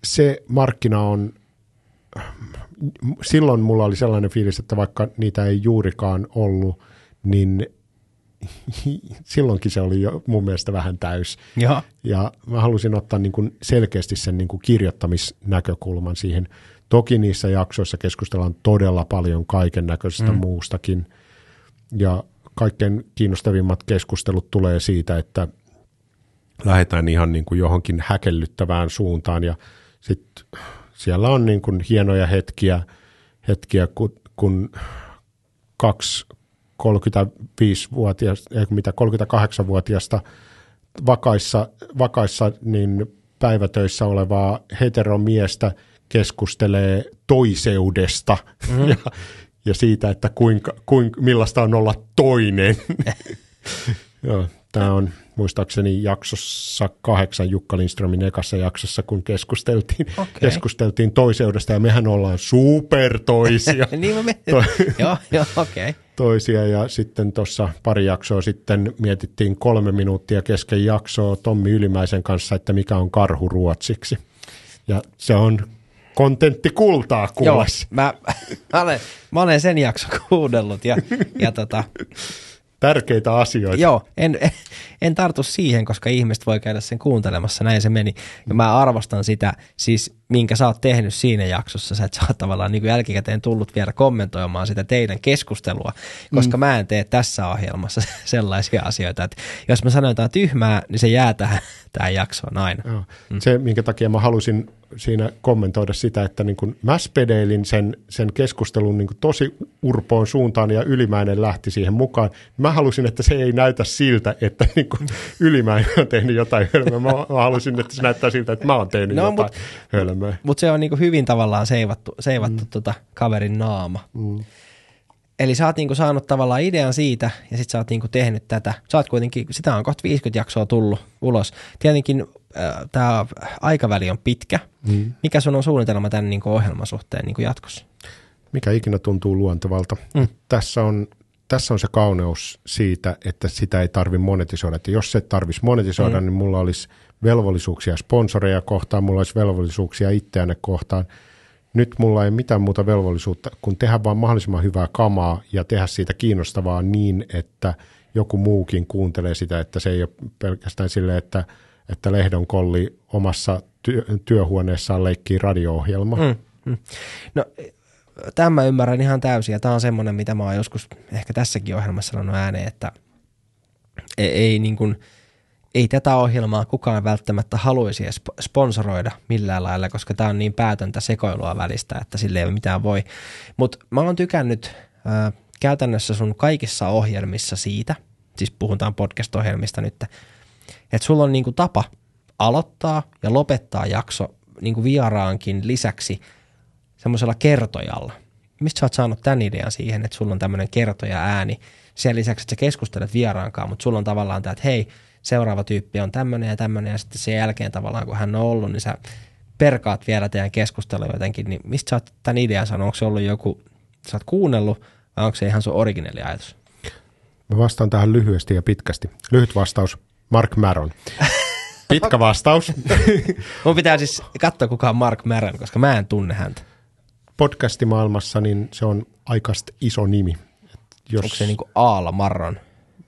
se markkina on, silloin mulla oli sellainen fiilis, että vaikka niitä ei juurikaan ollut, niin (laughs) silloinkin se oli jo mun mielestä vähän täys. Ja, ja mä halusin ottaa niin kuin selkeästi sen niin kuin kirjoittamisnäkökulman siihen Toki niissä jaksoissa keskustellaan todella paljon kaiken näköisestä mm. muustakin. Ja kaikkein kiinnostavimmat keskustelut tulee siitä, että lähdetään ihan niin kuin johonkin häkellyttävään suuntaan ja sitten siellä on niin kuin hienoja hetkiä, hetkiä kun, kun kaksi 35-vuotiaasta, mitä 38-vuotiaasta vakaissa, vakaissa niin päivätöissä olevaa heteromiestä – keskustelee toiseudesta mm. ja, ja siitä, että kuinka, kuinka, millaista on olla toinen. Joo, (laughs) tämä on muistaakseni jaksossa kahdeksan Jukka Lindströmin ekassa jaksossa, kun keskusteltiin, okay. keskusteltiin toiseudesta ja mehän ollaan supertoisia. (laughs) niin mä to- (laughs) joo, joo, okei. Okay. Toisia ja sitten tuossa pari jaksoa sitten mietittiin kolme minuuttia kesken jaksoa Tommi Ylimäisen kanssa, että mikä on karhu ruotsiksi. Ja se on kontentti kultaa kuules. Joo, mä, (laughs) mä, olen, mä olen sen jakson kuunnellut ja, ja tota, Tärkeitä asioita. Joo, en, (laughs) en tartu siihen, koska ihmiset voi käydä sen kuuntelemassa, näin se meni. Ja mä arvostan sitä, siis minkä sä oot tehnyt siinä jaksossa, sä et sä oot tavallaan niin kuin jälkikäteen tullut vielä kommentoimaan sitä teidän keskustelua, koska mm. mä en tee tässä ohjelmassa (laughs) sellaisia asioita, että jos mä sanon jotain tyhmää, niin se jää tähän, tähän jaksoon aina. Joo. Mm. Se, minkä takia mä halusin siinä kommentoida sitä, että niin kuin mä spedeilin sen, sen keskustelun niin kuin tosi urpoon suuntaan ja Ylimäinen lähti siihen mukaan. Mä halusin, että se ei näytä siltä, että niin kuin Ylimäinen on tehnyt jotain hölmöä. Mä, (laughs) mä halusin, että se näyttää siltä, että mä oon tehnyt no, jotain mut, hölmöä. Mutta se on niin kuin hyvin tavallaan seivattu, seivattu mm. tota kaverin naama. Mm. Eli sä oot niinku saanut tavallaan idean siitä, ja sit sä oot niinku tehnyt tätä. Sä oot kuitenkin, sitä on kohta 50 jaksoa tullut ulos. Tietenkin äh, tämä aikaväli on pitkä. Mm. Mikä sun on suunnitelma tämän niinku ohjelman suhteen niinku jatkossa? mikä ikinä tuntuu luontevalta. Mm. Tässä, on, tässä on se kauneus siitä, että sitä ei tarvi monetisoida. Että jos se tarvitsisi monetisoida, mm. niin mulla olisi velvollisuuksia sponsoreja kohtaan, mulla olisi velvollisuuksia itseänne kohtaan. Nyt mulla ei mitään muuta velvollisuutta kuin tehdä vaan mahdollisimman hyvää kamaa ja tehdä siitä kiinnostavaa niin, että joku muukin kuuntelee sitä, että se ei ole pelkästään silleen, että, että Lehdon kolli omassa työ, työhuoneessaan leikkii radio-ohjelma. Mm, mm. No tämä mä ymmärrän ihan täysin ja tämä on semmoinen, mitä mä oon joskus ehkä tässäkin ohjelmassa sanonut ääneen, että ei, ei, niin kuin, ei tätä ohjelmaa kukaan välttämättä haluaisi sponsoroida millään lailla, koska tämä on niin päätöntä sekoilua välistä, että sille ei ole mitään voi. Mutta mä oon tykännyt äh, käytännössä sun kaikissa ohjelmissa siitä, siis puhutaan podcast-ohjelmista nyt, että sulla on niinku tapa aloittaa ja lopettaa jakso niinku vieraankin lisäksi semmoisella kertojalla. Mistä sä oot saanut tämän idean siihen, että sulla on tämmöinen kertoja ääni? Sen lisäksi, että sä keskustelet vieraankaan, mutta sulla on tavallaan tämä, että hei, seuraava tyyppi on tämmöinen ja tämmöinen, ja sitten sen jälkeen tavallaan, kun hän on ollut, niin sä perkaat vielä teidän keskustelua jotenkin, niin mistä sä oot tämän idean saanut? Onko se ollut joku, sä oot kuunnellut, vai onko se ihan sun originelli ajatus? Mä vastaan tähän lyhyesti ja pitkästi. Lyhyt vastaus, Mark Maron. (laughs) Pitkä vastaus. (laughs) Mun pitää siis katsoa, kuka on Mark Maron, koska mä en tunne häntä. Podcastimaailmassa niin se on aikaista iso nimi. Jos Onko se niin Aalla Marron?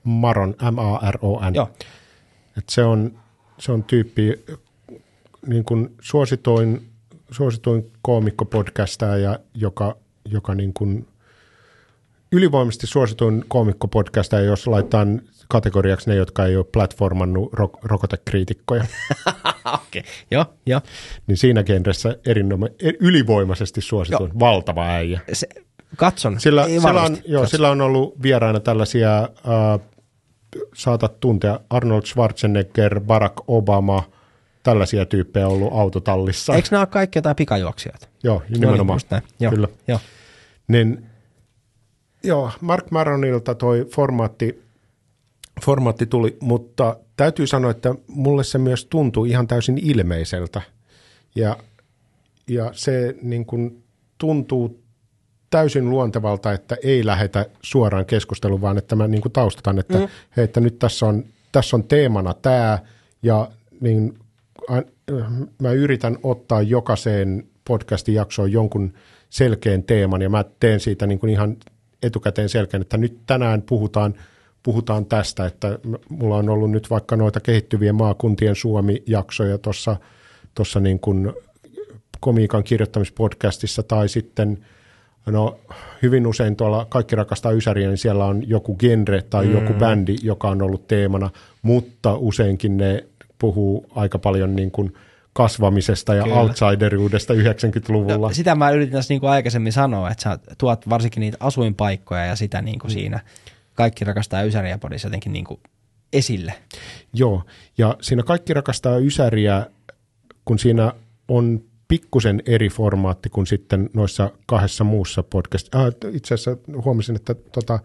Maron, M-A-R-O-N. Joo. Et se, on, se on tyyppi niin kuin suosituin, suosituin koomikko-podcastaja, joka, joka niin kuin ylivoimaisesti suosituin koomikko-podcastaja, jos laittaa kategoriaksi ne, jotka ei ole platformannut ro- rokotekriitikkoja. (laughs) Okei, okay. joo, joo. Niin siinä genressä erinoma- ylivoimaisesti suosituin, joo. valtava äijä. Se, katson, sillä, sillä, on, joo, katson. sillä on ollut vieraana tällaisia, äh, saatat tuntea, Arnold Schwarzenegger, Barack Obama, tällaisia tyyppejä ollut autotallissa. Eikö nämä ole kaikki jotain pikajuoksijoita? Joo, nimenomaan. No niin, joo, Kyllä. Joo. Niin, joo, Mark Maronilta toi formaatti, formaatti tuli, mutta täytyy sanoa, että mulle se myös tuntuu ihan täysin ilmeiseltä. Ja, ja se niin kuin tuntuu täysin luontevalta, että ei lähetä suoraan keskusteluun, vaan että mä niin kuin taustataan, että, mm. hei, että nyt tässä on, tässä on teemana tämä, ja niin, mä yritän ottaa jokaiseen podcastin jaksoon jonkun selkeän teeman, ja mä teen siitä niin kuin ihan etukäteen selkeän, että nyt tänään puhutaan, puhutaan tästä, että mulla on ollut nyt vaikka noita kehittyvien maakuntien Suomi-jaksoja tuossa tuossa niin kuin komiikan kirjoittamispodcastissa tai sitten – No hyvin usein tuolla Kaikki rakastaa Ysäriä, niin siellä on joku genre tai mm. joku bändi, joka on ollut teemana, mutta useinkin ne puhuu aika paljon niin kuin kasvamisesta ja Kyllä. outsideriudesta 90-luvulla. No, sitä mä yritin tässä niin kuin aikaisemmin sanoa, että sä tuot varsinkin niitä asuinpaikkoja ja sitä niin kuin mm. siinä Kaikki rakastaa Ysäriä podissa jotenkin niin kuin esille. Joo, ja siinä Kaikki rakastaa Ysäriä, kun siinä on pikkusen eri formaatti kuin sitten noissa kahdessa muussa podcastissa. Ah, itse asiassa huomasin, että tota,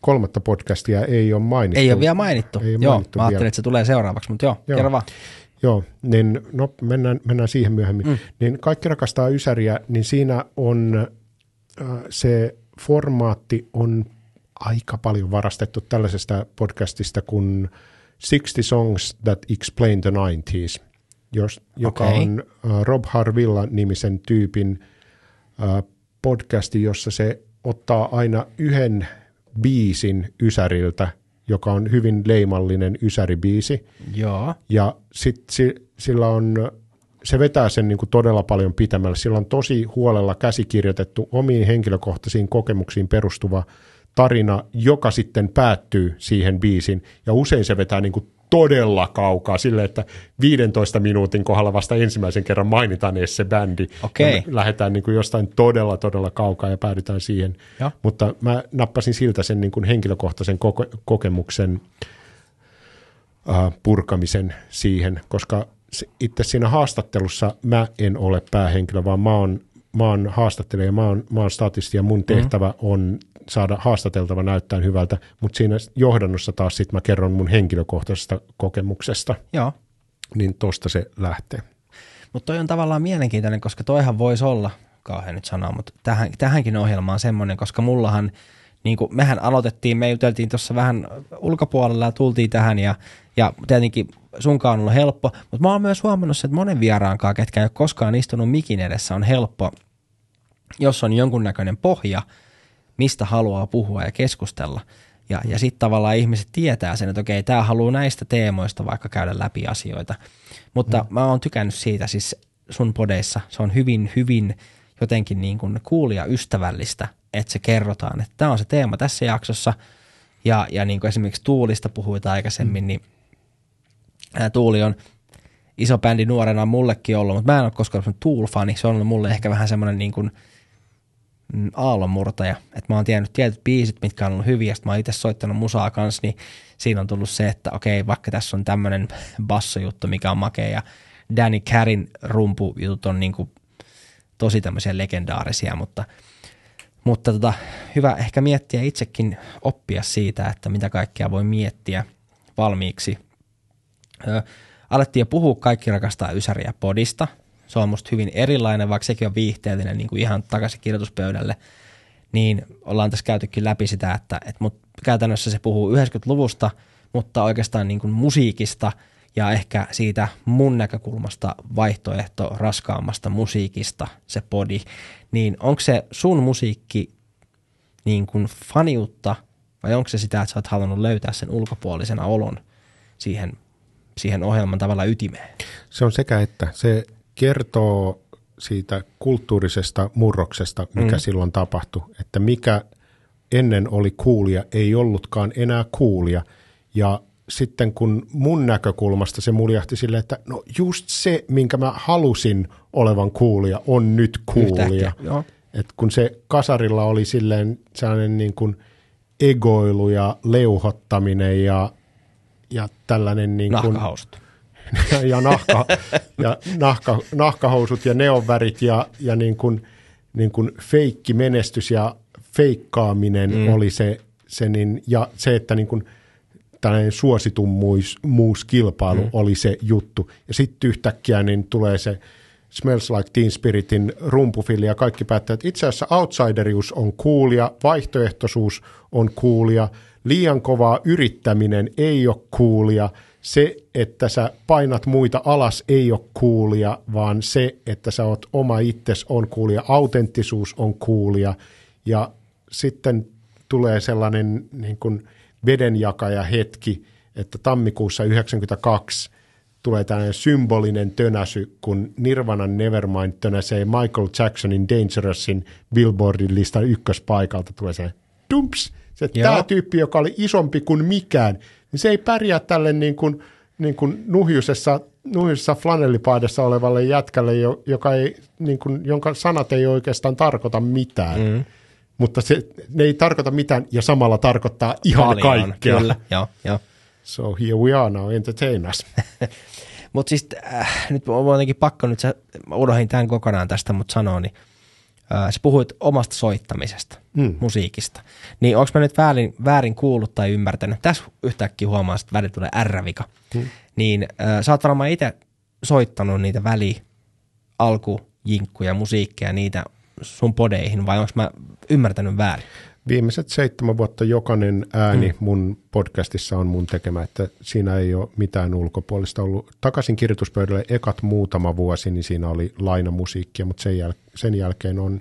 kolmatta podcastia ei ole mainittu. Ei ole vielä mainittu. Ei ole joo, mainittu mä ajattelin, vielä. että se tulee seuraavaksi, mutta joo, joo. kerro vaan. Joo, niin no mennään, mennään siihen myöhemmin. Mm. Niin Kaikki rakastaa Ysäriä, niin siinä on äh, se formaatti on aika paljon varastettu tällaisesta podcastista kuin 60 Songs That Explain the 90s jos, joka okay. on uh, Rob Harvilla nimisen tyypin uh, podcasti, jossa se ottaa aina yhden biisin Ysäriltä, joka on hyvin leimallinen Ysäri-biisi. Joo. Ja sit si, sillä on, se vetää sen niin kuin todella paljon pitämällä. Sillä on tosi huolella käsikirjoitettu omiin henkilökohtaisiin kokemuksiin perustuva tarina, joka sitten päättyy siihen biisin. Ja usein se vetää niin kuin todella kaukaa, sille että 15 minuutin kohdalla vasta ensimmäisen kerran mainitaan edes se bändi. Okay. lähdetään niin kuin jostain todella, todella kaukaa ja päädytään siihen. Ja. Mutta mä nappasin siltä sen niin kuin henkilökohtaisen koke- kokemuksen uh, purkamisen siihen, koska itse siinä haastattelussa mä en ole päähenkilö, vaan mä oon, mä oon haastattelija, mä oon, mä oon statisti ja mun mm-hmm. tehtävä mm-hmm. on saada haastateltava näyttää hyvältä, mutta siinä johdannossa taas sitten mä kerron mun henkilökohtaisesta kokemuksesta. Joo. Niin tosta se lähtee. Mutta toi on tavallaan mielenkiintoinen, koska toihan voisi olla, kauhean nyt sanoa, mutta tähän, tähänkin ohjelmaan semmoinen, koska mullahan, niin kuin, mehän aloitettiin, me juteltiin tuossa vähän ulkopuolella ja tultiin tähän ja, ja tietenkin sunkaan on ollut helppo, mutta mä oon myös huomannut että monen vieraankaan, ketkä ei ole koskaan istunut mikin edessä, on helppo, jos on jonkunnäköinen pohja, mistä haluaa puhua ja keskustella. Ja, ja sitten tavallaan ihmiset tietää sen, että okei, tämä haluaa näistä teemoista vaikka käydä läpi asioita. Mutta mm. mä oon tykännyt siitä siis sun podeissa. Se on hyvin, hyvin jotenkin niin kuin kuulia ystävällistä, että se kerrotaan, että tämä on se teema tässä jaksossa. Ja, ja niin kuin esimerkiksi Tuulista puhuit aikaisemmin, mm. niin ää, Tuuli on iso bändi nuorena mullekin ollut, mutta mä en ole koskaan ollut Tool-fani. Se on ollut mulle ehkä vähän semmoinen niin kuin – aallonmurtaja. Että mä oon tiennyt tietyt biisit, mitkä on ollut hyviä, sitten mä oon itse soittanut musaa kanssa, niin siinä on tullut se, että okei, vaikka tässä on tämmöinen bassojuttu, mikä on makea, ja Danny Carin rumpujutut on niin kuin tosi tämmöisiä legendaarisia, mutta, mutta tota, hyvä ehkä miettiä itsekin oppia siitä, että mitä kaikkea voi miettiä valmiiksi. Ö, alettiin jo puhua Kaikki rakastaa Ysäriä podista – se on musta hyvin erilainen, vaikka sekin on viihteellinen niin kuin ihan takaisin kirjoituspöydälle, niin ollaan tässä käytykin läpi sitä, että, että mut käytännössä se puhuu 90-luvusta, mutta oikeastaan niin kuin musiikista ja ehkä siitä mun näkökulmasta vaihtoehto raskaammasta musiikista, se podi, niin onko se sun musiikki niin kuin faniutta vai onko se sitä, että sä oot halunnut löytää sen ulkopuolisena olon siihen, siihen ohjelman tavalla ytimeen? Se on sekä että. Se kertoo siitä kulttuurisesta murroksesta, mikä mm. silloin tapahtui, että mikä ennen oli kuulia, ei ollutkaan enää kuulia. Ja sitten kun mun näkökulmasta se muljahti silleen, että no just se, minkä mä halusin olevan kuulia, on nyt kuulia. Et kun se kasarilla oli silleen sellainen niin kuin egoilu ja leuhottaminen ja, ja tällainen niin kuin, ja, nahka, ja nahka, nahkahousut ja neonvärit ja, ja niin kuin, niin kuin feikki menestys ja feikkaaminen mm. oli se, se niin, ja se, että niin kuin tällainen suositummuuskilpailu mm. oli se juttu. Ja sitten yhtäkkiä niin tulee se Smells Like Teen Spiritin rumpufili ja kaikki päättää, että itse asiassa outsiderius on kuulia, vaihtoehtoisuus on kuulia, liian kovaa yrittäminen ei ole kuulia – se, että sä painat muita alas, ei ole kuulia, vaan se, että sä oot oma itses on kuulia, autenttisuus on kuulia. Ja sitten tulee sellainen niin kuin vedenjakaja hetki, että tammikuussa 1992 tulee tällainen symbolinen tönäsy, kun Nirvanan Nevermind tönäsee Michael Jacksonin Dangerousin Billboardin listan ykköspaikalta. Tulee se dumps, se tämä tyyppi, joka oli isompi kuin mikään – niin se ei pärjää tälle niin kuin, niin kuin nuhjusessa, nuhjusessa flanellipaidassa olevalle jätkälle, joka ei, niin kuin, jonka sanat ei oikeastaan tarkoita mitään. Mm. Mutta se, ne ei tarkoita mitään ja samalla tarkoittaa ihan Paljon, kaikkea. Kyllä, joo, joo. So here we are now, entertain us. (laughs) mutta siis äh, nyt on jotenkin pakko nyt, sä, unohdin tämän kokonaan tästä, mutta sanoo, niin sä puhuit omasta soittamisesta, mm. musiikista. Niin onko mä nyt väärin, väärin kuullut tai ymmärtänyt? Tässä yhtäkkiä huomaa, että väli tulee R-vika. Mm. Niin äh, sä oot varmaan itse soittanut niitä väli alkujinkkuja, musiikkia, niitä sun podeihin, vai onko mä ymmärtänyt väärin? Viimeiset seitsemän vuotta jokainen ääni mm. mun podcastissa on mun tekemä, että siinä ei ole mitään ulkopuolista ollut. Takaisin kirjoituspöydälle ekat muutama vuosi, niin siinä oli lainamusiikkia, mutta sen, jäl- sen jälkeen on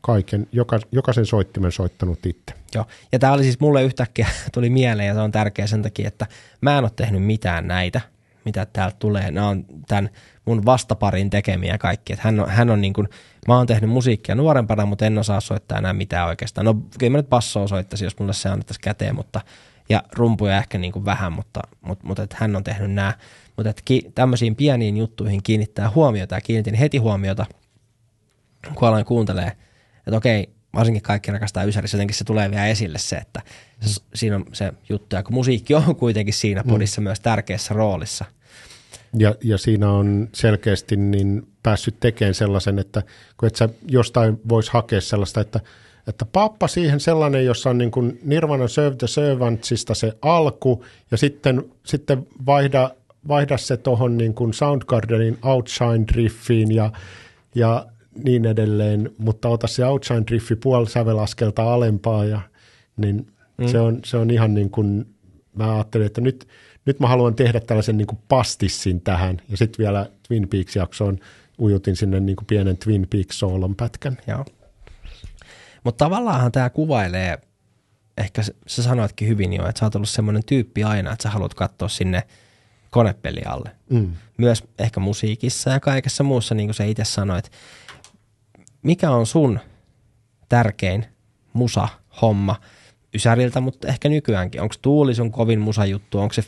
kaiken, joka, jokaisen soittimen soittanut itse. Joo, ja tämä oli siis mulle yhtäkkiä (laughs) tuli mieleen, ja se on tärkeä sen takia, että mä en ole tehnyt mitään näitä, mitä täältä tulee. Nämä on tämän mun vastaparin tekemiä kaikki. Että hän on, hän on niin kuin, mä oon tehnyt musiikkia nuorempana, mutta en osaa soittaa enää mitään oikeastaan. No kyllä mä nyt bassoa soittaisin, jos mulle se annettaisiin käteen, mutta, ja rumpuja ehkä niin kuin vähän, mutta, mutta, mutta että hän on tehnyt nämä. Mutta että ki, tämmöisiin pieniin juttuihin kiinnittää huomiota ja kiinnitin heti huomiota, kun aloin kuuntelee, että okei, varsinkin kaikki rakastaa Ysärissä, jotenkin se tulee vielä esille se, että se, siinä on se juttu, ja kun musiikki on kuitenkin siinä podissa mm. myös tärkeässä roolissa – ja, ja siinä on selkeästi niin päässyt tekemään sellaisen, että kun et sä jostain voisi hakea sellaista, että, että pappa siihen sellainen, jossa on niin kuin Nirvana Serve the Servantsista se alku, ja sitten, sitten vaihda, vaihda se tuohon niin kuin Soundgardenin Outshine Riffiin, ja, ja niin edelleen, mutta ota se Outshine Riffi puoli sävelaskelta alempaa ja niin mm. se, on, se on ihan niin kuin, mä ajattelin, että nyt, nyt mä haluan tehdä tällaisen niin kuin pastissin tähän ja sitten vielä Twin Peaks-jaksoon ujutin sinne niin kuin pienen Twin Peaks-soolon pätkän. Joo. Mutta tavallaanhan tämä kuvailee, ehkä sä- sanoitkin hyvin jo, että sä oot ollut semmoinen tyyppi aina, että sä haluat katsoa sinne konepeli alle. Mm. Myös ehkä musiikissa ja kaikessa muussa, niin kuin sä itse sanoit. Mikä on sun tärkein musa-homma Ysäriltä, mutta ehkä nykyäänkin? Onko Tuuli sun kovin musajuttu? Onko se...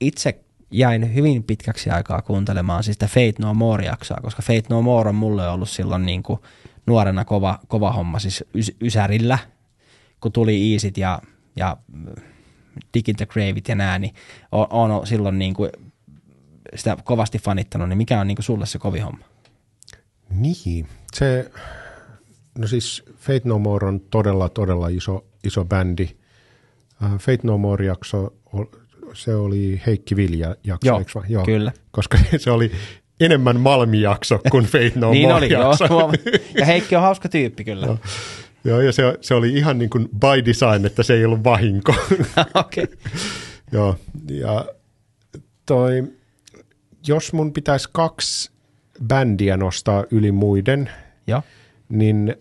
Itse jäin hyvin pitkäksi aikaa kuuntelemaan siis sitä Fate No More-jaksoa, koska Fate No More on mulle ollut silloin niin kuin nuorena kova, kova homma siis ys- Ysärillä, kun tuli Easyt ja, ja Dick the Graveit ja nää, niin on, on silloin niin kuin sitä kovasti fanittanut, niin mikä on niin kuin sulle se kovin homma? Niin, se, no siis Fate No More on todella, todella iso, iso bändi. Uh, Fate No More-jakso, se oli Heikki Vilja-jakso, Joo, eikö vaan? kyllä. Koska (laughs) se oli enemmän Malmi-jakso kuin (laughs) Fate No niin oli, joo. More-jakso. (laughs) Ja Heikki on hauska tyyppi kyllä. Joo. Joo, ja se, se oli ihan niin kuin by design, että se ei ollut vahinko. Okei. Joo, ja toi, jos mun pitäisi kaksi bändiä nostaa yli muiden, Joo. niin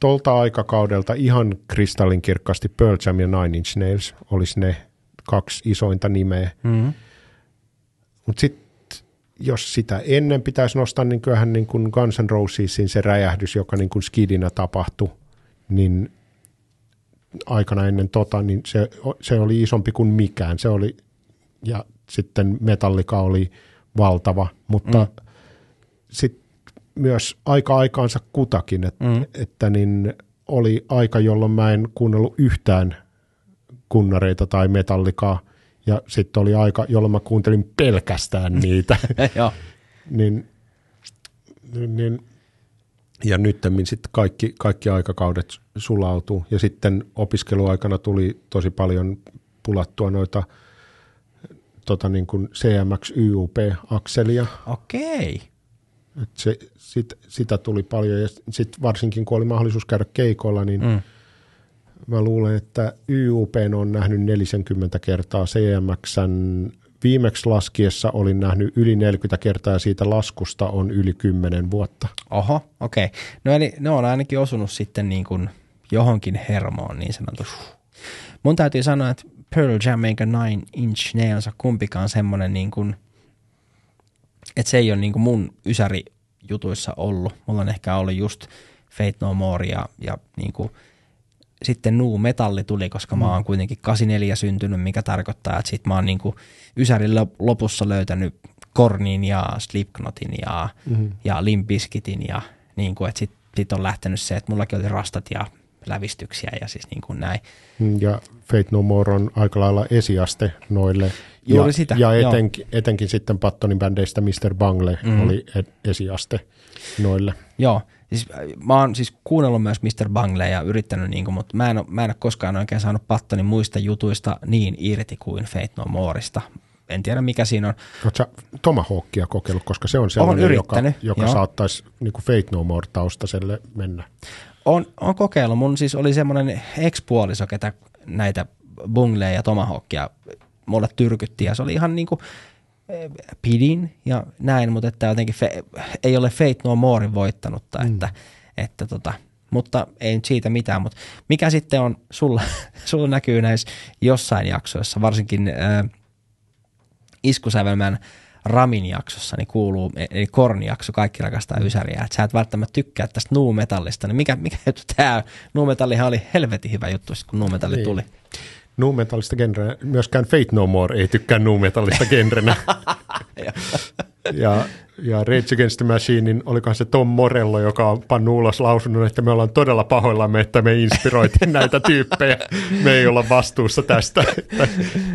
tolta aikakaudelta ihan kristallinkirkkaasti Pearl Jam ja Nine Inch Nails olisi ne kaksi isointa nimeä. Mm-hmm. Mutta sitten jos sitä ennen pitäisi nostaa, niin kyllähän niin kuin Guns N' Rosesin se räjähdys, joka niin kuin skidinä tapahtui, niin aikana ennen tota, niin se, se oli isompi kuin mikään. Se oli, ja sitten Metallica oli valtava, mutta mm. sitten myös aika aikaansa kutakin, että, Mm. mm. että niin oli aika, jolloin mä en kuunnellut yhtään kunnareita tai metallikaa, ja sitten oli aika, jolloin mä kuuntelin pelkästään niitä. (laughs) Niin, niin, ja nyttemmin sitten kaikki, kaikki aikakaudet sulautuu. Ja sitten opiskeluaikana tuli tosi paljon pulattua noita tota niin kuin CMX YUP-akselia. Okei. Et se, sit, sitä tuli paljon ja sitten varsinkin kun oli mahdollisuus käydä keikoilla, niin Mm. Mä luulen, että YUP on nähnyt 40 kertaa CMXn viimeksi laskiessa olin nähnyt yli 40 kertaa ja siitä laskusta on yli 10 vuotta. Oho, okei. No eli ne on ainakin osunut sitten niin kuin johonkin hermoon niin sanotusti. Mun täytyy sanoa, että Pearl Jam eikä Nine Inch Nails ole kumpikaan semmoinen niin kuin, että se ei ole niin kuin mun ysäri jutuissa ollut. Mulla on ehkä ollut just Fate No More ja, ja niin kuin, sitten nuu metalli tuli, koska mä oon kuitenkin 84 syntynyt, mikä tarkoittaa, että sit mä oon niinku Ysärin lop- lopussa löytänyt Kornin ja Slipknotin ja, mm-hmm. ja Limp Bizkitin ja niinku, että sit, sit on lähtenyt se, että mullakin oli rastat ja lävistyksiä ja siis niin kuin näin. Ja Fate No More on aika lailla esiaste noille. Juuri ja, sitä, Ja joo. etenkin, etenkin sitten Pattonin bändeistä Mr. Bangle mm. oli e- esiaste noille. Joo, siis äh, mä oon siis kuunnellut myös Mr. Bangle ja yrittänyt, niin kuin, mutta mä en, ole, mä en ole koskaan oikein saanut Pattonin muista jutuista niin irti kuin Fate No Moreista. En tiedä mikä siinä on. Oletko Tomahawkia kokeillut, koska se on sellainen, joka, joka joo. saattaisi niin kuin Fate No More taustaselle mennä. On, on kokeillut. Mun siis oli semmoinen ex-puoliso, ketä näitä Bungleja ja Tomahawkia mulle tyrkytti ja se oli ihan niinku eh, pidin ja näin, mutta että jotenkin fe, ei ole Fate No More voittanutta, mm. että, että tota, mutta ei nyt siitä mitään, mutta mikä sitten on, sulla, (laughs) sulla näkyy näissä jossain jaksoissa, varsinkin äh, iskusävelmän Ramin jaksossa niin kuuluu, eli Korni jakso, kaikki rakastaa Ysäriä, että sä et välttämättä tykkää tästä nu metallista, niin mikä, mikä juttu tää, nu metallihan oli helvetin hyvä juttu, kun nu metalli Niin. tuli. Nu metallista genrenä, myöskään Fate No More ei tykkää nu metallista genrenä. (laughs) ja, ja Rage Against the Machinein, olikohan se Tom Morello, joka on pannut ulos lausunnon, että me ollaan todella pahoillamme, että me inspiroitiin (laughs) näitä tyyppejä. Me ei olla vastuussa tästä, että,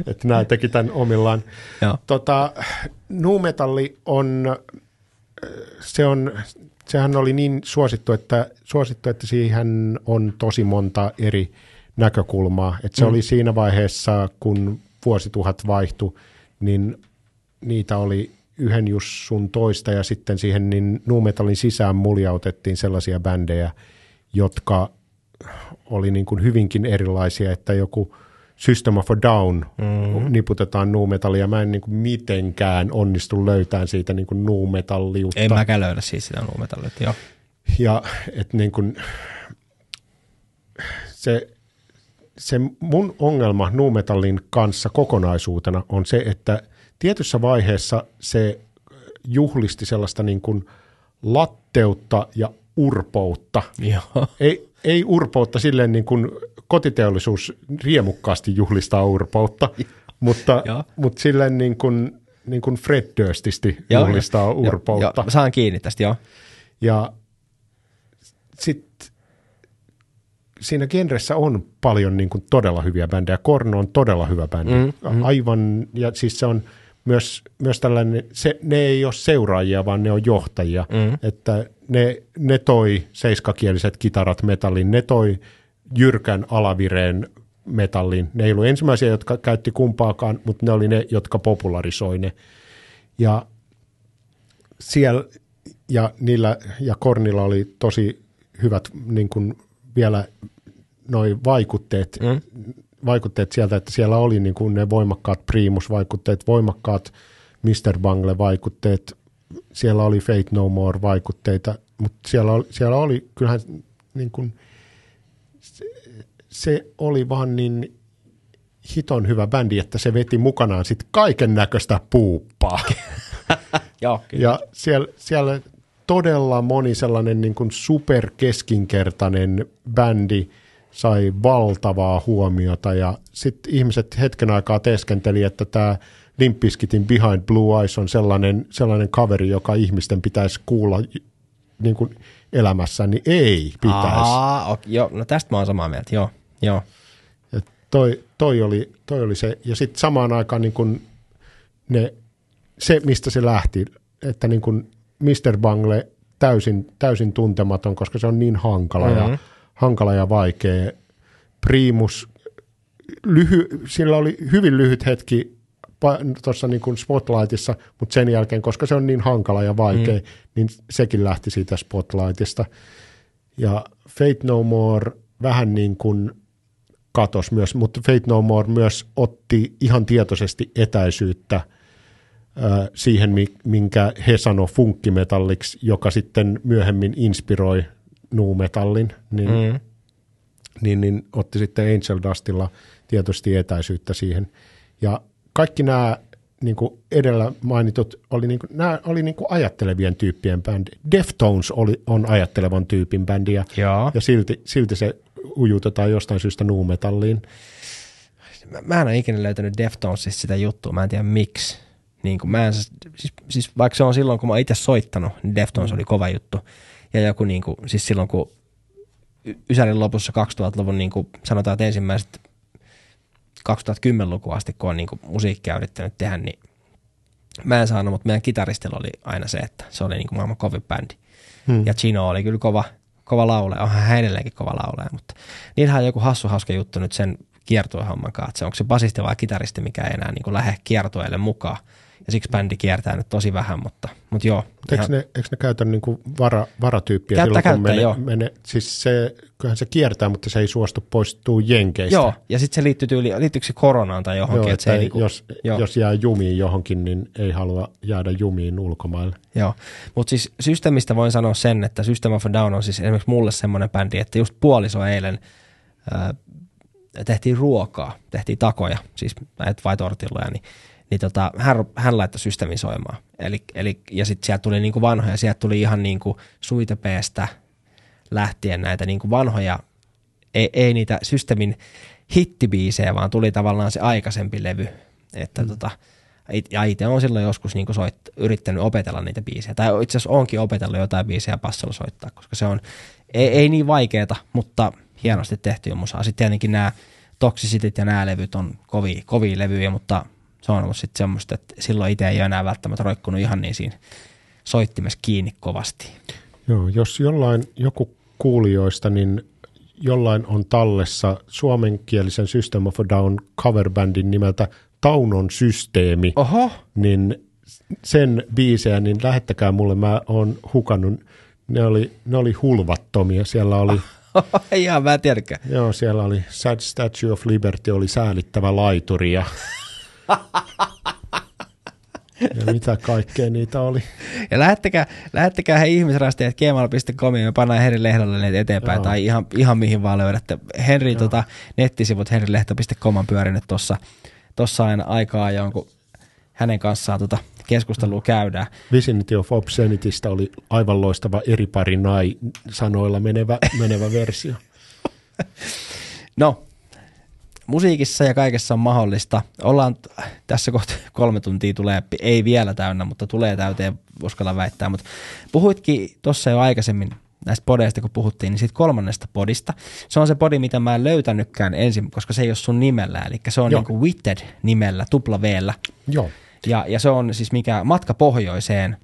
että nämä teki tämän omillaan. Joo. Tota, nu metalli on, se on, sehän oli niin suosittu, että, suosittu, että siihen on tosi monta eri näkökulmaa. Että se mm. oli siinä vaiheessa, kun vuosituhat vaihtui, niin niitä oli yhden just sun toista ja sitten siihen niin nu metallin sisään muljautettiin sellaisia bändejä, jotka oli niin kuin hyvinkin erilaisia, että joku System of a Down mm. niputetaan nu metallia. Mä en niin kuin mitenkään onnistu löytämään siitä niin kuin nu metalliutta. En mäkään löydä siis sitä nuumetallia, joo. Ja et niin kuin, se, se mun ongelma nuumetallin kanssa kokonaisuutena on se, että tietyssä vaiheessa se juhlisti sellaista niin kuin latteutta ja urpoutta. Joo. Ei, ei urpoutta silleen niin kuin kotiteollisuus riemukkaasti juhlistaa urpoutta, mutta, Joo. mutta silleen niin kuin, niin kuin Fred Durstisti juhlistaa urpoutta. Joo, saan kiinni tästä, joo. Ja sitten siinä genressä on paljon niin kuin todella hyviä bändejä. Korno on todella hyvä bändi. Mm, mm. Aivan, ja siis se on myös, myös tällainen, se, ne ei ole seuraajia, vaan ne on johtajia. Mm. Että ne, ne toi seiskakieliset kitarat metallin, ne toi jyrkän alavireen metallin. Ne ei ollut ensimmäisiä, jotka käytti kumpaakaan, mutta ne oli ne, jotka popularisoi ne. Ja siellä, ja niillä ja Kornilla oli tosi hyvät niin kuin vielä noi vaikutteet, mm. vaikutteet sieltä, että siellä oli niin kuin ne voimakkaat Primus-vaikutteet, voimakkaat Mr. Bangle-vaikutteet, siellä oli Fate No More-vaikutteita, mutta siellä oli, siellä oli kyllähän niin kuin, se, se oli vaan niin hiton hyvä bändi, että se veti mukanaan sitten kaiken näköistä puuppaa. (laughs) Joo, kyllä. Ja siellä, siellä todella moni sellainen niin kuin superkeskinkertainen bändi sai valtavaa huomiota ja sitten ihmiset hetken aikaa teeskenteli, että tämä Limp Bizkitin Behind Blue Eyes on sellainen, sellainen kaveri, joka ihmisten pitäisi kuulla niin kuin elämässä, niin ei pitäisi. Aa, ok, joo, no tästä mä oon samaa mieltä, joo. joo. Toi, toi, oli, toi oli se. Ja sitten samaan aikaan niin kun ne, se, mistä se lähti, että niin kun Mr. Bangle täysin, täysin tuntematon, koska se on niin hankala, mm-hmm. ja, hankala ja vaikea. Primus, lyhy, sillä oli hyvin lyhyt hetki tuossa niin kuin Spotlightissa, mutta sen jälkeen, koska se on niin hankala ja vaikea, mm. niin sekin lähti siitä Spotlightista. Ja Fate No More vähän niin kuin katos myös, mutta Fate No More myös otti ihan tietoisesti etäisyyttä siihen, minkä he sanoi funkkimetalliksi, joka sitten myöhemmin inspiroi nu-metallin, niin, mm. niin, niin otti sitten Angel Dustilla tietysti etäisyyttä siihen. Ja kaikki nämä niin kuin edellä mainitut oli, niin kuin, nämä oli niin kuin ajattelevien tyyppien bändi. Deftones oli, on ajattelevan tyypin bändiä ja, ja silti, silti se ujutetaan jostain syystä nuumetalliin. Mä, mä en ole ikinä löytänyt Deftonesista sitä juttua, mä en tiedä miksi. Niin kuin mä en, siis, siis vaikka se on silloin, kun mä itse soittanut, niin Deftones oli kova juttu. Ja joku niin kuin, siis silloin kun Ysärin lopussa 2000-luvun niin kuin sanotaan, että ensimmäiset 2010-lukua asti, kun on niin kuin musiikkia yrittänyt tehdä, niin mä en saanut, mutta meidän kitaristilla oli aina se, että se oli niin kuin maailman kovin bändi. Hmm. Ja Chino oli kyllä kova, kova laulaja, onhan hän edelleenkin kova laulaja, mutta niillähän on joku hassu hauska juttu nyt sen kiertuehomman kanssa, että se onko se basisti vai kitaristi, mikä ei enää niin kuin lähde kiertueelle mukaan. Ja siksi bändi kiertää nyt tosi vähän, mutta, mutta joo. Eikö, ihan... ne, eikö ne käytä niin kuin vara, varatyyppiä Käyttää, silloin, kun käyttää, mene, mene, siis se, kyllähän se kiertää, mutta se ei suostu poistuu jenkeistä. Joo, ja sitten se liittyy tyyli, liittyykö se koronaan tai johonkin. Joo, että se ei niinku, jos, joo. jos jää jumiin johonkin, niin ei halua jäädä jumiin ulkomaille. Joo, mutta siis Systemistä voin sanoa sen, että System of a Down on siis esimerkiksi mulle semmoinen bändi, että just puoliso eilen ää, tehtiin ruokaa, tehtiin takoja, siis vai tortilloja, niin, niin tota, hän, hän laittoi systeemin soimaan. Eli, eli, ja sitten sieltä tuli niinku vanhoja, sieltä tuli ihan niinku suitepeestä lähtien näitä niinku vanhoja, ei, ei niitä systeemin hittibiisejä, vaan tuli tavallaan se aikaisempi levy. Että mm. tota, ja itse on silloin joskus niinku soit, yrittänyt opetella niitä biisejä. Tai itse asiassa onkin opetellut jotain biisejä passolla soittaa, koska se on, ei, ei niin vaikeeta, mutta hienosti tehtyä musaa. Sitten tietenkin nämä Toxicityt ja nämä levyt on kovia, kovia levyjä, mutta se on ollut sitten semmoista, että silloin itse ei ole enää välttämättä roikkunut ihan niin siinä soittimessa kiinni kovasti. Joo, jos jollain joku kuulijoista, niin jollain on tallessa suomenkielisen System of a Down coverbandin nimeltä Taunon systeemi, Oho, niin sen biisejä, niin lähettäkää mulle, mä oon hukannut. Ne oli, ne oli hulvattomia. Siellä oli, (laughs) Ihan mä en tiedäkään. joo, siellä oli Sad Statue of Liberty, oli säälittävä laituri ja, (laughs) ja mitä kaikkea niitä oli. Ja lähettäkää, lähettäkää he ihmisrasteet gmail.com ja me pannaan Henri Lehdolle ne eteenpäin, Joo. tai ihan, ihan mihin vaan löydätte. Henri tota, nettisivut henrilehto.com on pyörinyt tuossa tossa aina aikaa ajoin, kun hänen kanssaan tota keskustelua käydään. Vicinity of Obscenitystä oli aivan loistava eri pari nai sanoilla menevä, menevä versio. No, musiikissa ja kaikessa on mahdollista. Ollaan tässä kohta (laughs) kolme tuntia tulee, ei vielä täynnä, mutta tulee täyteen, uskalla väittää. Mutta puhuitkin tuossa jo aikaisemmin näistä podeista, kun puhuttiin, niin siitä kolmannesta podista. Se on se podi, mitä mä en löytänytkään ensin, koska se ei ole sun nimellä. Eli se on Joo. niin kuin Witted nimellä, tupla V-llä. Joo. Ja, ja se on siis mikä matka pohjoiseen.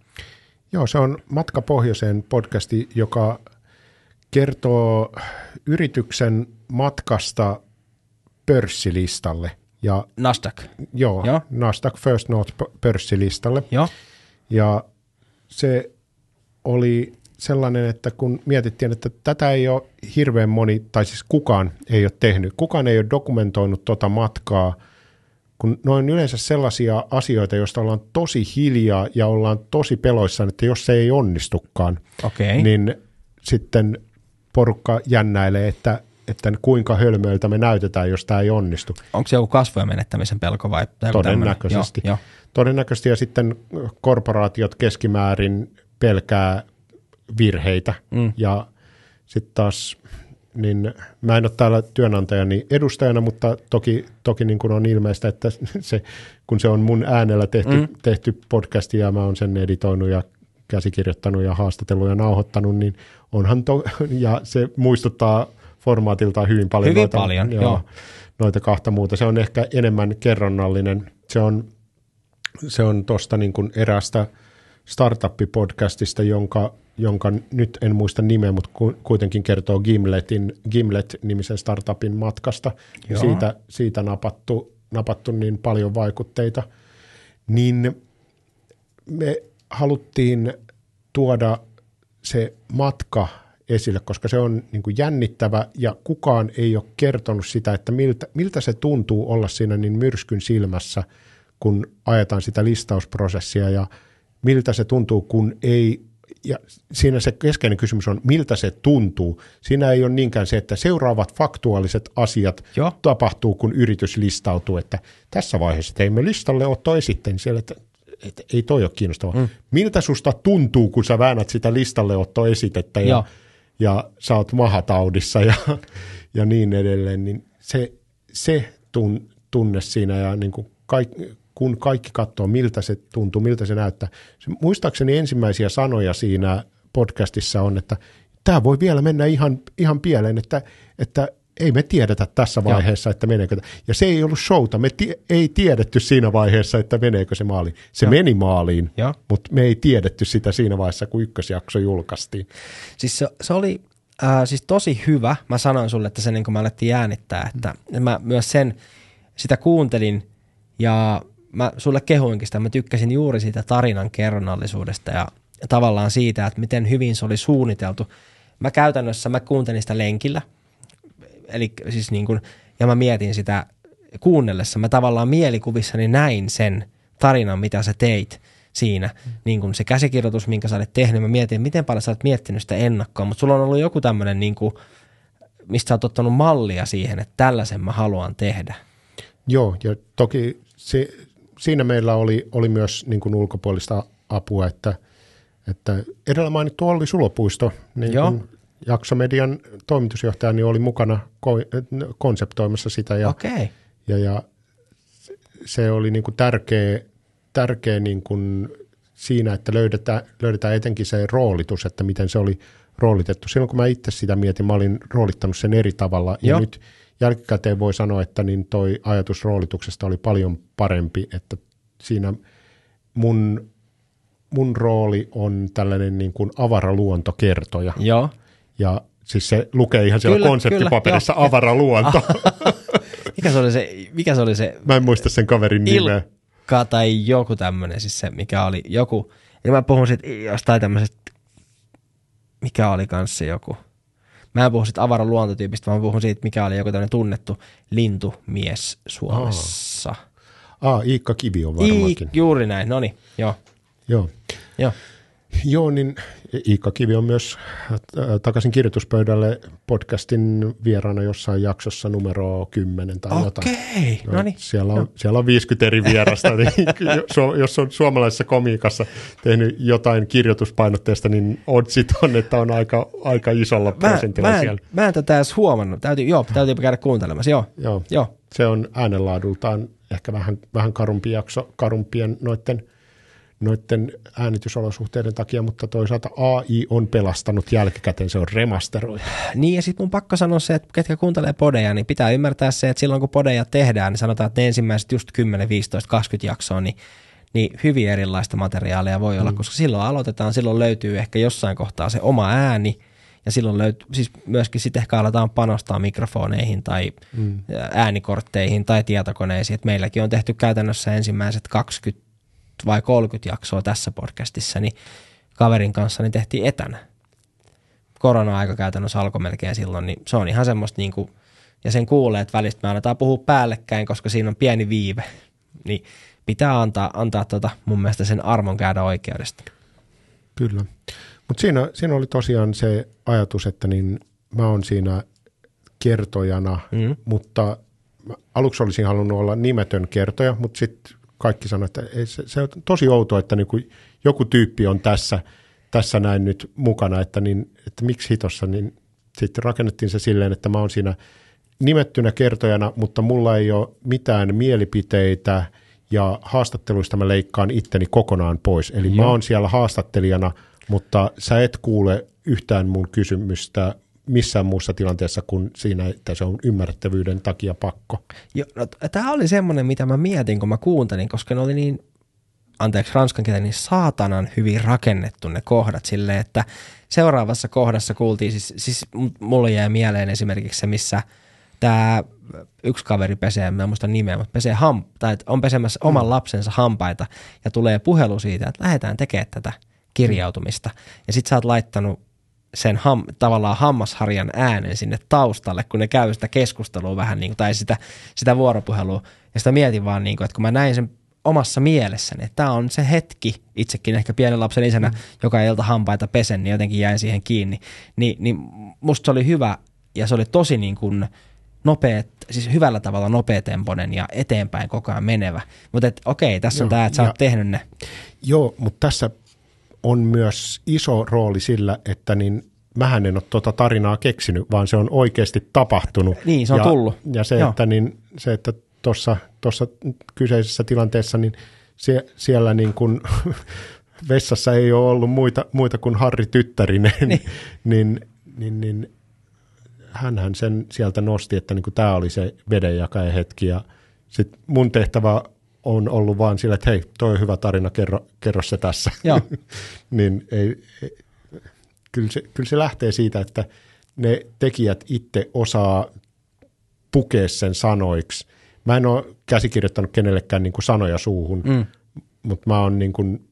Joo, se on Matka Pohjoiseen podcasti, joka kertoo yrityksen matkasta pörssilistalle. Ja Nasdaq. joo, Joo. joo. Nasdaq First North pörssilistalle. Joo. Ja se oli sellainen, että kun mietittiin, että tätä ei ole hirveän moni, tai siis kukaan ei ole tehnyt, kukaan ei ole dokumentoinut tota matkaa, kun noin yleensä sellaisia asioita, joista ollaan tosi hiljaa ja ollaan tosi peloissaan, että jos se ei onnistukaan, Okei. niin sitten porukka jännäilee, että, että kuinka hölmöiltä me näytetään, jos tämä ei onnistu. Onko se joku kasvojen menettämisen pelko vai? Todennäköisesti. Joo, joo. Todennäköisesti ja sitten korporaatiot keskimäärin pelkää virheitä Mm. ja sitten taas, niin mä en ole täällä työnantajani edustajana, mutta toki, toki niin kuin on ilmeistä, että (laughs) se, kun se on mun äänellä tehty, Mm. tehty podcast ja mä oon sen editoinut ja käsikirjoittanut ja haastatellut ja nauhoittanut, niin onhan to, (laughs) ja se muistuttaa formaatiltaan hyvin paljon. Hyvin noita, paljon, joo. noita kahta muuta. Se on ehkä enemmän kerronnallinen. Se on, se on tuosta niin kuin erästä startup-podcastista, jonka, jonka nyt en muista nimeä, mutta ku, kuitenkin kertoo Gimletin, Gimlet-nimisen startupin matkasta. Joo. siitä, siitä napattu, napattu niin paljon vaikutteita. Niin me haluttiin tuoda se matka esille, koska se on niin kuin jännittävä ja kukaan ei ole kertonut sitä, että miltä, miltä se tuntuu olla siinä niin myrskyn silmässä, kun ajetaan sitä listausprosessia ja miltä se tuntuu, kun ei, ja siinä se keskeinen kysymys on, miltä se tuntuu. Siinä ei ole niinkään se, että seuraavat faktuaaliset asiat Joo. tapahtuu, kun yritys listautuu, että tässä vaiheessa teimme listalle otto esitteen siellä, että että ei toi ole kiinnostavaa. Mm. Miltä susta tuntuu, kun sä väännät sitä listalle otto esitettä ja, Joo. Ja sä oot mahataudissa ja, ja niin edelleen, niin se, se tun, tunne siinä ja niin kuin kaikki, kun kaikki katsoo, miltä se tuntuu, miltä se näyttää. Se, muistaakseni ensimmäisiä sanoja siinä podcastissa on, että tämä voi vielä mennä ihan, ihan pieleen, että, että ei me tiedetä tässä vaiheessa, että meneekö. Ja se ei ollut showta, me tie, ei tiedetty siinä vaiheessa, että meneekö se maaliin. Se Joo. meni maaliin, Joo. mutta me ei tiedetty sitä siinä vaiheessa, kun ykkösjakso julkaistiin. Siis se, se oli äh, siis tosi hyvä. Mä sanoin sulle, että se niin kuin mä alettiin äänittää, että mä myös sen, sitä kuuntelin ja mä sulle kehuinkin sitä. Mä tykkäsin juuri siitä tarinan kerronnallisuudesta ja tavallaan siitä, että miten hyvin se oli suunniteltu. Mä käytännössä, mä kuuntelin sitä lenkillä, eli siis niin kuin, ja mä mietin sitä kuunnellessa, mä tavallaan mielikuvissani näin sen tarinan, mitä sä teit siinä, niin kuin se käsikirjoitus, minkä sä olet tehnyt, mä mietin, miten paljon sä olet miettinyt sitä ennakkoa, mutta sulla on ollut joku tämmöinen, niin kuin, mistä sä oot ottanut mallia siihen, että tällaisen mä haluan tehdä. Joo, ja toki se, siinä meillä oli, oli myös niin kuin ulkopuolista apua, että, että edellä mainittu Olli Sulopuisto, niin Joo. Jaksomedian toimitusjohtaja, niin oli mukana ko- konseptoimassa sitä ja. Okay. ja, ja se oli niin kuin tärkeä, tärkeä niin kuin siinä, että löydetään, löydetään etenkin se roolitus, että miten se oli roolitettu. Silloin kun mä itse sitä mietin, mä olin roolittanut sen eri tavalla ja Joo. nyt jälkikäteen voi sanoa, että niin toi ajatus roolituksesta oli paljon parempi, että siinä mun, mun rooli on tällainen niin kuin avaraluontokertoja Joo. Ja siis se lukee ihan siellä Kyllä, konseptipaperissa kyllä, avaraluonto. (laughs) Mikä se oli se, mikä se, oli se Mä en muista sen kaverin Il- nimeä. Iikka tai joku tämmönen, siis se mikä oli joku, ja mä puhun sit jostain tämmöisestä, mikä oli kanssa joku, mä en puhu sit avaran luontotyypistä, vaan mä puhun siitä, mikä oli joku tämmöinen tunnettu lintumies Suomessa. Aa, Iikka Kivi on varmaankin. juuri näin, no niin, joo, Joo. joo. Joo, niin Iikka Kivi on myös äh, takaisin kirjoituspöydälle podcastin vieraana jossain jaksossa numero 10 tai jotain. Okei, no niin. Siellä on, siellä on 50 eri vierasta, (laughs) niin jos on suomalaisessa komiikassa tehnyt jotain kirjoituspainotteesta, niin oddsit on, että on aika, aika isolla Mä, prosentilla mä, en, siellä. mä en tätä edes huomannut. Täytyy, joo, täytyy käydä kuuntelemassa. Joo, Joo. joo. Se on äänenlaadultaan ehkä vähän, vähän karumpi jakso karumpien noiden, noiden äänitysolosuhteiden takia, mutta toisaalta AI on pelastanut jälkikäteen, se on remasteroitu. Niin ja sitten mun pakko sanoa se, että ketkä kuuntelee podeja, niin pitää ymmärtää se, että silloin kun podeja tehdään, niin sanotaan, että ne ensimmäiset just 10, 15, 20 jaksoa, niin, niin hyvin erilaista materiaalia voi olla, koska silloin aloitetaan, silloin löytyy ehkä jossain kohtaa se oma ääni, ja silloin löytyy, siis myöskin sitten ehkä aletaan panostaa mikrofoneihin tai mm. äänikortteihin tai tietokoneisiin, että meilläkin on tehty käytännössä ensimmäiset 20 vai 30 jaksoa tässä podcastissa, niin kaverin kanssa niin tehtiin etänä korona-aika käytännössä alkoi melkein silloin, niin se on ihan semmoista niin kuin, ja sen kuulee, että välistä me aletaan puhua päällekkäin, koska siinä on pieni viive, niin pitää antaa, antaa tota, mun mielestä sen armon käydä oikeudesta. Kyllä. Mutta siinä, siinä oli tosiaan se ajatus, että niin mä oon siinä kertojana, mm. mutta aluksi olisin halunnut olla nimetön kertoja, mutta sitten kaikki sanoivat, että ei, se, se on tosi outoa, että niin kuin joku tyyppi on tässä, tässä näin nyt mukana, että, niin, että miksi hitossa, niin sitten rakennettiin se silleen, että mä oon siinä nimettynä kertojana, mutta mulla ei ole mitään mielipiteitä ja haastatteluista mä leikkaan itteni kokonaan pois. Eli Joo. mä oon siellä haastattelijana, mutta sä et kuule yhtään mun kysymystä missään muussa tilanteessa kuin siinä, että se on ymmärrettävyyden takia pakko. Jo, no, tämä oli semmoinen, mitä mä mietin, kun mä kuuntelin, koska ne oli niin, anteeksi ranskan kieltä, niin saatanan hyvin rakennettu ne kohdat silleen, että seuraavassa kohdassa kuultiin, siis, siis mulle jäi mieleen esimerkiksi se, missä tämä yksi kaveri pesee, mä en muista nimeä, mutta pesee ham, tai on pesemässä mm. oman lapsensa hampaita ja tulee puhelu siitä, että lähdetään tekemään tätä kirjautumista. Ja sit sä oot laittanut sen ham, tavallaan hammasharjan äänen sinne taustalle, kun ne käy sitä keskustelua vähän niin kuin, tai sitä, sitä vuoropuhelua. Ja sitä mietin vaan, niin kuin, että kun mä näin sen omassa mielessäni, että tämä on se hetki, itsekin ehkä pienen lapsen isänä, mm. joka ei ilta hampaita pesen, niin jotenkin jäin siihen kiinni. Ni, niin musta se oli hyvä ja se oli tosi niin kuin nopeet, siis hyvällä tavalla nopeatempoinen ja eteenpäin koko ajan menevä. Mutta okei, tässä Joo, on tämä, että sä oot tehnyt ne. Joo, mutta tässä on myös iso rooli sillä, että niin mähän en ole tuota tarinaa keksinyt, vaan se on oikeasti tapahtunut. Niin, se on ja, tullut. Ja se, Joo. että, niin, se, että tuossa, tuossa kyseisessä tilanteessa, niin sie, siellä niin kuin (laughs) vessassa ei ole ollut muita, muita kuin Harri tyttärinen, niin, niin, niin, niin hänhän sen sieltä nosti, että niin kuin tämä oli se vedenjakaja hetki ja sit mun tehtävä on ollut vaan sillä, että hei, toi on hyvä tarina, kerro, kerro se tässä. Joo. (laughs) niin ei, ei, kyllä, se, kyllä se lähtee siitä, että ne tekijät itse osaa pukea sen sanoiksi. Mä en ole käsikirjoittanut kenellekään niin kuin sanoja suuhun, mm. mutta mä oon niin kuin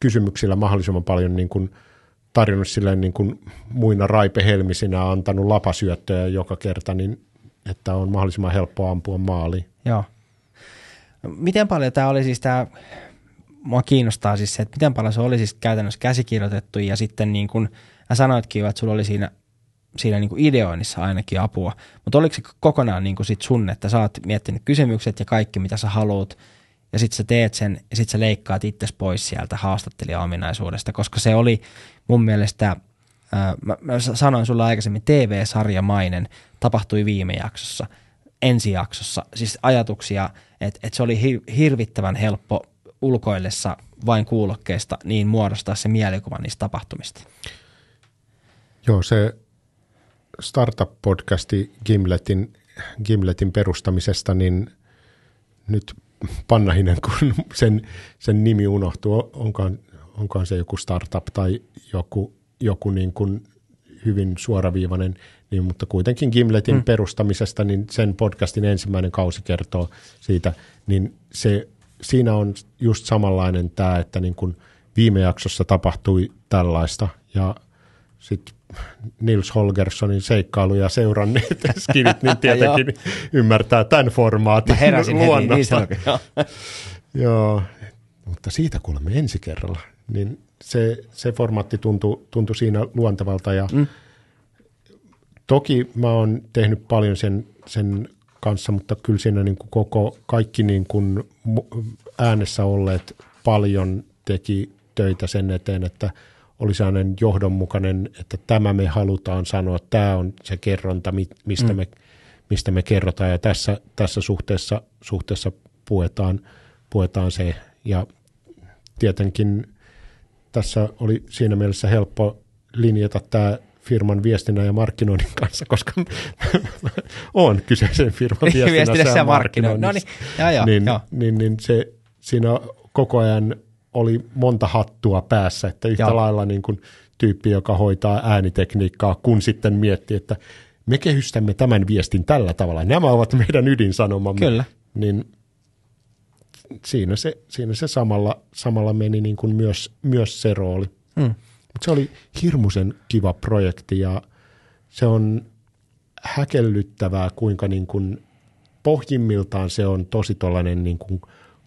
kysymyksillä mahdollisimman paljon niin kuin tarjonnut silleen niin kuin muina raipehelmisinä antanut lapasyöttöjä joka kerta, niin että on mahdollisimman helppo ampua maaliin. Joo. Miten paljon tämä oli siis tämä, mua kiinnostaa siis se, että miten paljon se oli siis käytännössä käsikirjoitettu ja sitten niin kuin sanoitkin että sulla oli siinä, siinä niin kuin ideoinnissa ainakin apua, mutta oliko se kokonaan niin kuin sit sun, että sä oot miettinyt kysymykset ja kaikki mitä sä haluat ja sitten sä teet sen ja sitten sä leikkaat itses pois sieltä haastattelijaominaisuudesta, koska se oli mun mielestä, mä, mä sanoin sulle aikaisemmin, TV-sarjamainen tapahtui viime jaksossa, ensi jaksossa, siis ajatuksia, että, että se oli hir- hirvittävän helppo ulkoillessa vain kuulokkeesta niin muodostaa se mielikuva niistä tapahtumista. Joo, se startup-podcasti Gimletin, Gimletin perustamisesta, niin nyt Pannahinen, kun sen, sen nimi unohtuu, onkaan, onkaan se joku startup tai joku, joku niin kuin hyvin suoraviivainen, niin, mutta kuitenkin Gimletin hmm. perustamisesta, niin sen podcastin ensimmäinen kausi kertoo siitä, niin se, siinä on just samanlainen tämä, että niin kuin viime jaksossa tapahtui tällaista ja sitten Nils Holgerssonin seikkailuja seuranneet (laughs) skidit, niin tietenkin ymmärtää tämän formaatin Mä heräsin heti niin luonnosta. sanokin. Joo. (laughs) Joo, mutta siitä kuulemme ensi kerralla. Niin se, se formaatti tuntui, tuntui siinä luontevalta ja mm. Toki mä oon tehnyt paljon sen, sen kanssa, mutta kyllä siinä niin kuin koko, kaikki niin kuin äänessä olleet paljon teki töitä sen eteen, että oli sellainen johdonmukainen, että tämä me halutaan sanoa, tämä on se kerronta, mi- mistä, mm. me, mistä me kerrotaan ja tässä, tässä suhteessa, suhteessa puetaan, puetaan se ja tietenkin tässä oli siinä mielessä helppo linjata tämä firman viestinnän ja markkinoinnin kanssa, koska (laughs) on kyseisen firman viestinnässä, ja markkinoinnissa. No niin, joo, joo, niin, joo. Niin, niin se, siinä koko ajan oli monta hattua päässä, että yhtä Joo. lailla niin kuin tyyppi, joka hoitaa äänitekniikkaa, kun sitten miettii, että me kehystämme tämän viestin tällä tavalla. Nämä ovat meidän ydinsanomamme. Kyllä. Niin siinä se, siinä se samalla, samalla meni niin kuin myös, myös se rooli. Mm. Mut se oli hirmuisen kiva projekti ja se on häkellyttävää, kuinka niin kuin pohjimmiltaan se on tosi tollainen niin kuin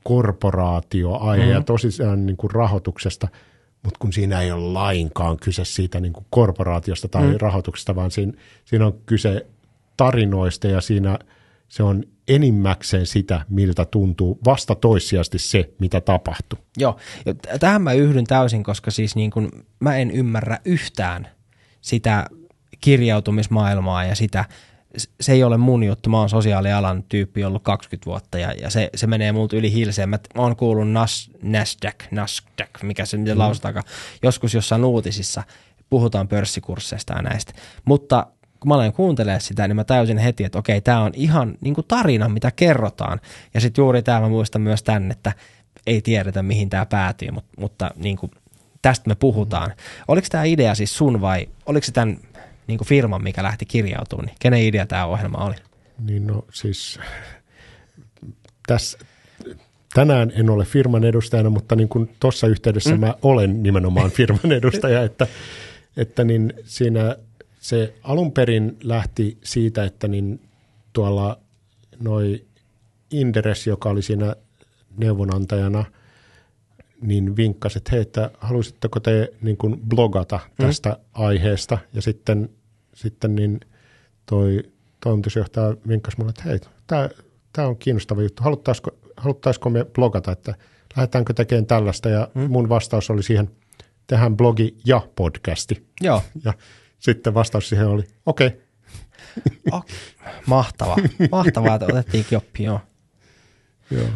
korporaatioaihe mm. ja tosi sellainen niin kuin rahoituksesta, mutta kun siinä ei ole lainkaan kyse siitä niin kuin korporaatiosta tai mm. rahoituksesta, vaan siinä, siinä on kyse tarinoista ja siinä se on enimmäkseen sitä, miltä tuntuu vasta toissijaisesti se, mitä tapahtuu. Joo, ja tähän mä yhdyn täysin, koska siis niin kun mä en ymmärrä yhtään sitä kirjautumismaailmaa ja sitä, se ei ole mun juttu, mä oon sosiaalialan tyyppi ollut 20 vuotta ja, ja se, se menee multa yli hilseen. Mä oon kuullut Nas, Nasdaq, Nasdaq, mikä se miten mm. lausutaankaan, joskus jossain uutisissa puhutaan pörssikursseista ja näistä, mutta kun mä aloin kuuntelemaan sitä, niin mä täysin heti, että okei, tämä on ihan niin kuin tarina, mitä kerrotaan. Ja sitten juuri tämä mä muistan myös tänne, että ei tiedetä, mihin tämä päätyy, mutta, mutta niin kuin, tästä me puhutaan. Oliko tämä idea siis sun vai oliko se tämän niin kuin firman, mikä lähti kirjautumaan, niin kenen idea tämä ohjelma oli? Niin no siis tässä, tänään en ole firman edustajana, mutta niin kuin tuossa yhteydessä mm. mä olen nimenomaan firman edustaja, että, että niin siinä se alun perin lähti siitä, että niin tuolla noi Inderes, joka oli siinä neuvonantajana, niin vinkkasi, että hei, että haluaisitteko te niin kuin blogata tästä mm. aiheesta. Ja sitten, sitten niin toi toimitusjohtaja vinkkasi mulle, että hei, tämä, tämä on kiinnostava juttu. Haluttaisiko, haluttaisiko me blogata, että lähdetäänkö tekemään tällaista. Ja mm. mun vastaus oli siihen, tehdään blogi ja podcasti. Joo, Ja sitten vastaus siihen oli, okei, okay. oh, mahtavaa. Mahtavaa, että otettiinkin oppi, joo. joo.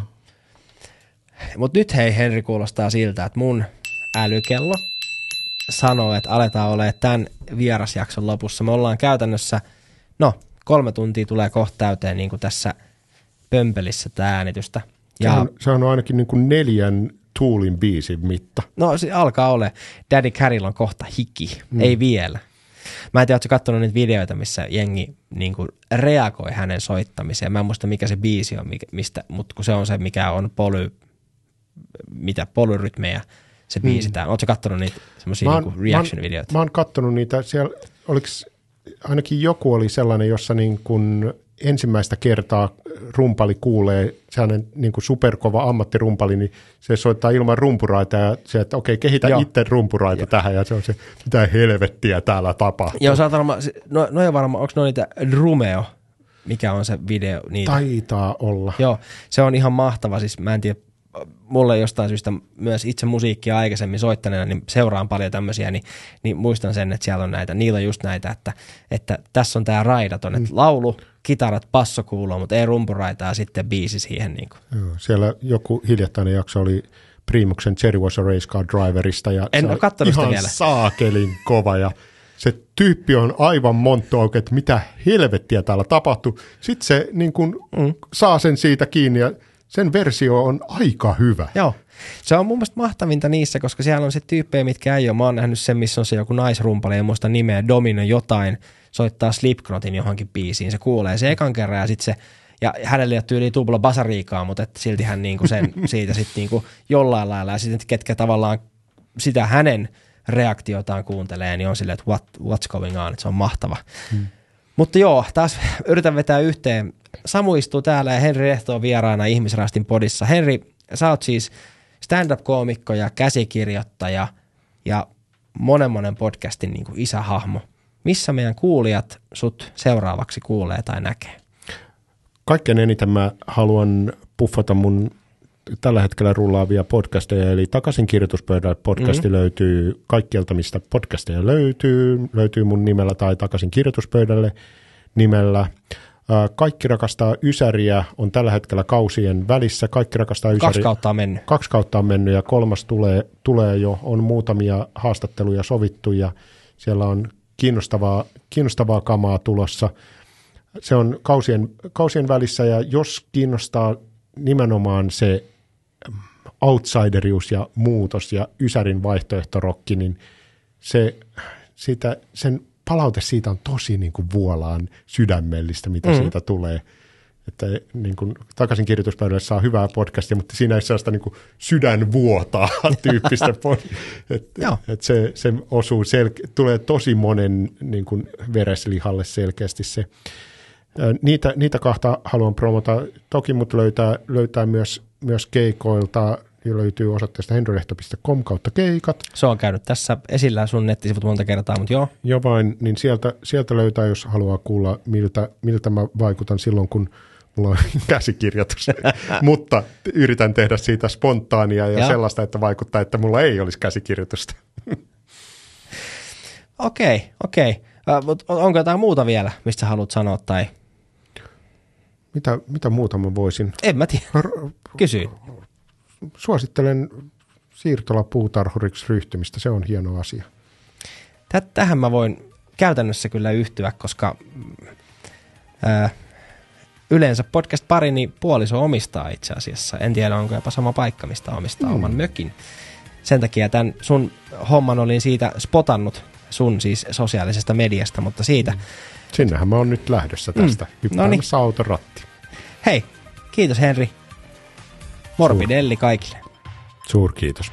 Mutta nyt hei Henri kuulostaa siltä, että mun älykello sanoo, että aletaan olemaan tämän vierasjakson lopussa. Me ollaan käytännössä, no kolme tuntia tulee kohta täyteen niin kuin tässä pömpelissä tämä äänitystä. Se, Ja on, se on ainakin niin kuin neljän Toolin biisin mitta. no se alkaa ole. Daddy Carrill on kohta hiki, mm. ei vielä. Mä en tiedä, ootko katsonut niitä videoita, missä jengi niin kuin reagoi hänen soittamiseen. Mä en muista, mikä se biisi on, mikä, mistä, mutta kun se on se, mikä on poly, mitä polyrytmejä se biisi mm. täällä. Ootko katsonut niitä semmoisia niin reaction-videoita? Mä oon kattonut niitä, siellä oliks, ainakin joku oli sellainen, jossa niin kun ensimmäistä kertaa rumpali kuulee, sellainen niin kuin superkova ammattirumpali, niin se soittaa ilman rumpuraita ja se, että okei, kehitä Joo. itse rumpuraita tähän ja se on se, mitä helvettiä täällä tapahtuu. Joo, saat varmaan, no, no ei varmaan, onko no niitä Rumeo, mikä on se video niitä? Taitaa olla. Joo, se on ihan mahtava. Siis mä en tiedä, mulle jostain syystä myös itse musiikkia aikaisemmin soittaneena, niin seuraan paljon tämmöisiä, niin, niin muistan sen, että siellä on näitä, niillä on just näitä, että, että tässä on tämä raidaton, että laulu, kitarat, basso kuuluu, mutta ei rumpuraita ja sitten biisi siihen. Niin kuin. Joo, siellä joku hiljattainen jakso oli Primuksen Cherry Was a Race Car Driverista. Ja En se ole sitä ihan vielä. saakelin kova ja se tyyppi on aivan monttu että mitä helvettiä täällä tapahtuu. Sitten se niin kun, mm. saa sen siitä kiinni ja sen versio on aika hyvä. Joo, se on mun mielestä mahtavinta niissä, koska siellä on se tyyppejä, mitkä ei ole. Mä oon nähnyt sen, missä on se joku naisrumpali, en muista nimeä, Domino jotain, soittaa Slipknotin johonkin biisiin, se kuulee se ekan kerran ja sitten se Ja hänelle ei ole tyyli tupla basariikaa, mutta et silti hän niinku sen (laughs) siitä sitten niinku jollain lailla. Ja sitten ketkä tavallaan sitä hänen reaktiotaan kuuntelee, niin on silleen, että what, what's going on, että se on mahtava. Hmm. Mutta joo, taas yritän vetää yhteen. Samu istuu täällä ja Henri Rehto on vieraana Ihmisrastin podissa. Henri, sä oot siis stand-up-koomikko ja käsikirjoittaja ja monen monen podcastin niin kuin isähahmo. Missä meidän kuulijat sut seuraavaksi kuulee tai näkee? Kaikkein eniten mä haluan puffata mun tällä hetkellä rullaavia podcasteja, eli takaisin kirjoituspöydälle podcasti mm-hmm. löytyy kaikkialta, mistä podcasteja löytyy, löytyy mun nimellä tai takaisin kirjoituspöydälle nimellä. Kaikki rakastaa Ysäriä on tällä hetkellä kausien välissä. Kaikki rakastaa Ysäriä. Kaksi kautta on mennyt. Kaksi kautta on mennyt ja kolmas tulee, tulee jo. On muutamia haastatteluja sovittu ja siellä on kiinnostavaa, kiinnostavaa kamaa tulossa. Se on kausien, kausien välissä ja jos kiinnostaa nimenomaan se outsiderius ja muutos ja Ysärin vaihtoehtorokki, niin se, sitä, sen palaute siitä on tosi niin kuin vuolaan sydämellistä, mitä mm. siitä tulee. Että niin kuin, takaisin kirjoituspöydälle saa hyvää podcastia, mutta siinä ei sellaista niin kuin sydän vuotaa (laughs) tyyppistä. että et se, se osuu, selke- tulee tosi monen niin kuin vereslihalle selkeästi se. Niitä, niitä kahta haluan promota. Toki mut löytää, löytää myös, myös keikoilta löytyy osoitteesta henrylehto.com kautta keikat. Se on käynyt tässä esillä sun nettisivut monta kertaa, mutta joo. Jo vain, niin sieltä, sieltä löytää, jos haluaa kuulla, miltä, miltä mä vaikutan silloin, kun mulla on (laughs) käsikirjoitus. (laughs) mutta yritän tehdä siitä spontaania ja, ja sellaista, että vaikuttaa, että mulla ei olisi käsikirjoitusta. (laughs) Okei, okei. Okay, okay. onko jotain muuta vielä, mistä haluat sanoa tai mitä, mitä muuta mä voisin? En mä tiedä. Kysyin. Suosittelen siirtolapuutarhuriksi ryhtymistä, se on hieno asia. Tähän mä voin käytännössä kyllä yhtyä, koska ää, yleensä podcast-parini puoliso omistaa itse asiassa. En tiedä, onko jopa sama paikka, mistä omistaa mm. oman mökin. Sen takia tämän sun homman olin siitä spotannut, sun siis sosiaalisesta mediasta, mutta siitä mm Sinnehän mä oon nyt lähdössä tästä, mm. hyppäämässä no niin. autoratti. Hei, kiitos Henri. Morbidelli kaikille. Suur kiitos.